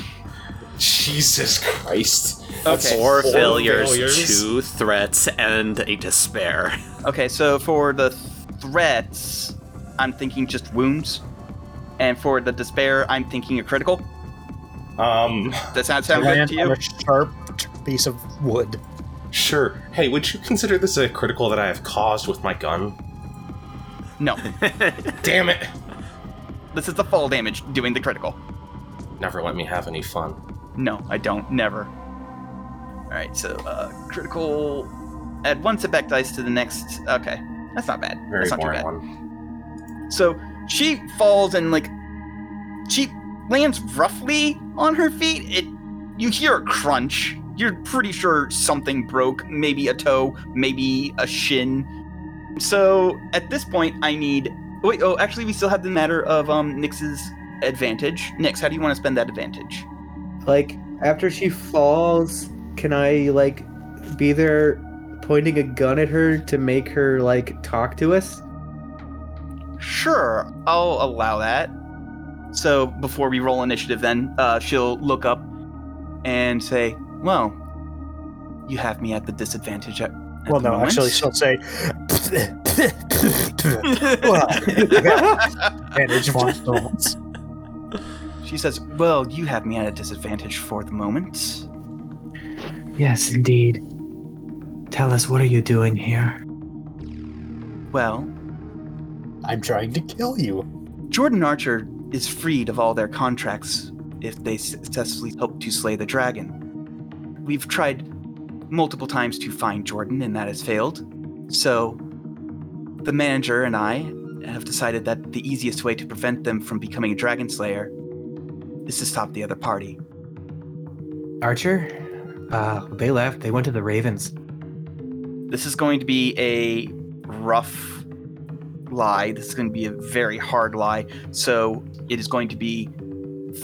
Jesus Christ. Okay. Four, Four failures, failures. two threats, and a despair. Okay, so for the threats, I'm thinking just wounds, and for the despair, I'm thinking a critical. Um, Does that sound good to you? a sharp piece of wood. sure. Hey, would you consider this a critical that I have caused with my gun? No. Damn it! This is the fall damage doing the critical. Never let me have any fun. No, I don't. Never. All right, so uh, critical. Add one setback dice to the next. Okay, that's not bad. Very that's not too boring bad. one. So she falls and like she lands roughly on her feet. It you hear a crunch. You're pretty sure something broke, maybe a toe, maybe a shin. So at this point, I need. Wait, oh, actually, we still have the matter of um Nyx's advantage. Nyx, how do you want to spend that advantage? Like after she falls, can I like be there pointing a gun at her to make her like talk to us? Sure, I'll allow that. So before we roll initiative, then uh, she'll look up and say, "Well, you have me at the disadvantage." At, at Well, the no, moment." actually, she'll say, Advantage once. she says, "Well, you have me at a disadvantage for the moment." Yes, indeed. Tell us, what are you doing here? Well, I'm trying to kill you. Jordan Archer is freed of all their contracts if they successfully help to slay the dragon. We've tried multiple times to find Jordan, and that has failed. So, the manager and I have decided that the easiest way to prevent them from becoming a dragon slayer is to stop the other party. Archer? Uh, they left. They went to the Ravens. This is going to be a rough lie. This is going to be a very hard lie. So, it is going to be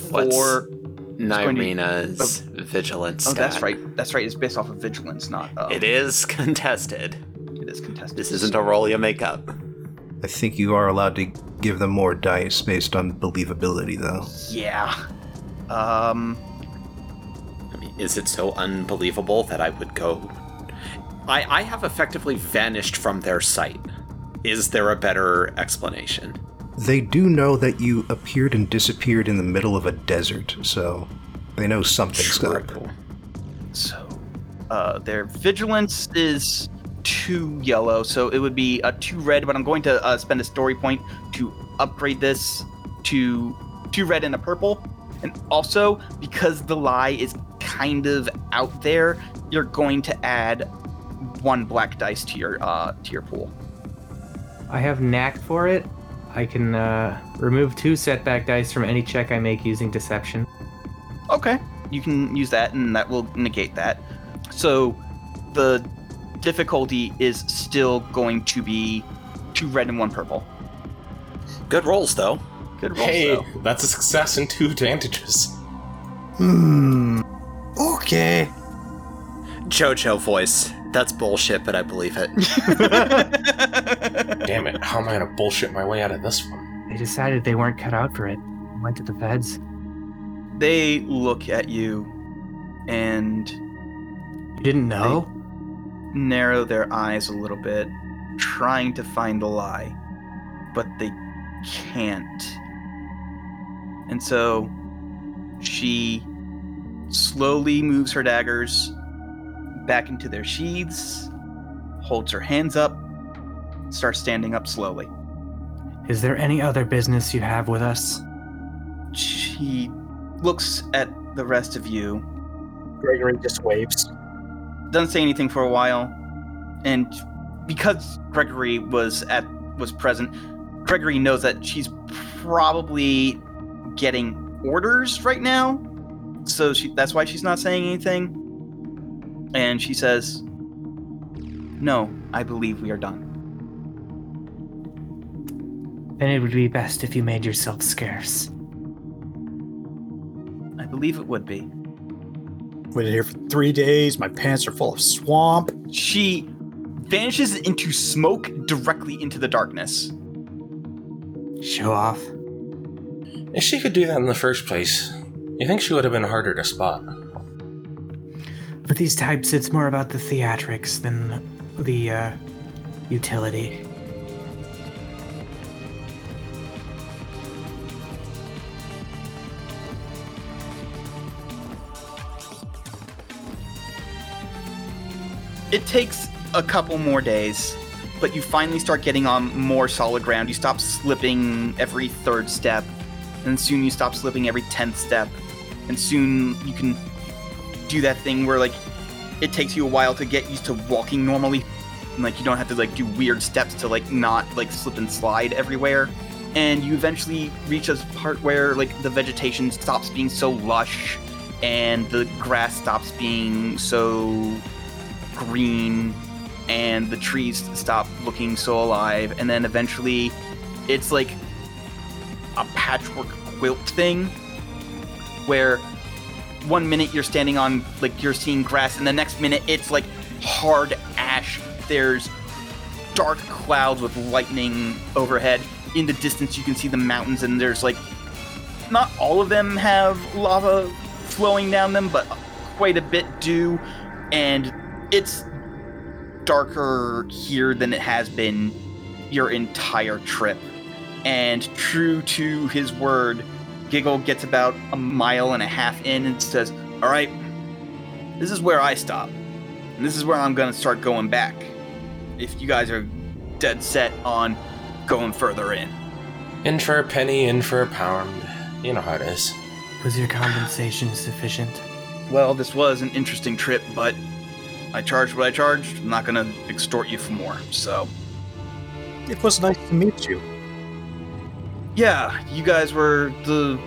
What's four. going to be- Nirina's vigilance. Oh, that's right. That's right. It's based off of vigilance, not. Uh, It is contested. It is contested. This isn't a roll you make up. I think you are allowed to give them more dice based on believability, though. Yeah. Um. I mean, is it so unbelievable that I would go? I I have effectively vanished from their sight. Is there a better explanation? They do know that you appeared and disappeared in the middle of a desert, so they know something's up. True. So, uh, their vigilance is two yellow, so it would be a two red. But I'm going to uh, spend a story point to upgrade this to two red and a purple. And also, because the lie is kind of out there, you're going to add one black dice to your uh, to your pool. I have knack for it. I can uh, remove two setback dice from any check I make using deception. Okay, you can use that, and that will negate that. So, the difficulty is still going to be two red and one purple. Good rolls though. Good rolls, Hey, though. that's a success and two advantages. Hmm. Okay. JoJo voice. That's bullshit, but I believe it. Damn it, how am I gonna bullshit my way out of this one? They decided they weren't cut out for it. Went to the feds. They look at you and You didn't know? narrow their eyes a little bit, trying to find the lie, but they can't. And so she slowly moves her daggers back into their sheaths, holds her hands up, starts standing up slowly. Is there any other business you have with us? She looks at the rest of you Gregory just waves. doesn't say anything for a while and because gregory was at was present gregory knows that she's probably getting orders right now so she that's why she's not saying anything and she says no i believe we are done Then it would be best if you made yourself scarce. i believe it would be Waited here for three days. My pants are full of swamp. she vanishes into smoke directly into the darkness Show off. If she could do that in the first place, you think she would have been harder to spot? For these types, it's more about the theatrics than the uh, utility. It takes a couple more days, but you finally start getting on more solid ground. You stop slipping every third step, and soon you stop slipping every tenth step, and soon you can do that thing where like it takes you a while to get used to walking normally, and like you don't have to like do weird steps to like not like slip and slide everywhere. And you eventually reach a part where like the vegetation stops being so lush, and the grass stops being so green and the trees stop looking so alive and then eventually it's like a patchwork quilt thing where one minute you're standing on like you're seeing grass and the next minute it's like hard ash. There's dark clouds with lightning overhead. In the distance you can see the mountains and there's like not all of them have lava flowing down them but quite a bit do and it's darker here than it has been your entire trip. And true to his word, Giggle gets about a mile and a half in and says, All right, this is where I stop. And this is where I'm going to start going back. If you guys are dead set on going further in. In for a penny, in for a pound. You know how it is. Was your compensation sufficient? Well, this was an interesting trip, but I charged what I charged. I'm not going to extort you for more. So. It was nice to meet you. Yeah, you guys were the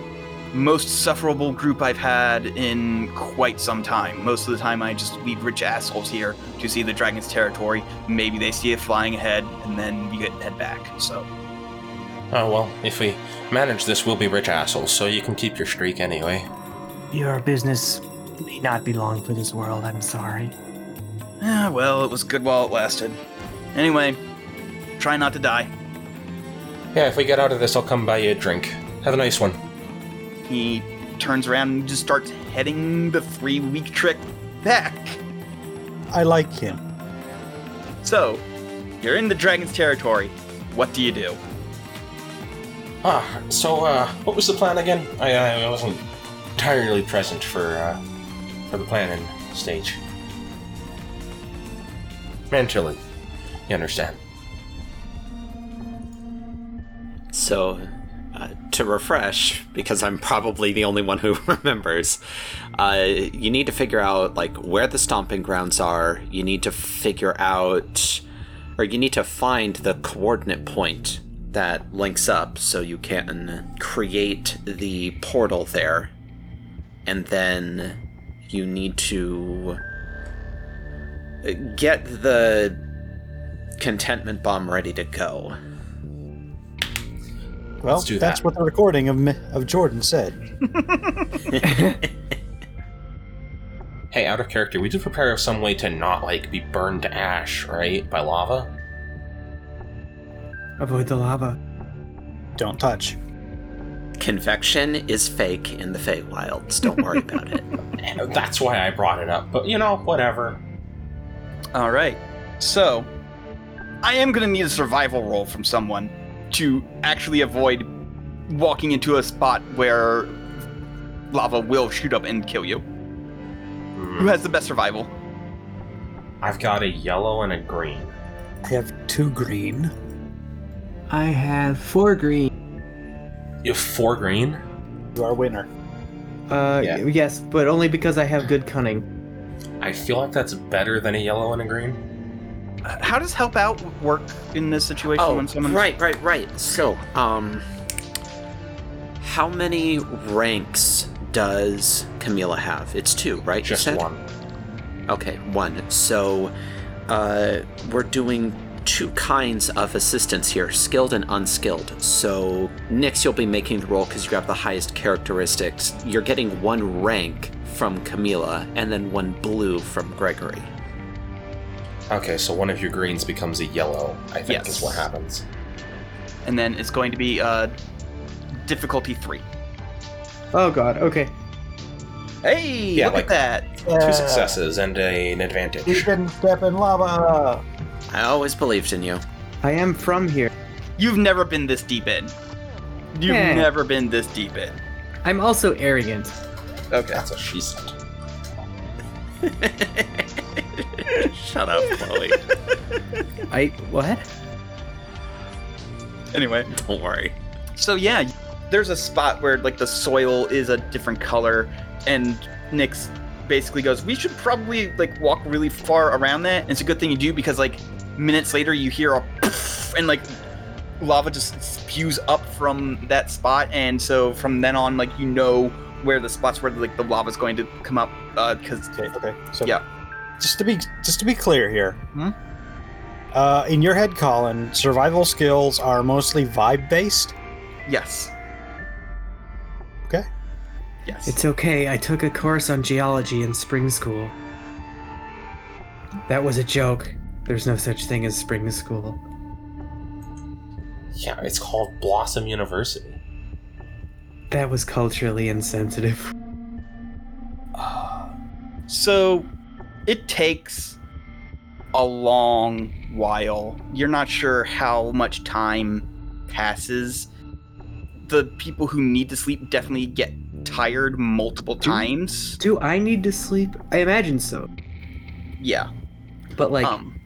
most sufferable group I've had in quite some time. Most of the time, I just lead rich assholes here to see the dragon's territory. Maybe they see it flying ahead, and then we get head back. So, Oh well, if we manage this, we'll be rich assholes, so you can keep your streak anyway. Your business may not be long for this world, I'm sorry. Ah, well, it was good while it lasted. Anyway, try not to die. Yeah, if we get out of this, I'll come buy you a drink. Have a nice one. He turns around and just starts heading the three week trek back. I like him. So, you're in the dragon's territory. What do you do? Ah, so, uh, what was the plan again? I, I wasn't entirely present for, uh, for the planning stage. Mentally. You understand? So, uh, to refresh, because I'm probably the only one who remembers, uh, you need to figure out like where the stomping grounds are. You need to figure out, or you need to find the coordinate point that links up, so you can create the portal there, and then you need to get the contentment bomb ready to go. Well, Let's that's what the recording of, of Jordan said. Hey, out of character, we did prepare some way to not, like, be burned to ash, right? By lava? Avoid the lava. Don't touch. Convection is fake in the Feywilds. Don't worry about it. That's why I brought it up. But, you know, whatever. All right. So, I am going to need a survival roll from someone to actually avoid walking into a spot where lava will shoot up and kill you. Hmm. Who has the best survival? I've got a yellow and a green. I have two green. I have four green. You have four green? You are a winner. Uh, Yeah. yes, but only because I have good cunning. I feel like that's better than a yellow and a green. How does help out work in this situation oh, when someone right, right, right. So, um, how many ranks does Camila have? It's two, right? you Just said? one. Okay, one. So, uh, we're doing two kinds of assistance here skilled and unskilled. So, Nyx, you'll be making the roll because you have the highest characteristics. You're getting one rank from Camila and then one blue from Gregory. Okay, so one of your greens becomes a yellow, I think Yes. is what happens. and then it's going to be uh difficulty 3. Oh god, okay. Hey, Yeah, look like- at that. Two successes and a, an advantage. didn't step in lava. I always believed in you. I am from here. You've never been this deep in. You've Yeah. never been this deep in. I'm also arrogant. Okay. That's what she said. Shut up, Chloe. I what? Anyway, Don't worry. so yeah, there's a spot where like the soil is a different color, and Nyx basically goes, "We should probably like walk really far around that." And it's a good thing you do because like minutes later you hear a poof, and like lava just spews up from that spot, and so from then on, like you know where the spots where like the lava's going to come up, because Okay, okay. So Yeah. Just to be just to be clear here. Hmm? Uh, in your head, Colin, survival skills are mostly vibe based. yes. Yes, It's okay. I took a course on geology in spring school. That was a joke. There's no such thing as spring school. Yeah, it's called Blossom University. That was culturally insensitive. So it takes a long while. You're not sure how much time passes. The people who need to sleep definitely get tired multiple times. Do I need to sleep? I imagine so. Yeah. But like um.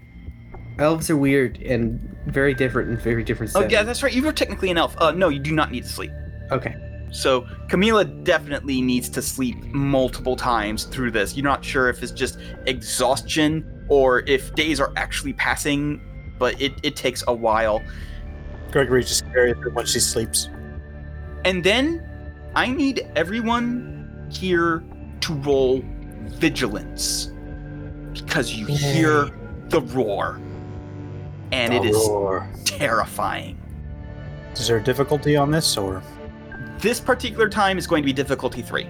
elves are weird and very different in very different Oh yeah, that's right. You were technically an elf. Uh, no, you do not need to sleep. Okay. So Camila definitely needs to sleep multiple times through this. You're not sure if it's just exhaustion or if days are actually passing, but it, it takes a while. Gregory just carries her when she sleeps. And then I need everyone here to roll vigilance because you hear the roar. And it is terrifying. Is there a difficulty on this, or This particular time is going to be difficulty 3.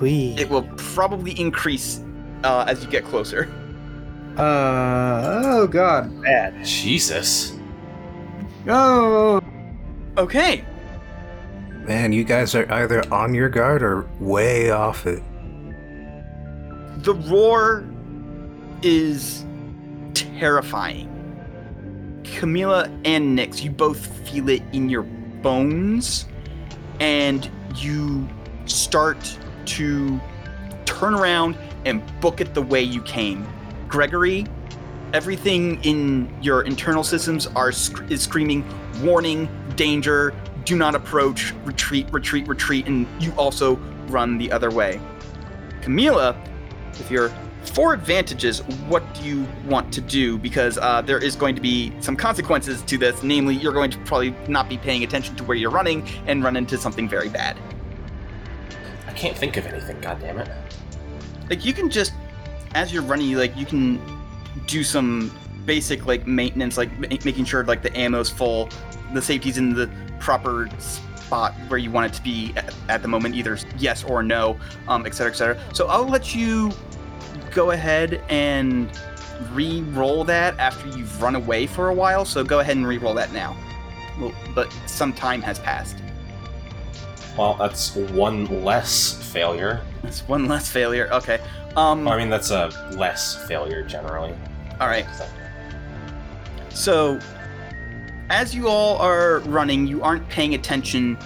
we? It will probably increase uh, as you get closer. Uh oh god. bad. Jesus. Oh Okay. Man, you guys are either on your guard or way off it. The roar is terrifying. Camila and Nyx, you both feel it in your bones, and you start to turn around and book it the way you came. Gregory, everything in your internal systems are sc- is screaming warning, danger, do not approach, retreat, retreat, retreat, and you also run the other way. Camila, with your four advantages, what do you want to do? Because uh, there is going to be some consequences to this. Namely, you're going to probably not be paying attention to where you're running and run into something very bad. I can't think of anything, goddammit. Like you can just, as you're running, like you can do some basic like maintenance, like ma- making sure like the ammo's full, the safety's in the proper spot where you want it to be at, at the moment, either yes or no, um, et cetera, et cetera. So I'll let you go ahead and re-roll that after you've run away for a while. So go ahead and re-roll that now. Well, but some time has passed. Well, that's one less failure. That's one less failure. Okay. Um. I mean, that's a less failure generally. All right. So, as you all are running, you aren't paying attention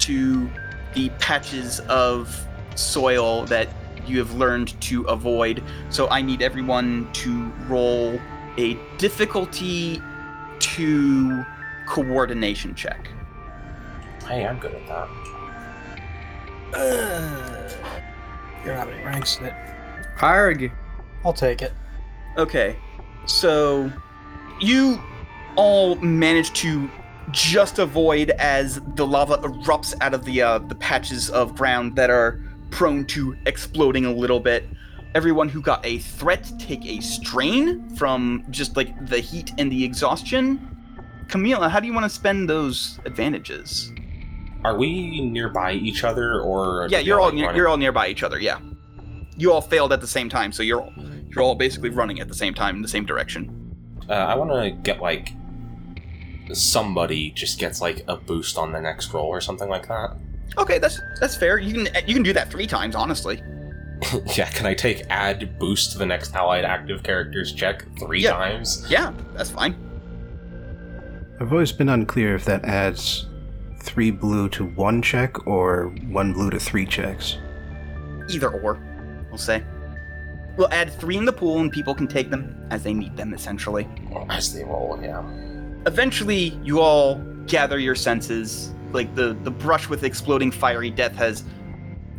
to the patches of soil that you have learned to avoid. So, I need everyone to roll a difficulty to coordination check. Hey, I'm good at that. You're not ranks it. Arg. I'll take it. Okay, so you all manage to just avoid as the lava erupts out of the uh, the patches of ground that are prone to exploding a little bit. Everyone who got a threat take a strain from just like the heat and the exhaustion. Camila, how do you want to spend those advantages? Are we nearby each other, or yeah, you're all like you're all nearby each other. Yeah, you all failed at the same time, so you're all, you're all basically running at the same time in the same direction. Uh, I want to get like somebody just gets like a boost on the next roll or something like that. Okay, that's that's fair. You can you can do that three times, honestly. yeah, can I take add boost to the next allied active characters check three Yeah. times? Yeah, that's fine. I've always been unclear if that adds three blue to one check or one blue to three checks. Either or, we'll say. We'll add three in the pool, and people can take them as they need them, essentially. As they roll, yeah. Eventually, you all gather your senses. Like the the brush with exploding fiery death has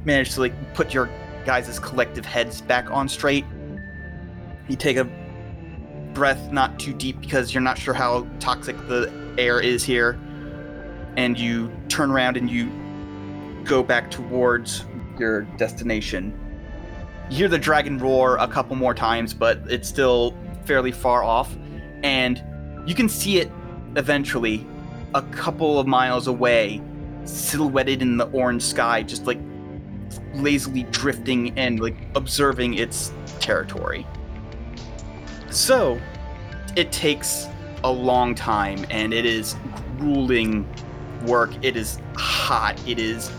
managed to like put your guys' collective heads back on straight. You take a breath, not too deep because you're not sure how toxic the air is here, and you turn around and you go back towards your destination. You hear the dragon roar a couple more times, but it's still fairly far off, and you can see it eventually a couple of miles away, silhouetted in the orange sky, just like lazily drifting and like observing its territory. So, it takes a long time and it is grueling work. It is hot. It is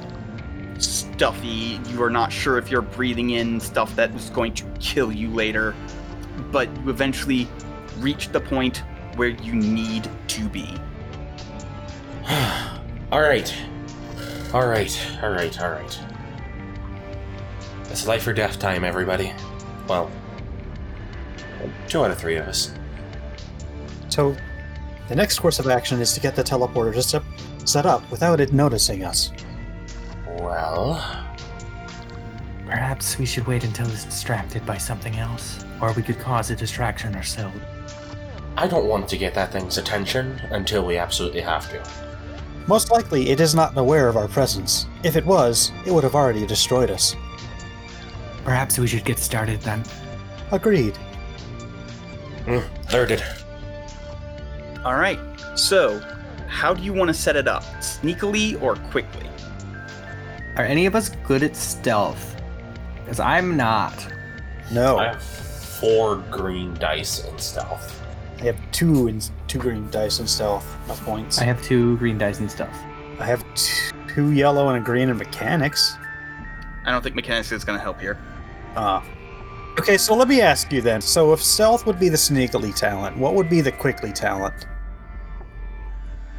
stuffy. You are not sure if you're breathing in stuff that is going to kill you later, but you eventually reach the point where you need to be. all right, all right, all right, all right. It's life or death time, everybody. Well, two out of three of us. So, the next course of action is to get the teleporter just up, set up without it noticing us. Well, Perhaps we should wait until it's distracted by something else, or we could cause a distraction ourselves. I don't want to get that thing's attention until we absolutely have to. Most likely, it is not aware of our presence. If it was, it would have already destroyed us. Perhaps we should get started then. Agreed. Mm, thirded. All right. So, how do you want to set it up? Sneakily or quickly? Are any of us good at stealth? Because I'm not. No, I have four green dice in stealth. I have two in two green dice and stealth. Enough points. I have two green dice and stuff. I have two yellow and a green in mechanics. I don't think mechanics is going to help here. Ah. Okay, so let me ask you then. So if stealth would be the sneakily talent, what would be the quickly talent?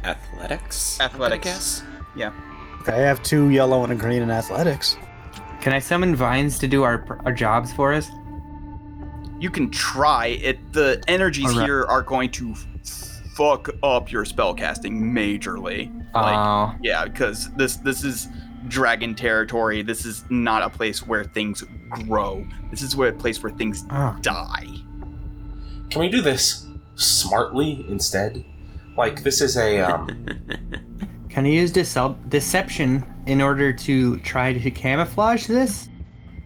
Athletics. Athletics. I guess. Okay, I have two yellow and a green in athletics. Can I summon vines to do our our jobs for us? You can try it. The energies Alright. here are going to fuck up your spellcasting majorly. Like, Oh, yeah, because this this is dragon territory. This is not a place where things grow. This is where a place where things oh. die. Can we do this smartly instead? Like this is a um, Can I use decel- deception in order to try to camouflage this?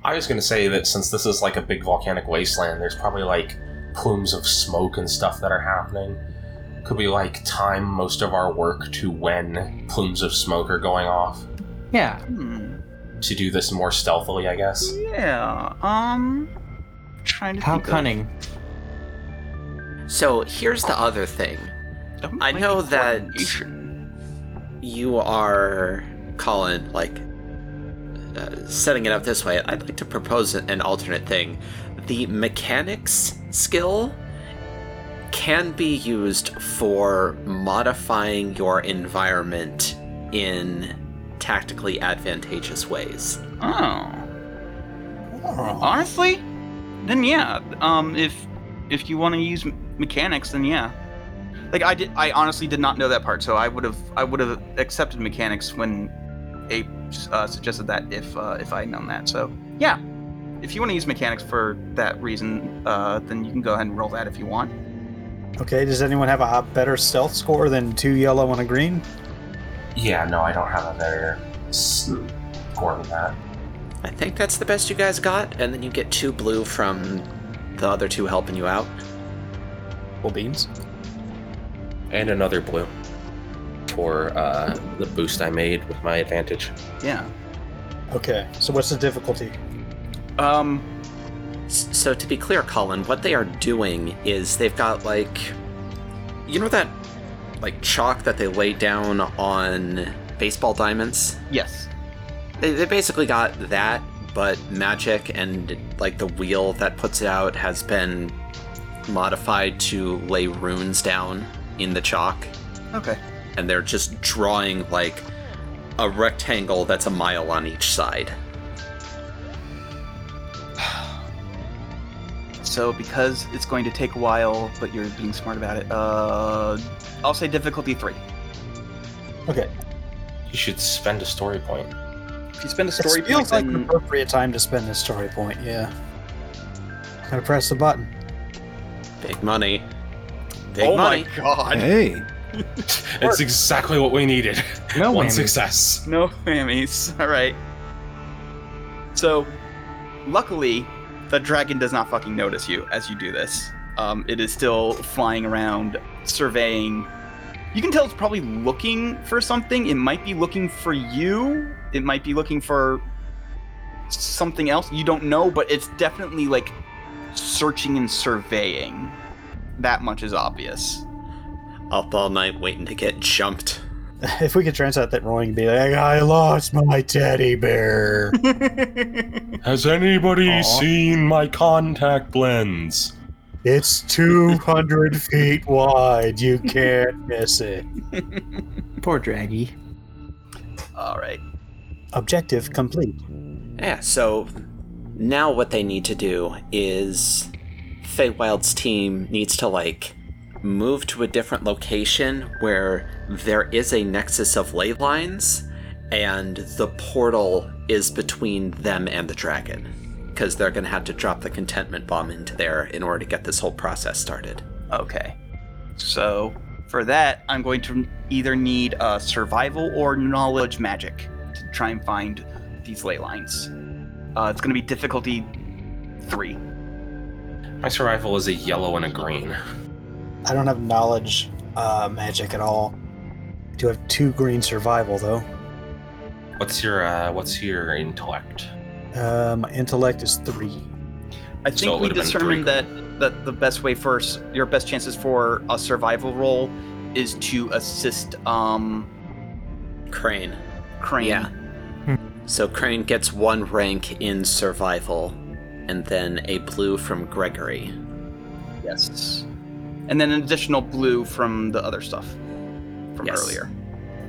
I was gonna say that since this is like a big volcanic wasteland, there's probably like plumes of smoke and stuff that are happening. Could we like time most of our work to when plumes of smoke are going off Yeah. Hmm. to do this more stealthily? I guess. Yeah. Um. Trying to How think of- cunning. So here's the other thing. That I know that- You are, Colin, like uh, setting it up this way. I'd like to propose an alternate thing. The mechanics skill can be used for modifying your environment in tactically advantageous ways. Oh. Honestly, then yeah. Um, if if you want to use mechanics, then yeah. Like I did, I honestly did not know that part, so I would have I would have accepted mechanics when Ape uh, suggested that if uh, if I had known that. So yeah, if you want to use mechanics for that reason, uh, then you can go ahead and roll that if you want. Okay, does anyone have a better stealth score than two yellow and a green? Yeah, no, I don't have a better score than that. I think that's the best you guys got, and then you get two blue from the other two helping you out. Well, beans. And another blue for uh, the boost I made with my advantage. Yeah. Okay, so what's the difficulty? Um. So to be clear, Colin, what they are doing is they've got like, you know that like chalk that they lay down on baseball diamonds. Yes. They, they basically got that, but magic and like the wheel that puts it out has been modified to lay runes down in the chalk, Okay. And they're just drawing like a rectangle that's a mile on each side. So because it's going to take a while, but you're being smart about it, uh, I'll say difficulty three. Okay, You should spend a story point. If you spend a it story feels point, like an appropriate time to spend a story point. Yeah. Gotta press the button. Big money. Big oh money. my god, Hey, It's exactly what we needed. No One whammies. success. no whammies. All right. So, luckily, the dragon does not fucking notice you as you do this. Um, it is still flying around, surveying. You can tell it's probably looking for something. It might be looking for you. It might be looking for something else. You don't know, but it's definitely like searching and surveying. That much is obvious. Up all night waiting to get jumped. If we could translate that rolling and be like, I lost my teddy bear. Has anybody Aw. seen my contact lens? it's 200 feet wide. You can't miss it. Poor Draggy. All right. Objective complete. Yeah, so now what they need to do is Feywild's team needs to like move to a different location where there is a nexus of ley lines and the portal is between them and the dragon because they're going to have to drop the contentment bomb into there in order to get this whole process started. Okay. So for that, I'm going to either need a survival or knowledge magic to try and find these ley lines. Uh, it's going to be difficulty three. My survival is a yellow and a green. I don't have knowledge uh, magic at all. I do have two green survival though. What's your uh, what's your intellect? Uh, my intellect is three. I think it we would've determined that that the best way for your best chances for a survival roll is to assist um Crane. Crane. Yeah. So Crane gets one rank in survival, and then a blue from Gregory. Yes. And then an additional blue from the other stuff from Yes. earlier.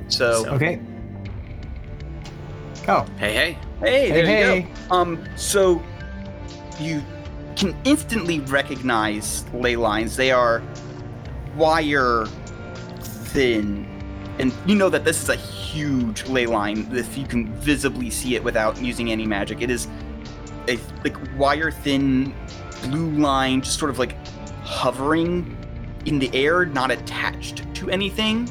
So, So- Okay. Oh, Hey, hey. hey, there hey, you go. Um, so you can instantly recognize ley lines. They are wire thin, and you know that this is a huge ley line. If you can visibly see it without using any magic, it is a like wire thin blue line, just sort of like hovering in the air, not attached to anything.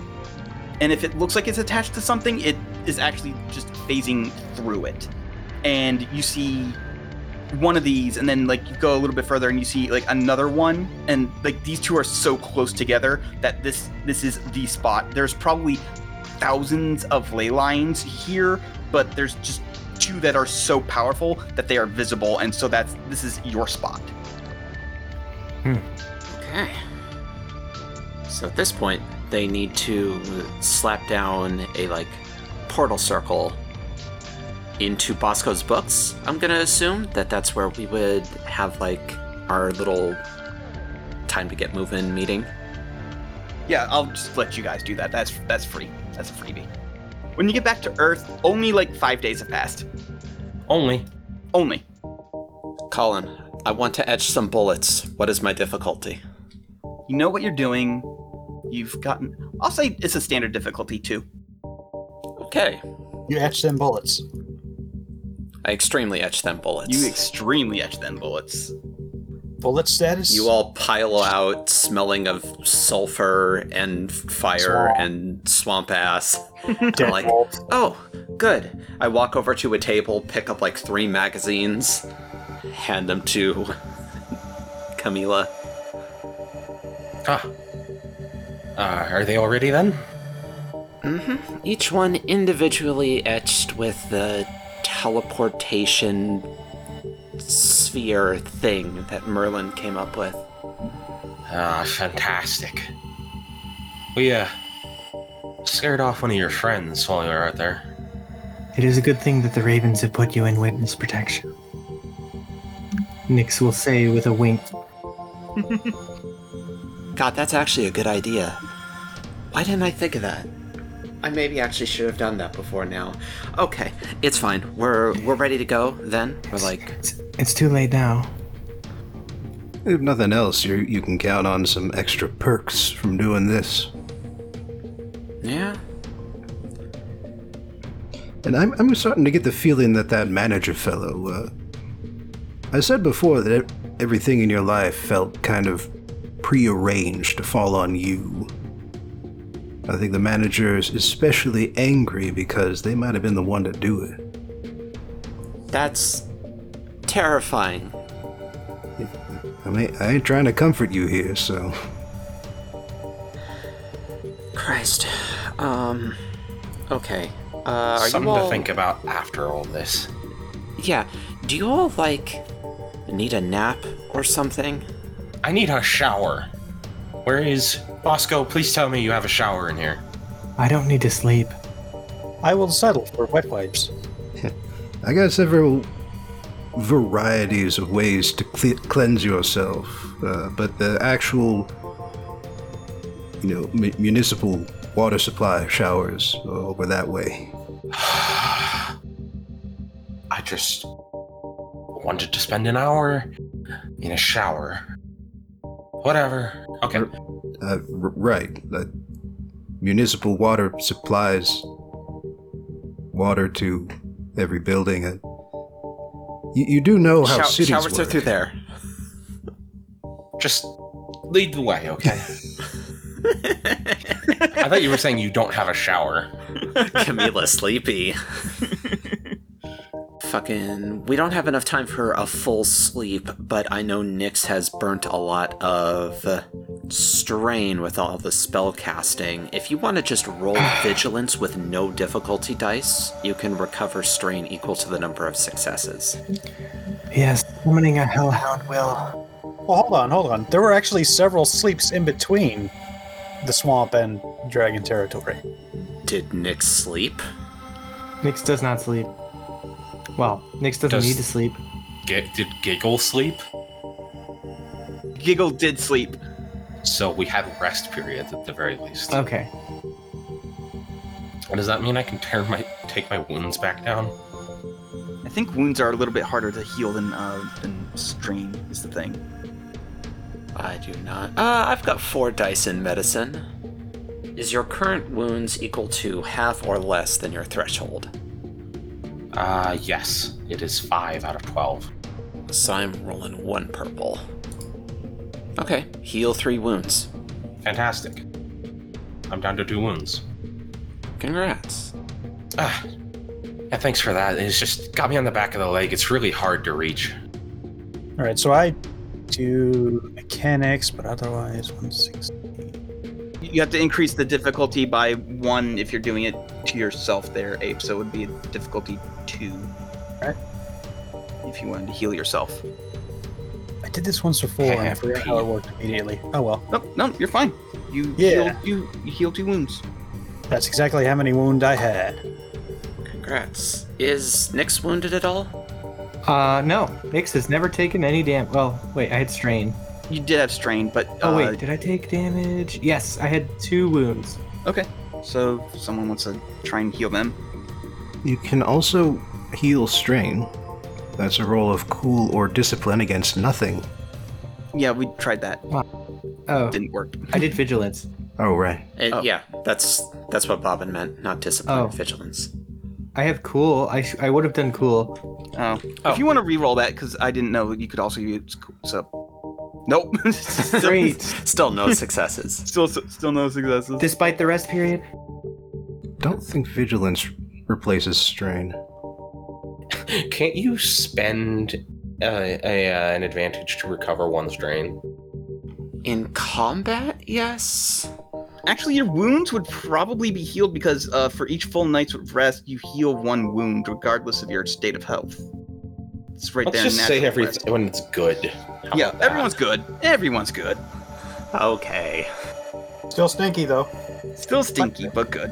And if it looks like it's attached to something, it is actually just phasing through it. And you see one of these, and then like you go a little bit further and you see like another one, and like these two are so close together that this this is the spot. There's probably thousands of ley lines here, but there's just two that are so powerful that they are visible, and so that's this is your spot. Hmm. Okay. So at this point, they need to slap down a like portal circle into Bosco's books. I'm gonna assume that that's where we would have like our little time to get moving meeting. Yeah, I'll just let you guys do that. That's that's free. That's a freebie. When you get back to Earth, only like five days have passed. Only. Only. Colin, I want to etch some bullets. What is my difficulty? You know what you're doing. You've gotten. I'll say it's a standard difficulty too. Okay. You etch them bullets. I extremely etch them bullets. You extremely etch them bullets. Bullet status? You all pile out smelling of sulfur and fire Swamp. and swamp ass. Dead I'm like, oh, good. I walk over to a table, pick up like three magazines, hand them to Camila. Ah. Uh, are they all ready then? hmm Each one individually etched with the teleportation sphere thing that Merlin came up with. Ah, fantastic. We, uh, scared off one of your friends while you were out there. It is a good thing that the ravens have put you in witness protection. Nyx will say with a wink. God, that's actually a good idea. Why didn't I think of that? I maybe actually should have done that before now. Okay, it's fine. We're we're ready to go then. We're like It's, it's too late now. If nothing else, you you can count on some extra perks from doing this. Yeah. And I'm, I'm starting to get the feeling that that manager fellow, uh, I said before that everything in your life felt kind of prearranged to fall on you. I think the manager is especially angry because they might have been the one to do it. That's terrifying. I mean, I ain't trying to comfort you here, so. Christ. Um okay. Uh are Something you all to think about after all this. Yeah. Do you all like need a nap or something? I need a shower. Where is Bosco? Please tell me you have a shower in here. I don't need to sleep. I will settle for wet wipes. I got several varieties of ways to cle cleanse yourself, uh, but the actual, you know, mu- municipal water supply showers are over that way. I just wanted to spend an hour in a shower. Whatever. Okay. Uh, r- right. Uh, municipal water supplies water to every building. Uh, you, you do know how Shou- cities showers are through there. Just lead the way, okay? I thought you were saying you don't have a shower. Camila sleepy. Fucking, we don't have enough time for a full sleep, but I know Nyx has burnt a lot of strain with all the spell casting. If you want to just roll vigilance with no difficulty dice, you can recover strain equal to the number of successes. Yes, summoning a hellhound will. Well, hold on, hold on. There were actually several sleeps in between the swamp and dragon territory. Did Nick sleep? Nyx does not sleep. Well, Nyx doesn't Does- need to sleep. G- did Giggle sleep? Giggle did sleep. So we had rest periods at the very least. Okay. Does that mean I can tear my take my wounds back down? I think wounds are a little bit harder to heal than uh, than strain is the thing. I do not. Uh, I've got four dice in medicine. Is your current wounds equal to half or less than your threshold? Uh, yes. It is five out of twelve. So I'm rolling one purple. Okay, heal three wounds. Fantastic. I'm down to two wounds. Congrats. Ah, yeah, thanks for that. It's just got me on the back of the leg. It's really hard to reach. All right, so I do mechanics, but otherwise 160. You have to increase the difficulty by one if you're doing it to yourself there, Ape. So it would be a difficulty two. Right. If you wanted to heal yourself. I did this once before and I forgot how it worked immediately. Oh well. No, no, you're fine. You Yeah. healed, you, you healed two wounds. That's exactly how many wounds I had. Congrats. Is Nick's wounded at all? Uh, no. Nyx has never taken any damage. Well, wait, I had strain. You did have strain, but Oh, uh, wait, did I take damage? Yes, I had two wounds. okay. So if someone wants to try and heal them. You can also heal strain. That's a roll of cool or discipline against nothing. Yeah, we tried that. Oh, Didn't work. I did vigilance. Oh, right. Oh. Yeah, that's that's what Bobbin meant, not discipline, Oh. vigilance. I have cool. I sh- I would have done cool. Oh. Oh. If you want to re-roll that, because I didn't know you could also use. So, nope. still, Great. Still no successes. Still, still no successes. Despite the rest period. Don't think vigilance replaces strain. Can't you spend uh, a, uh, an advantage to recover one strain? In combat, yes. Actually, your wounds would probably be healed because uh, for each full night's rest, you heal one wound, regardless of your state of health. It's right Let's there. in just say natural everything when it's good. How Yeah, everyone's good. Everyone's good. Okay. Still stinky though. Still stinky, but good.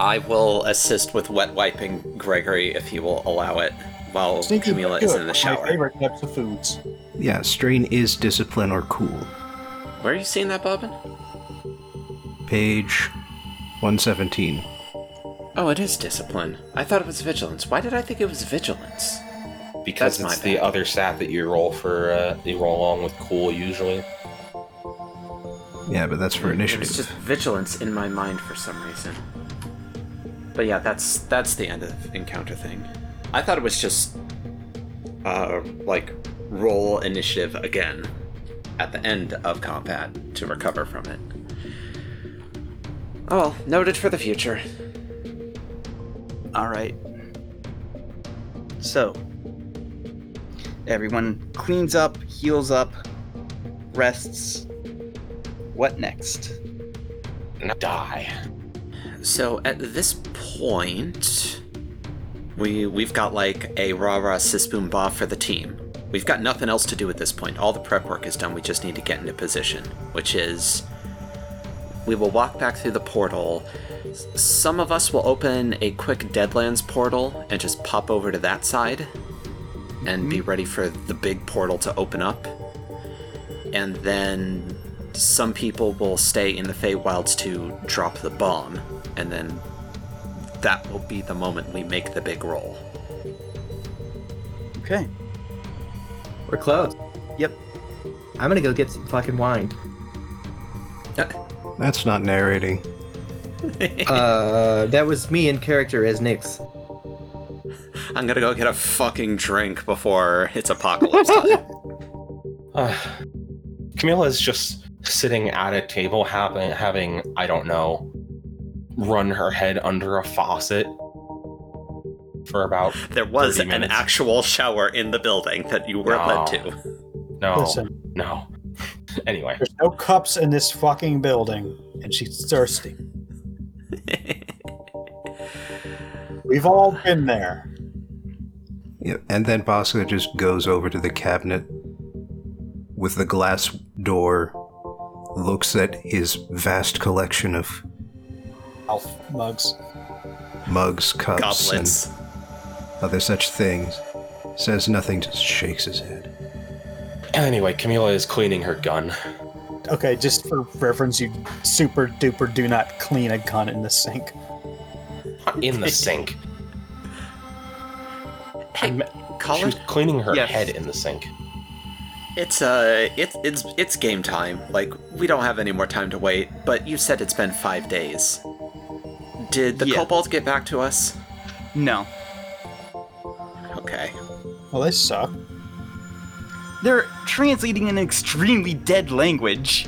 I will assist with wet wiping Gregory if he will allow it while Stinky Camila is in the My shower. favorite types of foods. Yeah, strain is discipline or cool. Where are you seeing that, Bobbin? Page 117. Oh, it is discipline. I thought it was vigilance. Why did I think it was vigilance? Because That's it's the other stat that you roll for uh, you roll along with cool usually. Yeah, but that's for initiative. It's just vigilance in my mind for some reason. But yeah, that's that's the end of encounter thing. I thought it was just uh like roll initiative again at the end of combat to recover from it. Oh well, noted for the future. All right. So, everyone cleans up, heals up, rests. What next? Die. So at this point, we we've got like a rah rah sis boom bah for the team. We've got nothing else to do at this point. All the prep work is done. We just need to get into position, which is we will walk back through the portal. Some of us will open a quick Deadlands portal and just pop over to that side and be ready for the big portal to open up. And then some people will stay in the Feywilds to drop the bomb, and then that will be the moment we make the big roll. Okay. We're close. Yep. I'm gonna go get some fucking wine. That's not narrating. Uh, that was me in character as Nyx. I'm gonna go get a fucking drink before it's apocalypse time. Uh, Camila is just sitting at a table, having having I don't know, run her head under a faucet for about there was an minutes. actual shower in the building that you were led to. no Listen, no. anyway, there's no cups in this fucking building, and she's thirsty. We've all been there. Yeah, and then Bosco just goes over to the cabinet with the glass door, looks at his vast collection of Alf mugs. mugs, cups, Goblets. and other such things. Says nothing, just shakes his head. Anyway, Camila is cleaning her gun. Okay, just for reference, you super duper do not clean a gun in the sink. in the sink. Hey, She Colin, was cleaning her Yes. head in the sink. it's uh, it's it's it's game time. Like we don't have any more time to wait. But you said it's been five days. Did the Yeah. kobolds get back to us? No. Okay. Well, they suck. They're translating an extremely dead language.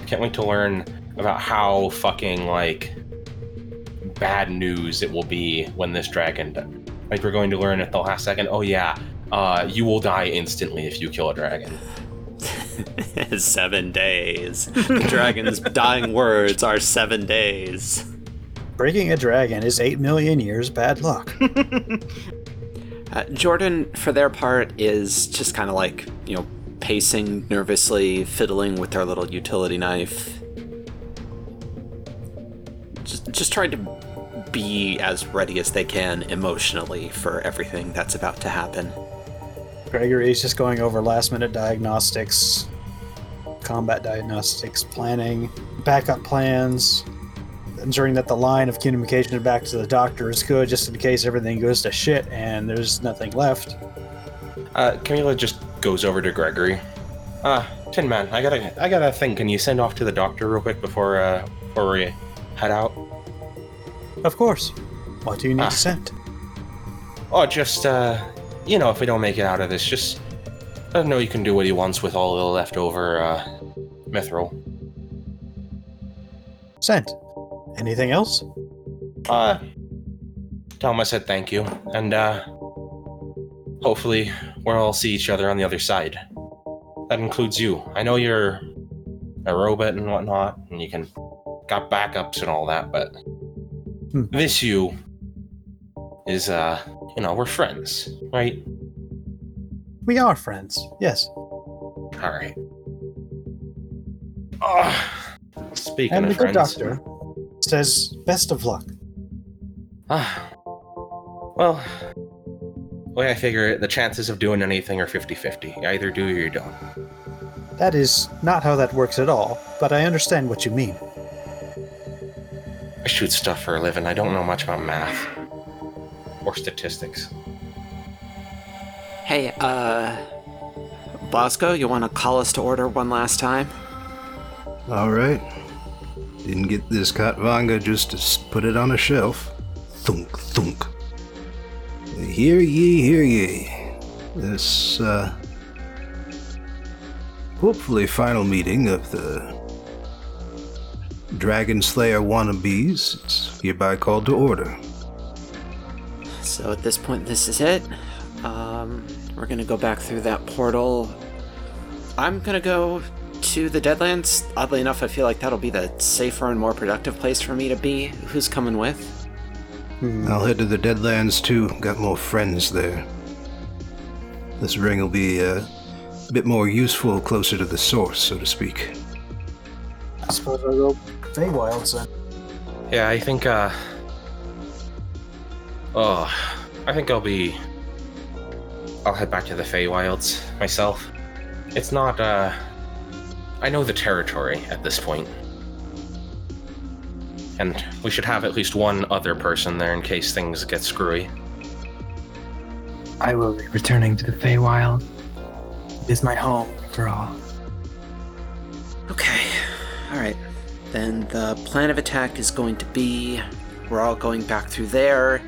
I can't wait to learn about how fucking like bad news it will be when this dragon. di- Like we're going to learn at the last second. Oh yeah, uh, you will die instantly if you kill a dragon. seven days. The dragon's dying words are seven days. Breaking a dragon is 8 million years bad luck. Uh, Jordan, for their part, is just kind of like, you know, pacing nervously, fiddling with their little utility knife. Just, just trying to be as ready as they can emotionally for everything that's about to happen. Gregory is just going over last minute diagnostics, combat diagnostics, planning, backup plans, ensuring that the line of communication back to the doctor is good just in case everything goes to shit and there's nothing left. Uh, Camila just goes over to Gregory. Uh, Tin Man, I got a, I got a thing. Can you send off to the doctor real quick before, uh, before we head out? Of course. What do you need Ah. to send? Oh, just, uh, you know, if we don't make it out of this, just let him know you can do what he wants with all the leftover, uh, mithril. Sent. Anything else? Uh, tell him I said thank you, and, uh, hopefully we'll all see each other on the other side. That includes you. I know you're a robot and whatnot, and you can got backups and all that, but. This you is, uh, you know, we're friends, right? We are friends. Yes. All right. Oh, speaking and of the good friends, doctor says best of luck. Ah, well, the way I figure it, the chances of doing anything are 50-50. You either do or you don't. That is not how that works at all, but I understand what you mean. I shoot stuff for a living. I don't know much about math or statistics. Hey, uh, Bosco, you want to call us to order one last time? Alright. Didn't get this Khatvanga just to put it on a shelf. Thunk, thunk. Hear ye, hear ye. This, uh. Hopefully, final meeting of the Dragon Slayer wannabes is hereby called to order. So at this point, this is it. Um, we're gonna go back through that portal. I'm gonna go to the Deadlands. Oddly enough, I feel like that'll be the safer and more productive place for me to be. Who's coming with? Hmm. I'll head to the Deadlands too. Got more friends there. This ring will be uh, a bit more useful closer to the source, so to speak. I suppose I'll go Feywilds then. Yeah, I think, uh. Oh, I think I'll be. I'll head back to the Feywilds myself. It's not, uh. I know the territory at this point. And we should have at least one other person there in case things get screwy. I will be returning to the Feywild. It is my home for all. Okay. Alright. Then the plan of attack is going to be we're all going back through there.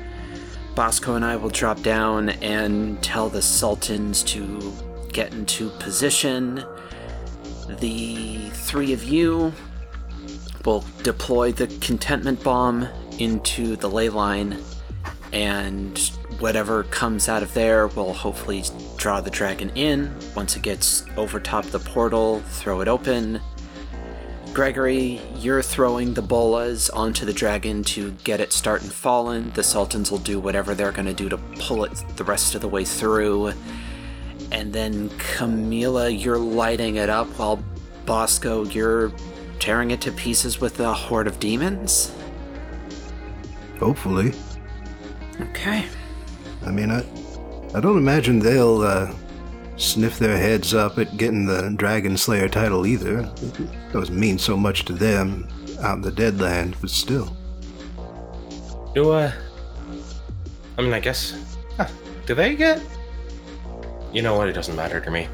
Bosco and I will drop down and tell the Sultans to get into position. The three of you will deploy the contentment bomb into the ley line, and whatever comes out of there will hopefully draw the dragon in. Once it gets over top the portal, throw it open, Gregory, you're throwing the bolas onto the dragon to get it starting falling. The Sultans will do whatever they're going to do to pull it the rest of the way through. And then Camila, you're lighting it up while Bosco, you're tearing it to pieces with a horde of demons? Hopefully. Okay. I mean, I, I don't imagine they'll uh, sniff their heads up at getting the Dragon Slayer title either. It doesn't mean so much to them out in the Deadland, but still. Do uh I mean I guess huh, do they get You know what, it doesn't matter to me.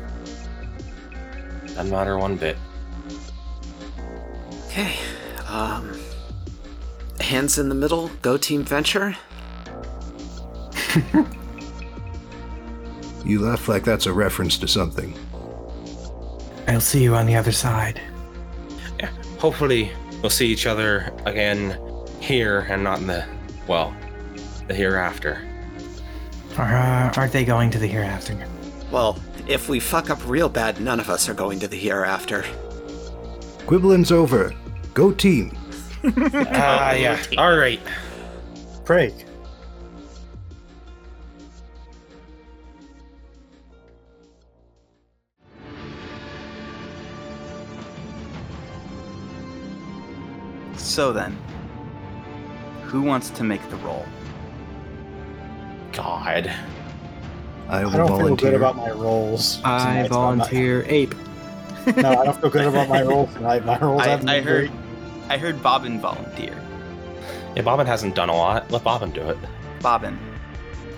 Doesn't matter one bit. Okay. Um. Hands in the middle, go team venture. You laugh like that's a reference to something. I'll see you on the other side. Yeah. Hopefully we'll see each other again here and not in the well, the hereafter. Or uh, aren't they going to the hereafter? Well, if we fuck up real bad, none of us are going to the hereafter. Quibbling's over. Go team. Ah, yeah. All right. Craig, So then, who wants to make the roll? God. I will I don't feel volunteer. good about my rolls. I tonight, so I'm volunteer ape. No, I don't feel good about my rolls tonight. My rolls I, haven't I been heard, great. I heard Bobbin volunteer. Yeah, Bobbin hasn't done a lot. Let Bobbin do it. Bobbin,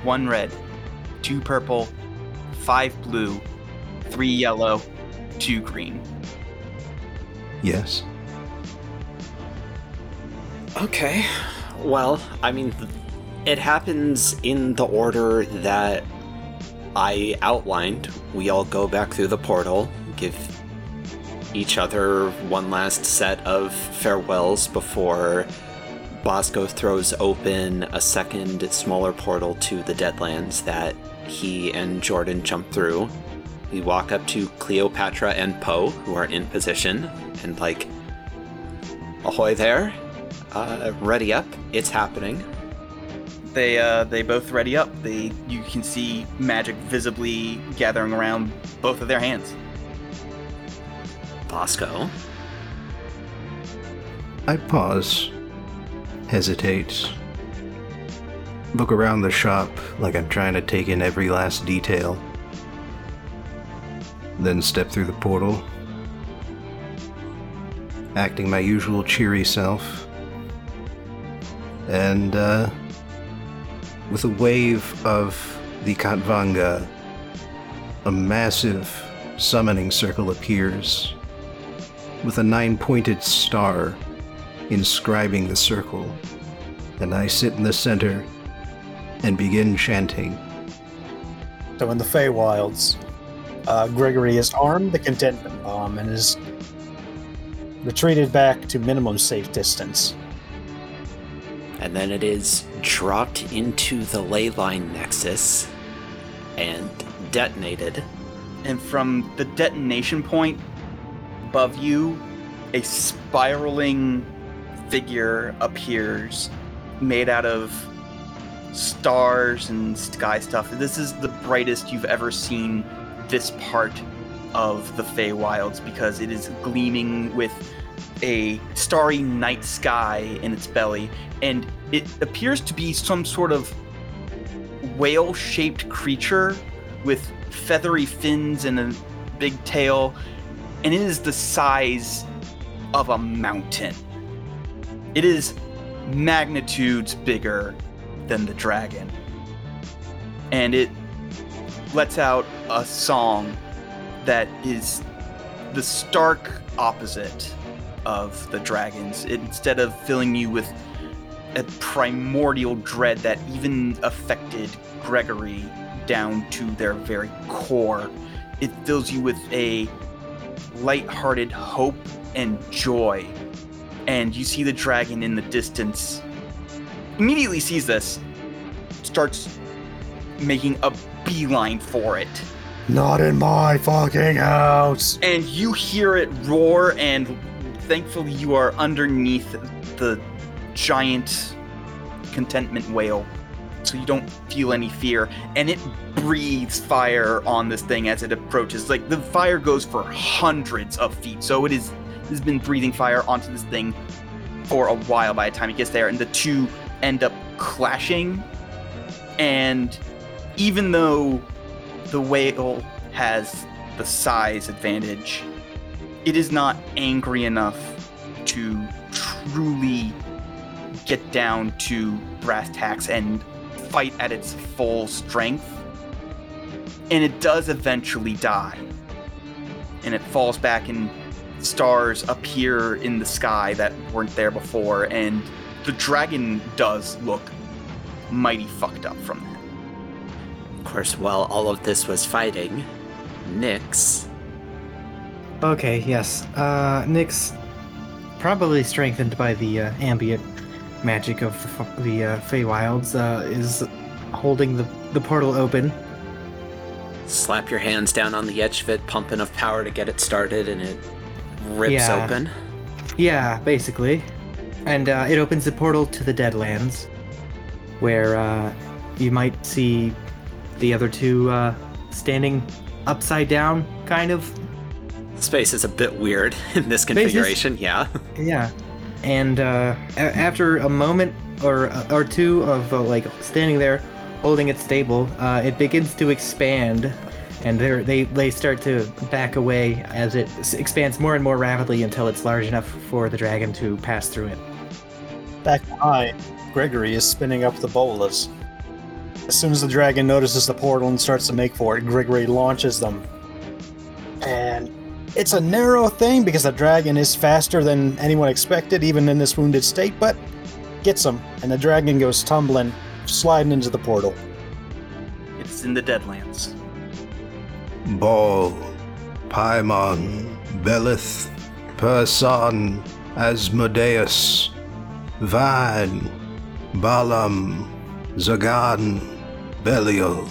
one red, two purple, five blue, three yellow, two green. Yes. Okay. Well, I mean, it happens in the order that I outlined. We all go back through the portal, give each other one last set of farewells before Bosco throws open a second, smaller portal to the Deadlands that he and Jordan jump through. We walk up to Cleopatra and Poe, who are in position, and like, ahoy there. Uh, ready up. It's happening. They uh, they both ready up. They you can see magic visibly gathering around both of their hands. Bosco. I pause, hesitate, look around the shop like I'm trying to take in every last detail, then step through the portal, acting my usual cheery self, and uh, with a wave of the Khatvanga, a massive summoning circle appears with a nine pointed star inscribing the circle, and I sit in the center and begin chanting. So in the Feywilds, uh, Gregory has armed the contentment bomb and is retreated back to minimum safe distance. And then it is dropped into the ley line nexus and detonated. And from the detonation point above you, a spiraling figure appears made out of stars and sky stuff. This is the brightest you've ever seen this part of the Feywilds because it is gleaming with a starry night sky in its belly, and it appears to be some sort of whale shaped creature with feathery fins and a big tail, and it is the size of a mountain. It is magnitudes bigger than the dragon. And it lets out a song that is the stark opposite of the dragons. Instead of filling you with a primordial dread that even affected Gregory down to their very core, it fills you with a light-hearted hope and joy. And you see the dragon in the distance. Immediately sees this, starts making a beeline for it. Not in my fucking house! and you hear it roar and thankfully you are underneath the giant contentment whale, so you don't feel any fear. And it breathes fire on this thing as it approaches. Like the fire goes for hundreds of feet, so it is has been breathing fire onto this thing for a while by the time it gets there, and the two end up clashing. And even though the whale has the size advantage, it is not angry enough to truly get down to brass tacks and fight at its full strength. And it does eventually die. And it falls back, and stars appear in the sky that weren't there before. And the dragon does look mighty fucked up from that. Of course, while all of this was fighting, Nyx. Okay, yes. Uh, Nyx, probably strengthened by the uh, ambient magic of the, uh, Feywilds, uh, is holding the, the portal open. Slap your hands down on the edge of it, pump enough power to get it started, and it rips Yeah. open. Yeah, basically. And uh, it opens the portal to the Deadlands, where uh, you might see the other two uh, standing upside down, kind of. Space is a bit weird in this Space is- configuration, yeah. Yeah. And uh, a- after a moment or or two of uh, like standing there, holding it stable, uh, it begins to expand, and they're- they they start to back away as it expands more and more rapidly until it's large enough for the dragon to pass through it. Back behind, Gregory is spinning up the bolas. As soon as the dragon notices the portal and starts to make for it, Gregory launches them. And it's a narrow thing because the dragon is faster than anyone expected, even in this wounded state, but gets him, and the dragon goes tumbling, sliding into the portal. It's in the Deadlands. Ball, Paimon, Beleth, Purson, Asmodeus, Vine, Balam, Zagan, Belial,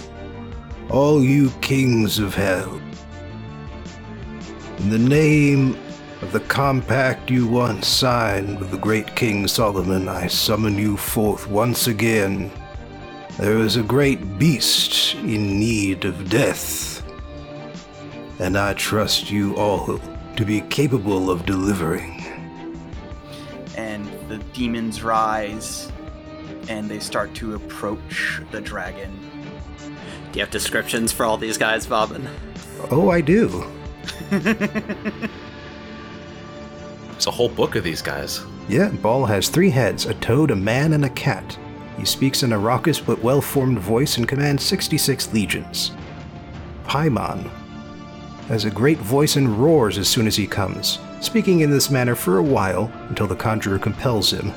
all you kings of hell. In the name of the compact you once signed with the great King Solomon, I summon you forth once again. There is a great beast in need of death and I trust you all to be capable of delivering. and the demons rise and they start to approach the dragon. Do you have descriptions for all these guys, Bobbin? Oh, I do. It's a whole book of these guys. Yeah, Ball has three heads a toad, a man, and a cat. He speaks in a raucous but well formed voice and commands 66 legions. Paimon has a great voice and roars as soon as he comes, speaking in this manner for a while until the conjurer compels him.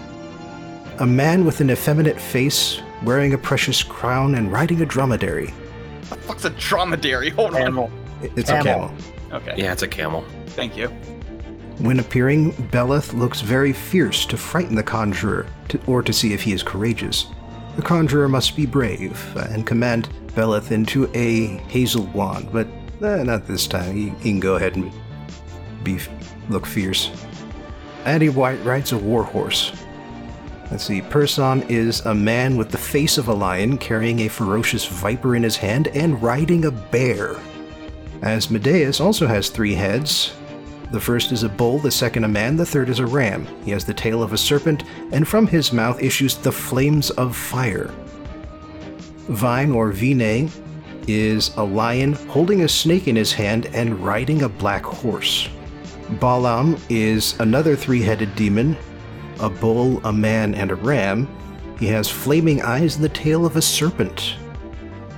A man with an effeminate face, wearing a precious crown and riding a dromedary. The fuck's a dromedary? Hold on. Camel. It's a Camel. Camel. Okay. Yeah, it's a camel. Thank you. When appearing, Beleth looks very fierce to frighten the conjurer, to, or to see if he is courageous. The conjurer must be brave uh, and command Beleth into a hazel wand, but eh, not this time. He, he can go ahead and be look fierce. And White rides a warhorse. Let's see. Purson is a man with the face of a lion, carrying a ferocious viper in his hand and riding a bear. Asmodeus also has three heads, the first is a bull, the second a man, the third is a ram. He has the tail of a serpent, and from his mouth issues the flames of fire. Vine or Vine is a lion holding a snake in his hand and riding a black horse. Balam is another three headed demon, a bull, a man, and a ram. He has flaming eyes and the tail of a serpent.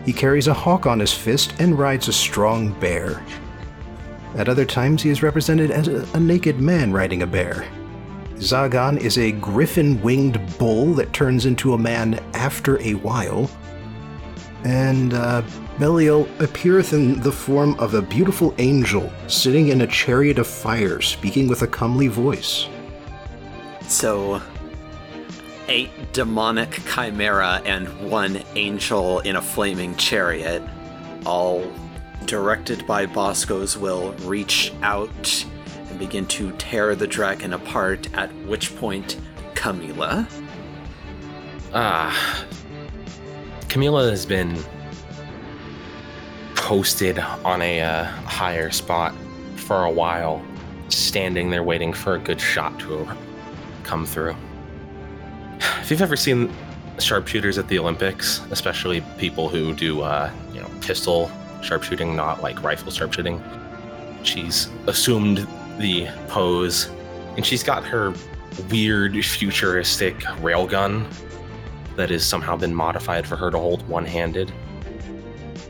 He carries a hawk on his fist and rides a strong bear. At other times, he is represented as a, a naked man riding a bear. Zagan is a griffin winged bull that turns into a man after a while. And uh, Belial appeareth in the form of a beautiful angel sitting in a chariot of fire, speaking with a comely voice. So, eight demonic chimera and one angel in a flaming chariot, all directed by Bosco's will, reach out and begin to tear the dragon apart, at which point, Camila. Ah. Camila has been posted on a uh, higher spot for a while, standing there waiting for a good shot to come through. If you've ever seen sharpshooters at the Olympics, especially people who do, uh, you know, pistol sharpshooting, not like rifle sharpshooting, she's assumed the pose, and she's got her weird futuristic railgun that has somehow been modified for her to hold one-handed.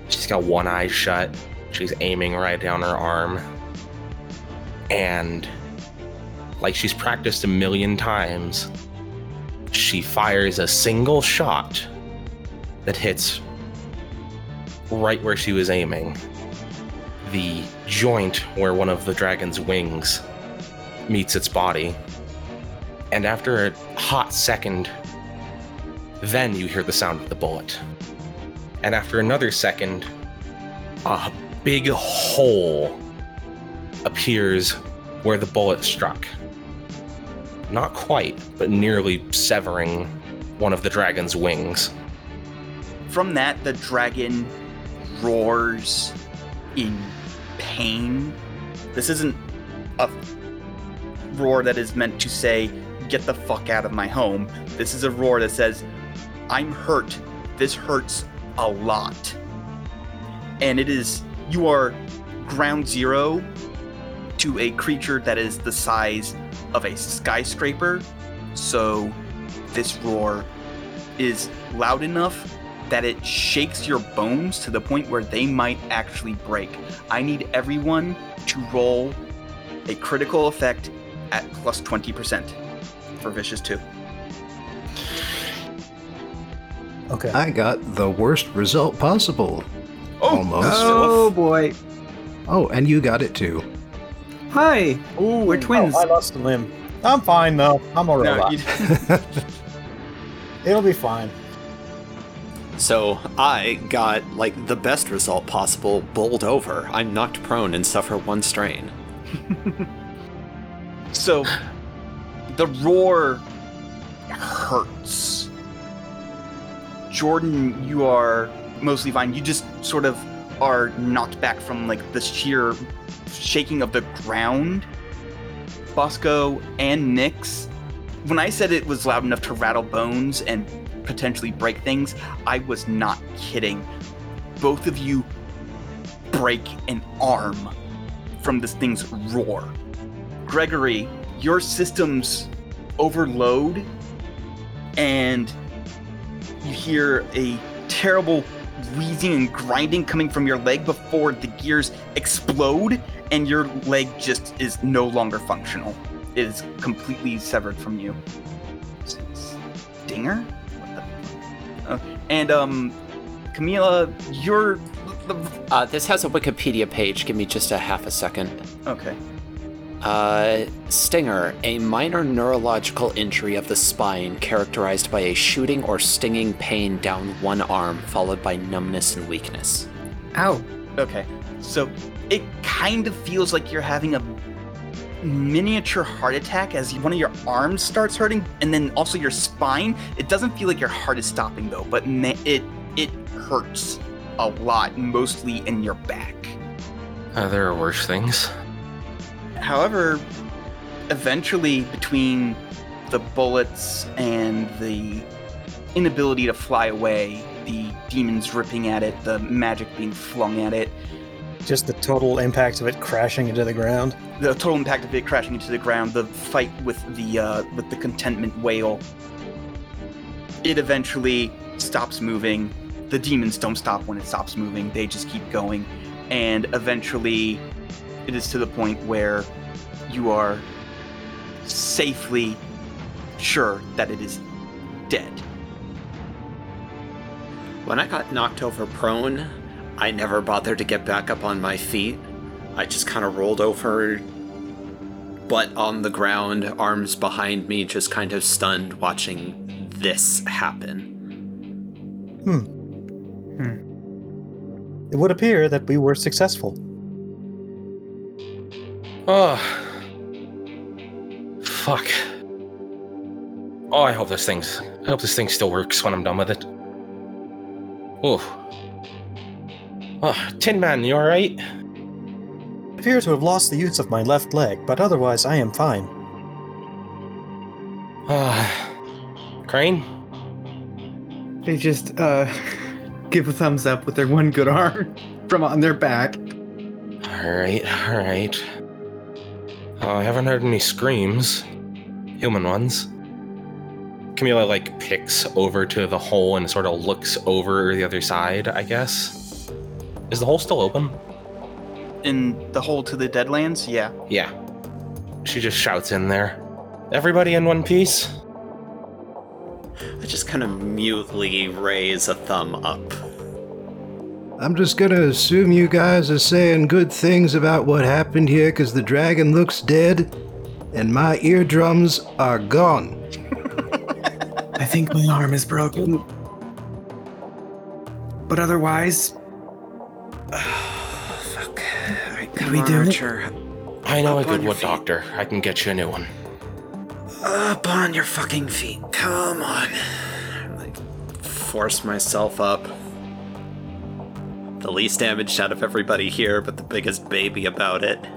She's got one eye shut. She's aiming right down her arm. And like she's practiced a million times, she fires a single shot that hits right where she was aiming. The joint where one of the dragon's wings meets its body. And after a hot second, then you hear the sound of the bullet. And after another second, a big hole appears where the bullet struck. Not quite, but nearly severing one of the dragon's wings. From that, the dragon roars in pain. This isn't a roar that is meant to say, get the fuck out of my home. This is a roar that says, I'm hurt. This hurts a lot. And it is, you are ground zero to a creature that is the size of a skyscraper. So this roar is loud enough that it shakes your bones to the point where they might actually break. I need everyone to roll a critical effect at plus 20% for Vicious 2. Okay. I got the worst result possible. Oh, Almost. Oh boy. Oh, and you got it too. Hi. Ooh, we're twins. Oh, I lost a limb. I'm fine though. I'm a No, robot. It'll be fine. So I got like the best result possible, bowled over. I'm knocked prone and suffer one strain. So the roar hurts. Jordan, you are mostly fine. You just sort of are knocked back from like the sheer shaking of the ground. Bosco and Nyx, when I said it was loud enough to rattle bones and potentially break things, I was not kidding. Both of you break an arm from this thing's roar. Gregory, your systems overload and you hear a terrible wheezing and grinding coming from your leg before the gears explode and your leg just is no longer functional. It is completely severed from you. Stinger? What the? Oh, and um, Camila, you're the Uh, this has a Wikipedia page. Give me just a half a second. okay. Uh, Stinger, a minor neurological injury of the spine characterized by a shooting or stinging pain down one arm, followed by numbness and weakness. Ow. Okay, so it kind of feels like you're having a miniature heart attack as one of your arms starts hurting, and then also your spine. It doesn't feel like your heart is stopping though, but it it hurts a lot, mostly in your back. Uh, there are worse things. However, eventually, between the bullets and the inability to fly away, the demons ripping at it, the magic being flung at it, Just the total impact of it crashing into the ground. the total impact of it crashing into the ground, the fight with the uh, with the contentment whale, it eventually stops moving. The demons don't stop when it stops moving; they just keep going, and eventually, it is to the point where you are safely sure that it is dead. When I got knocked over prone, I never bothered to get back up on my feet. I just kind of rolled over, butt on the ground, arms behind me, just kind of stunned watching this happen. Hmm. Hmm. It would appear that we were successful. Oh, fuck. Oh, I hope this thing's. I hope this thing still works when I'm done with it. Oh. Oh, Tin Man, you alright? I appear to have lost the use of my left leg, but otherwise I am fine. Ah. Crane? They just uh, give a thumbs up with their one good arm from on their back. Alright, alright. Oh, I haven't heard any screams. Human ones. Camila, like, picks over to the hole and sort of looks over the other side, I guess. Is the hole still open? In the hole to the Deadlands, yeah. Yeah. She just shouts in there. Everybody in one piece? I just kind of mutely raise a thumb up. I'm just gonna assume you guys are saying good things about what happened here because the dragon looks dead and my eardrums are gone. I think my arm is broken. But otherwise, we on, do it? Archer. I know a Up on good your wood feet. doctor. I can get you a new one. Up on your fucking feet. Come on. Like, force myself up. The least damaged out of everybody here, but the biggest baby about it.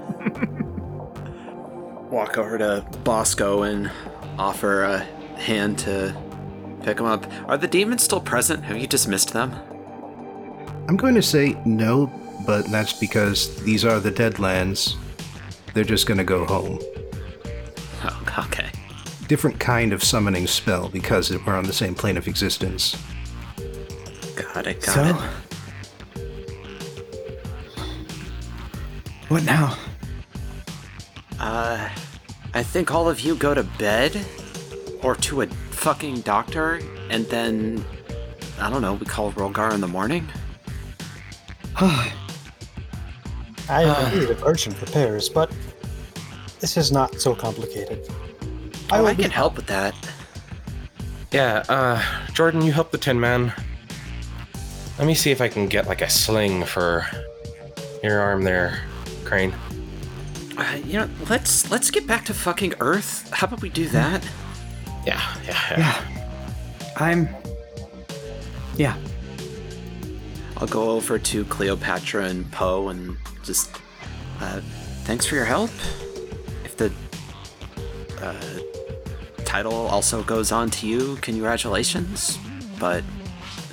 Walk over to Bosco and offer a hand to pick him up. Are the demons still present? Have you dismissed them? I'm going to say no, but that's because these are the Deadlands. They're just gonna go home. Oh, okay. Different kind of summoning spell because we're on the same plane of existence. Got it, got so it. what now? Uh, I think all of you go to bed or to a fucking doctor, and then I don't know. We call Rolgar in the morning. I am in need of urgent repairs, but this is not so complicated. I, Oh, I can help with that. Yeah, uh, Jordan, you help the Tin Man. Let me see if I can get like a sling for your arm there, Crane. Uh, you know, let's let's get back to fucking Earth. How about we do that? Yeah, yeah, yeah. Yeah. I'm. Yeah. I'll go over to Cleopatra and Poe and just uh, thanks for your help. If the uh, title also goes on to you, congratulations. But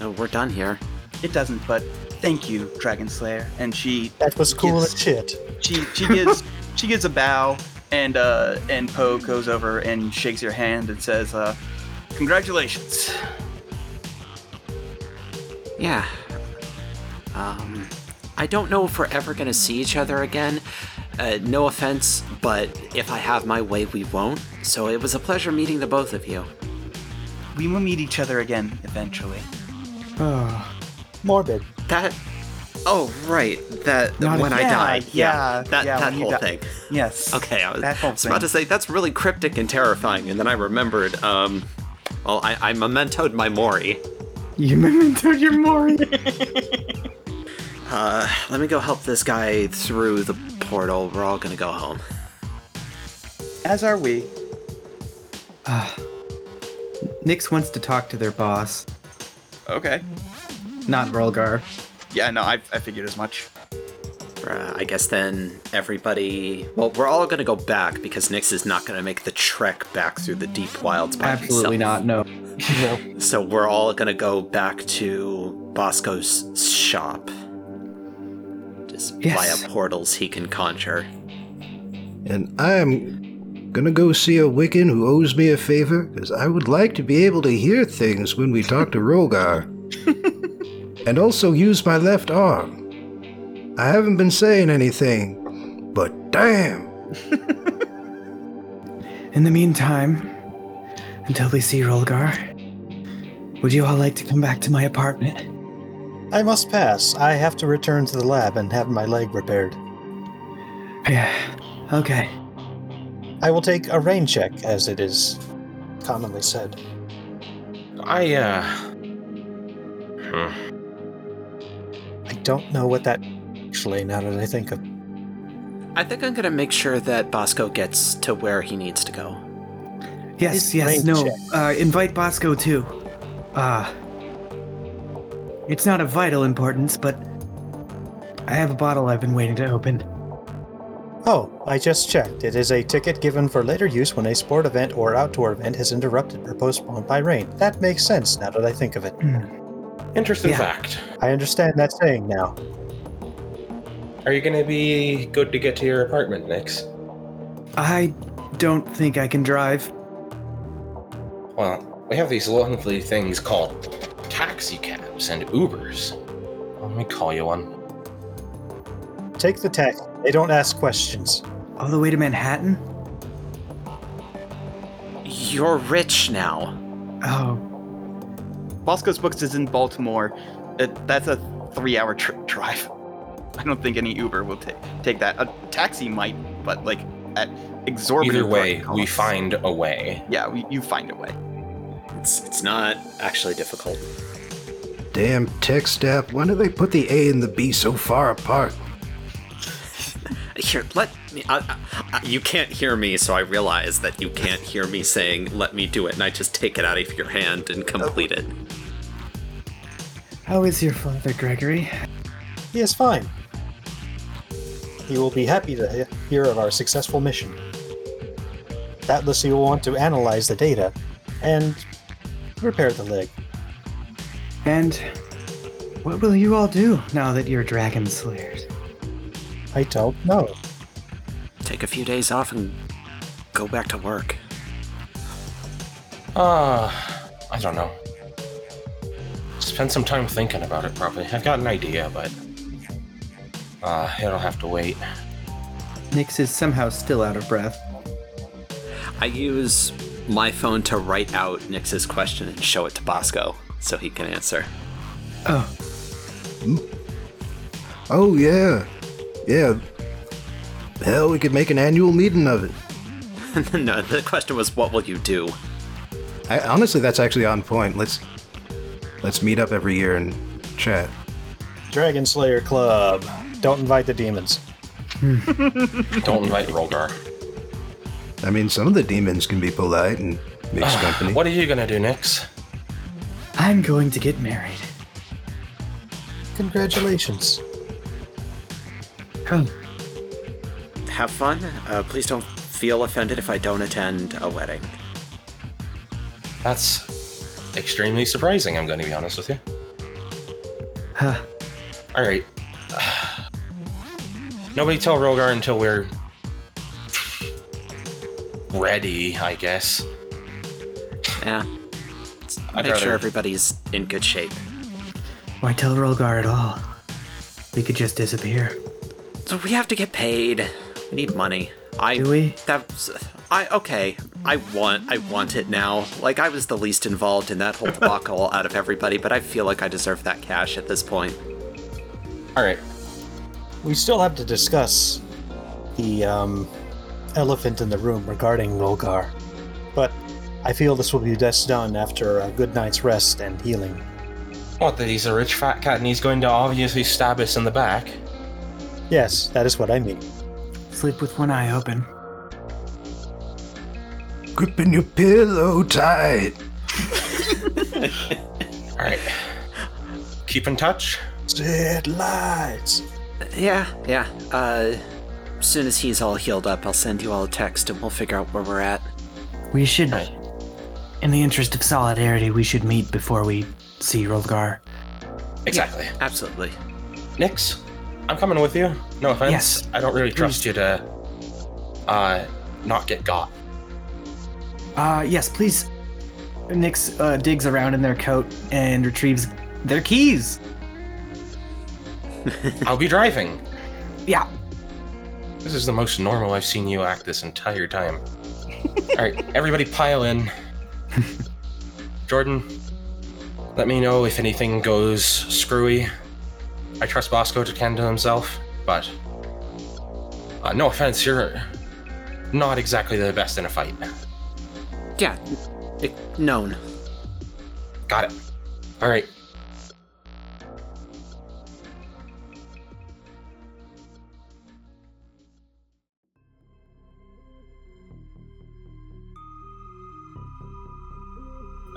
uh, we're done here. It doesn't, but thank you, Dragon Slayer. And she That was cool Yes. as shit. she she gives she gives a bow and uh and Poe goes over and shakes your hand and says, uh, congratulations. Yeah. Um, I don't know if we're ever gonna see each other again. Uh, no offense, but if I have my way, we won't. So it was a pleasure meeting the both of you. We will meet each other again eventually. Oh. Morbid. That. Oh right, that Not when I yeah, died. Yeah, yeah, that yeah, that whole di- thing. Yes. Okay, I was, That whole I was about to say that's really cryptic and terrifying, and then I remembered. Um, well, I, I mementoed my Mori. You mementoed your Mori. Uh, let me go help this guy through the portal. We're all gonna go home. As are we. Nyx wants to talk to their boss, Okay. not Rolgar. Yeah, no, I, I figured as much. Uh, I guess then everybody. Well, we're all gonna go back because Nyx is not gonna make the trek back through the deep wilds by himself. Absolutely himself. not. No. So we're all gonna go back to Bosco's shop. Just Yes. via portals he can conjure. And I am gonna go see a Wiccan who owes me a favor, because I would like to be able to hear things when we talk to Rolgar. and also use my left arm. I haven't been saying anything, but damn! In the meantime, until we see Rolgar, would you all like to come back to my apartment? I must pass. I have to return to the lab and have my leg repaired. Yeah. Okay. I will take a rain check, as it is commonly said. I, uh. Hmm. I don't know what that actually, now that I think of I think I'm gonna make sure that Bosco gets to where he needs to go. Yes, yes, no. Uh, invite Bosco too. Uh, it's not of vital importance, but I have a bottle I've been waiting to open. Oh, I just checked. It is a ticket given for later use when a sport event or outdoor event is interrupted or postponed by rain. That makes sense now that I think of it. Hmm. Interesting Yeah. fact. I understand that saying now. Are you gonna be good to get to your apartment, Nyx? I don't think I can drive. Well, we have these lovely things called taxi cabs and Ubers. Let me call you one. Take the taxi. They don't ask questions. All the way to Manhattan? You're rich now. Oh, Bosco's Books is in Baltimore. It, that's a three-hour tr- drive. I don't think any Uber will take take that. A taxi might, but like at exorbitant. Either way, parking we find a way. Yeah, we, you find a way. It's it's not actually difficult. Damn tech staff, why do they put the A and the B so far apart? Here, let me. I, I, you can't hear me, so I realize that you can't hear me saying "let me do it," and I just take it out of your hand and complete it. how is your father, Gregory? He is fine. He will be happy to hear of our successful mission. Doubtless he will want to analyze the data and repair the leg. And what will you all do now that you're dragon slayers? I don't know. Take a few days off and go back to work. Uh, I don't know. Spend some time thinking about it, probably. I've got an idea, but. Uh, it'll have to wait. Nyx is somehow still out of breath. I use my phone to write out Nyx's question and show it to Bosco so he can answer. Oh, hmm. Oh, yeah. Yeah. Hell, we could make an annual meeting of it. no, the question was, "What will you do?" I, honestly, that's actually on point. Let's let's meet up every year and chat. Dragon Slayer Club. Don't invite the demons. Don't invite Rolgar. I mean, some of the demons can be polite and mix company. What are you gonna do, next? I'm going to get married. Congratulations. Oh, Have fun. Uh, please don't feel offended if I don't attend a wedding. That's extremely surprising, I'm gonna be honest with you. huh. Alright. Nobody tell Rolgar until we're ready, I guess. Yeah. I'd Make sure everybody's in good shape. Why tell Rolgar at all? We could just disappear. So we have to get paid. We need money. I Do we? That's I okay. I want I want it now. Like I was the least involved in that whole debacle out of everybody, but I feel like I deserve that cash at this point. Alright. We still have to discuss the um, elephant in the room regarding Rolgar, but I feel this will be best done after a good night's rest and healing. What, that he's a rich fat cat and he's going to obviously stab us in the back? Yes, that is what I mean. Sleep with one eye open. Gripping your pillow tight. Alright. Keep in touch. Dead lights. Yeah, yeah. Uh as soon as he's all healed up, I'll send you all a text and we'll figure out where we're at. We should, Right. in the interest of solidarity, we should meet before we see Rolgar. Exactly. Absolutely. Nyx, I'm coming with you. No offense. Yes. I don't really trust you to uh not get got. Uh, yes, please. Nyx uh, digs around in their coat and retrieves their keys. I'll be driving. Yeah. This is the most normal I've seen you act this entire time. Alright, everybody pile in. Jordan, let me know if anything goes screwy. I trust Bosco to tend to himself, but uh, no offense, you're not exactly the best in a fight. Yeah. It, known. Got it. Alright.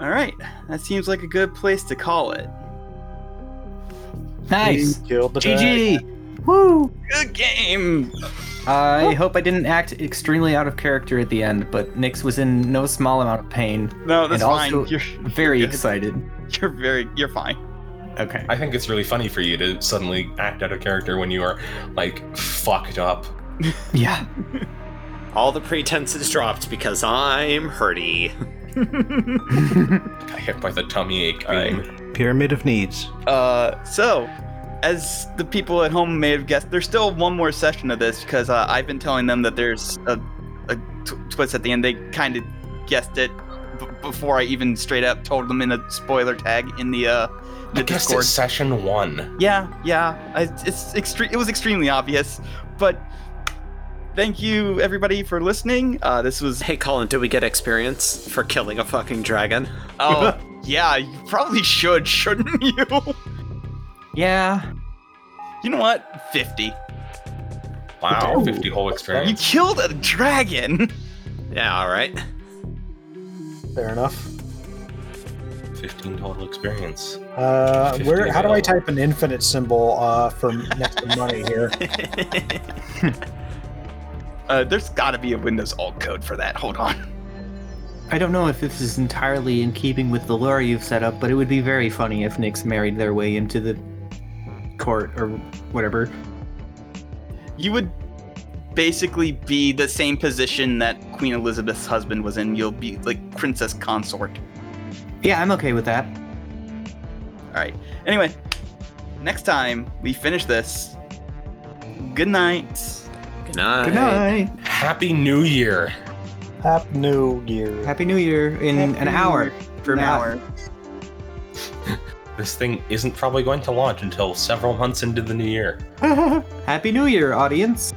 All right, that seems like a good place to call it. Nice. Killed the dragon. GG. Woo. Good game. I hope I didn't act extremely out of character at the end, but Nyx was in no small amount of pain. No, that's and fine. also You're very good. excited. you're very you're fine. Okay. I think it's really funny for you to suddenly act out of character when you are like fucked up. Yeah. All the pretense is dropped because I'm hurty. Got hit by the tummy ache All right. beam. Pyramid of needs. Uh, so, as the people at home may have guessed, there's still one more session of this because uh, I've been telling them that there's a, a t- twist at the end. They kind of guessed it b- before I even straight up told them in a spoiler tag in the uh the I guess Discord. it's session one. Yeah, yeah, I, it's extre- It was extremely obvious, but thank you everybody for listening. Uh, this was Hey, Colin, do we get experience for killing a fucking dragon? oh yeah, you probably should, shouldn't you? Yeah. you know what? Fifty. Wow, 50 whole experience. You killed a dragon. Yeah, all right. Fair enough. 15 total experience. Uh, where? How do I type an infinite symbol uh, for next to money here? Uh, there's got to be a Windows alt code for that. Hold on. I don't know if this is entirely in keeping with the lore you've set up, but it would be very funny if Nyx married their way into the court or whatever. You would basically be the same position that Queen Elizabeth's husband was in. You'll be like princess consort. Yeah, I'm okay with that. All right. Anyway, next time we finish this. Good night. Good night. Good night. Happy New Year! Happy New Year. Happy New Year in an hour. New For An hour. This thing isn't probably going to launch until several months into the new year. Happy New Year, audience.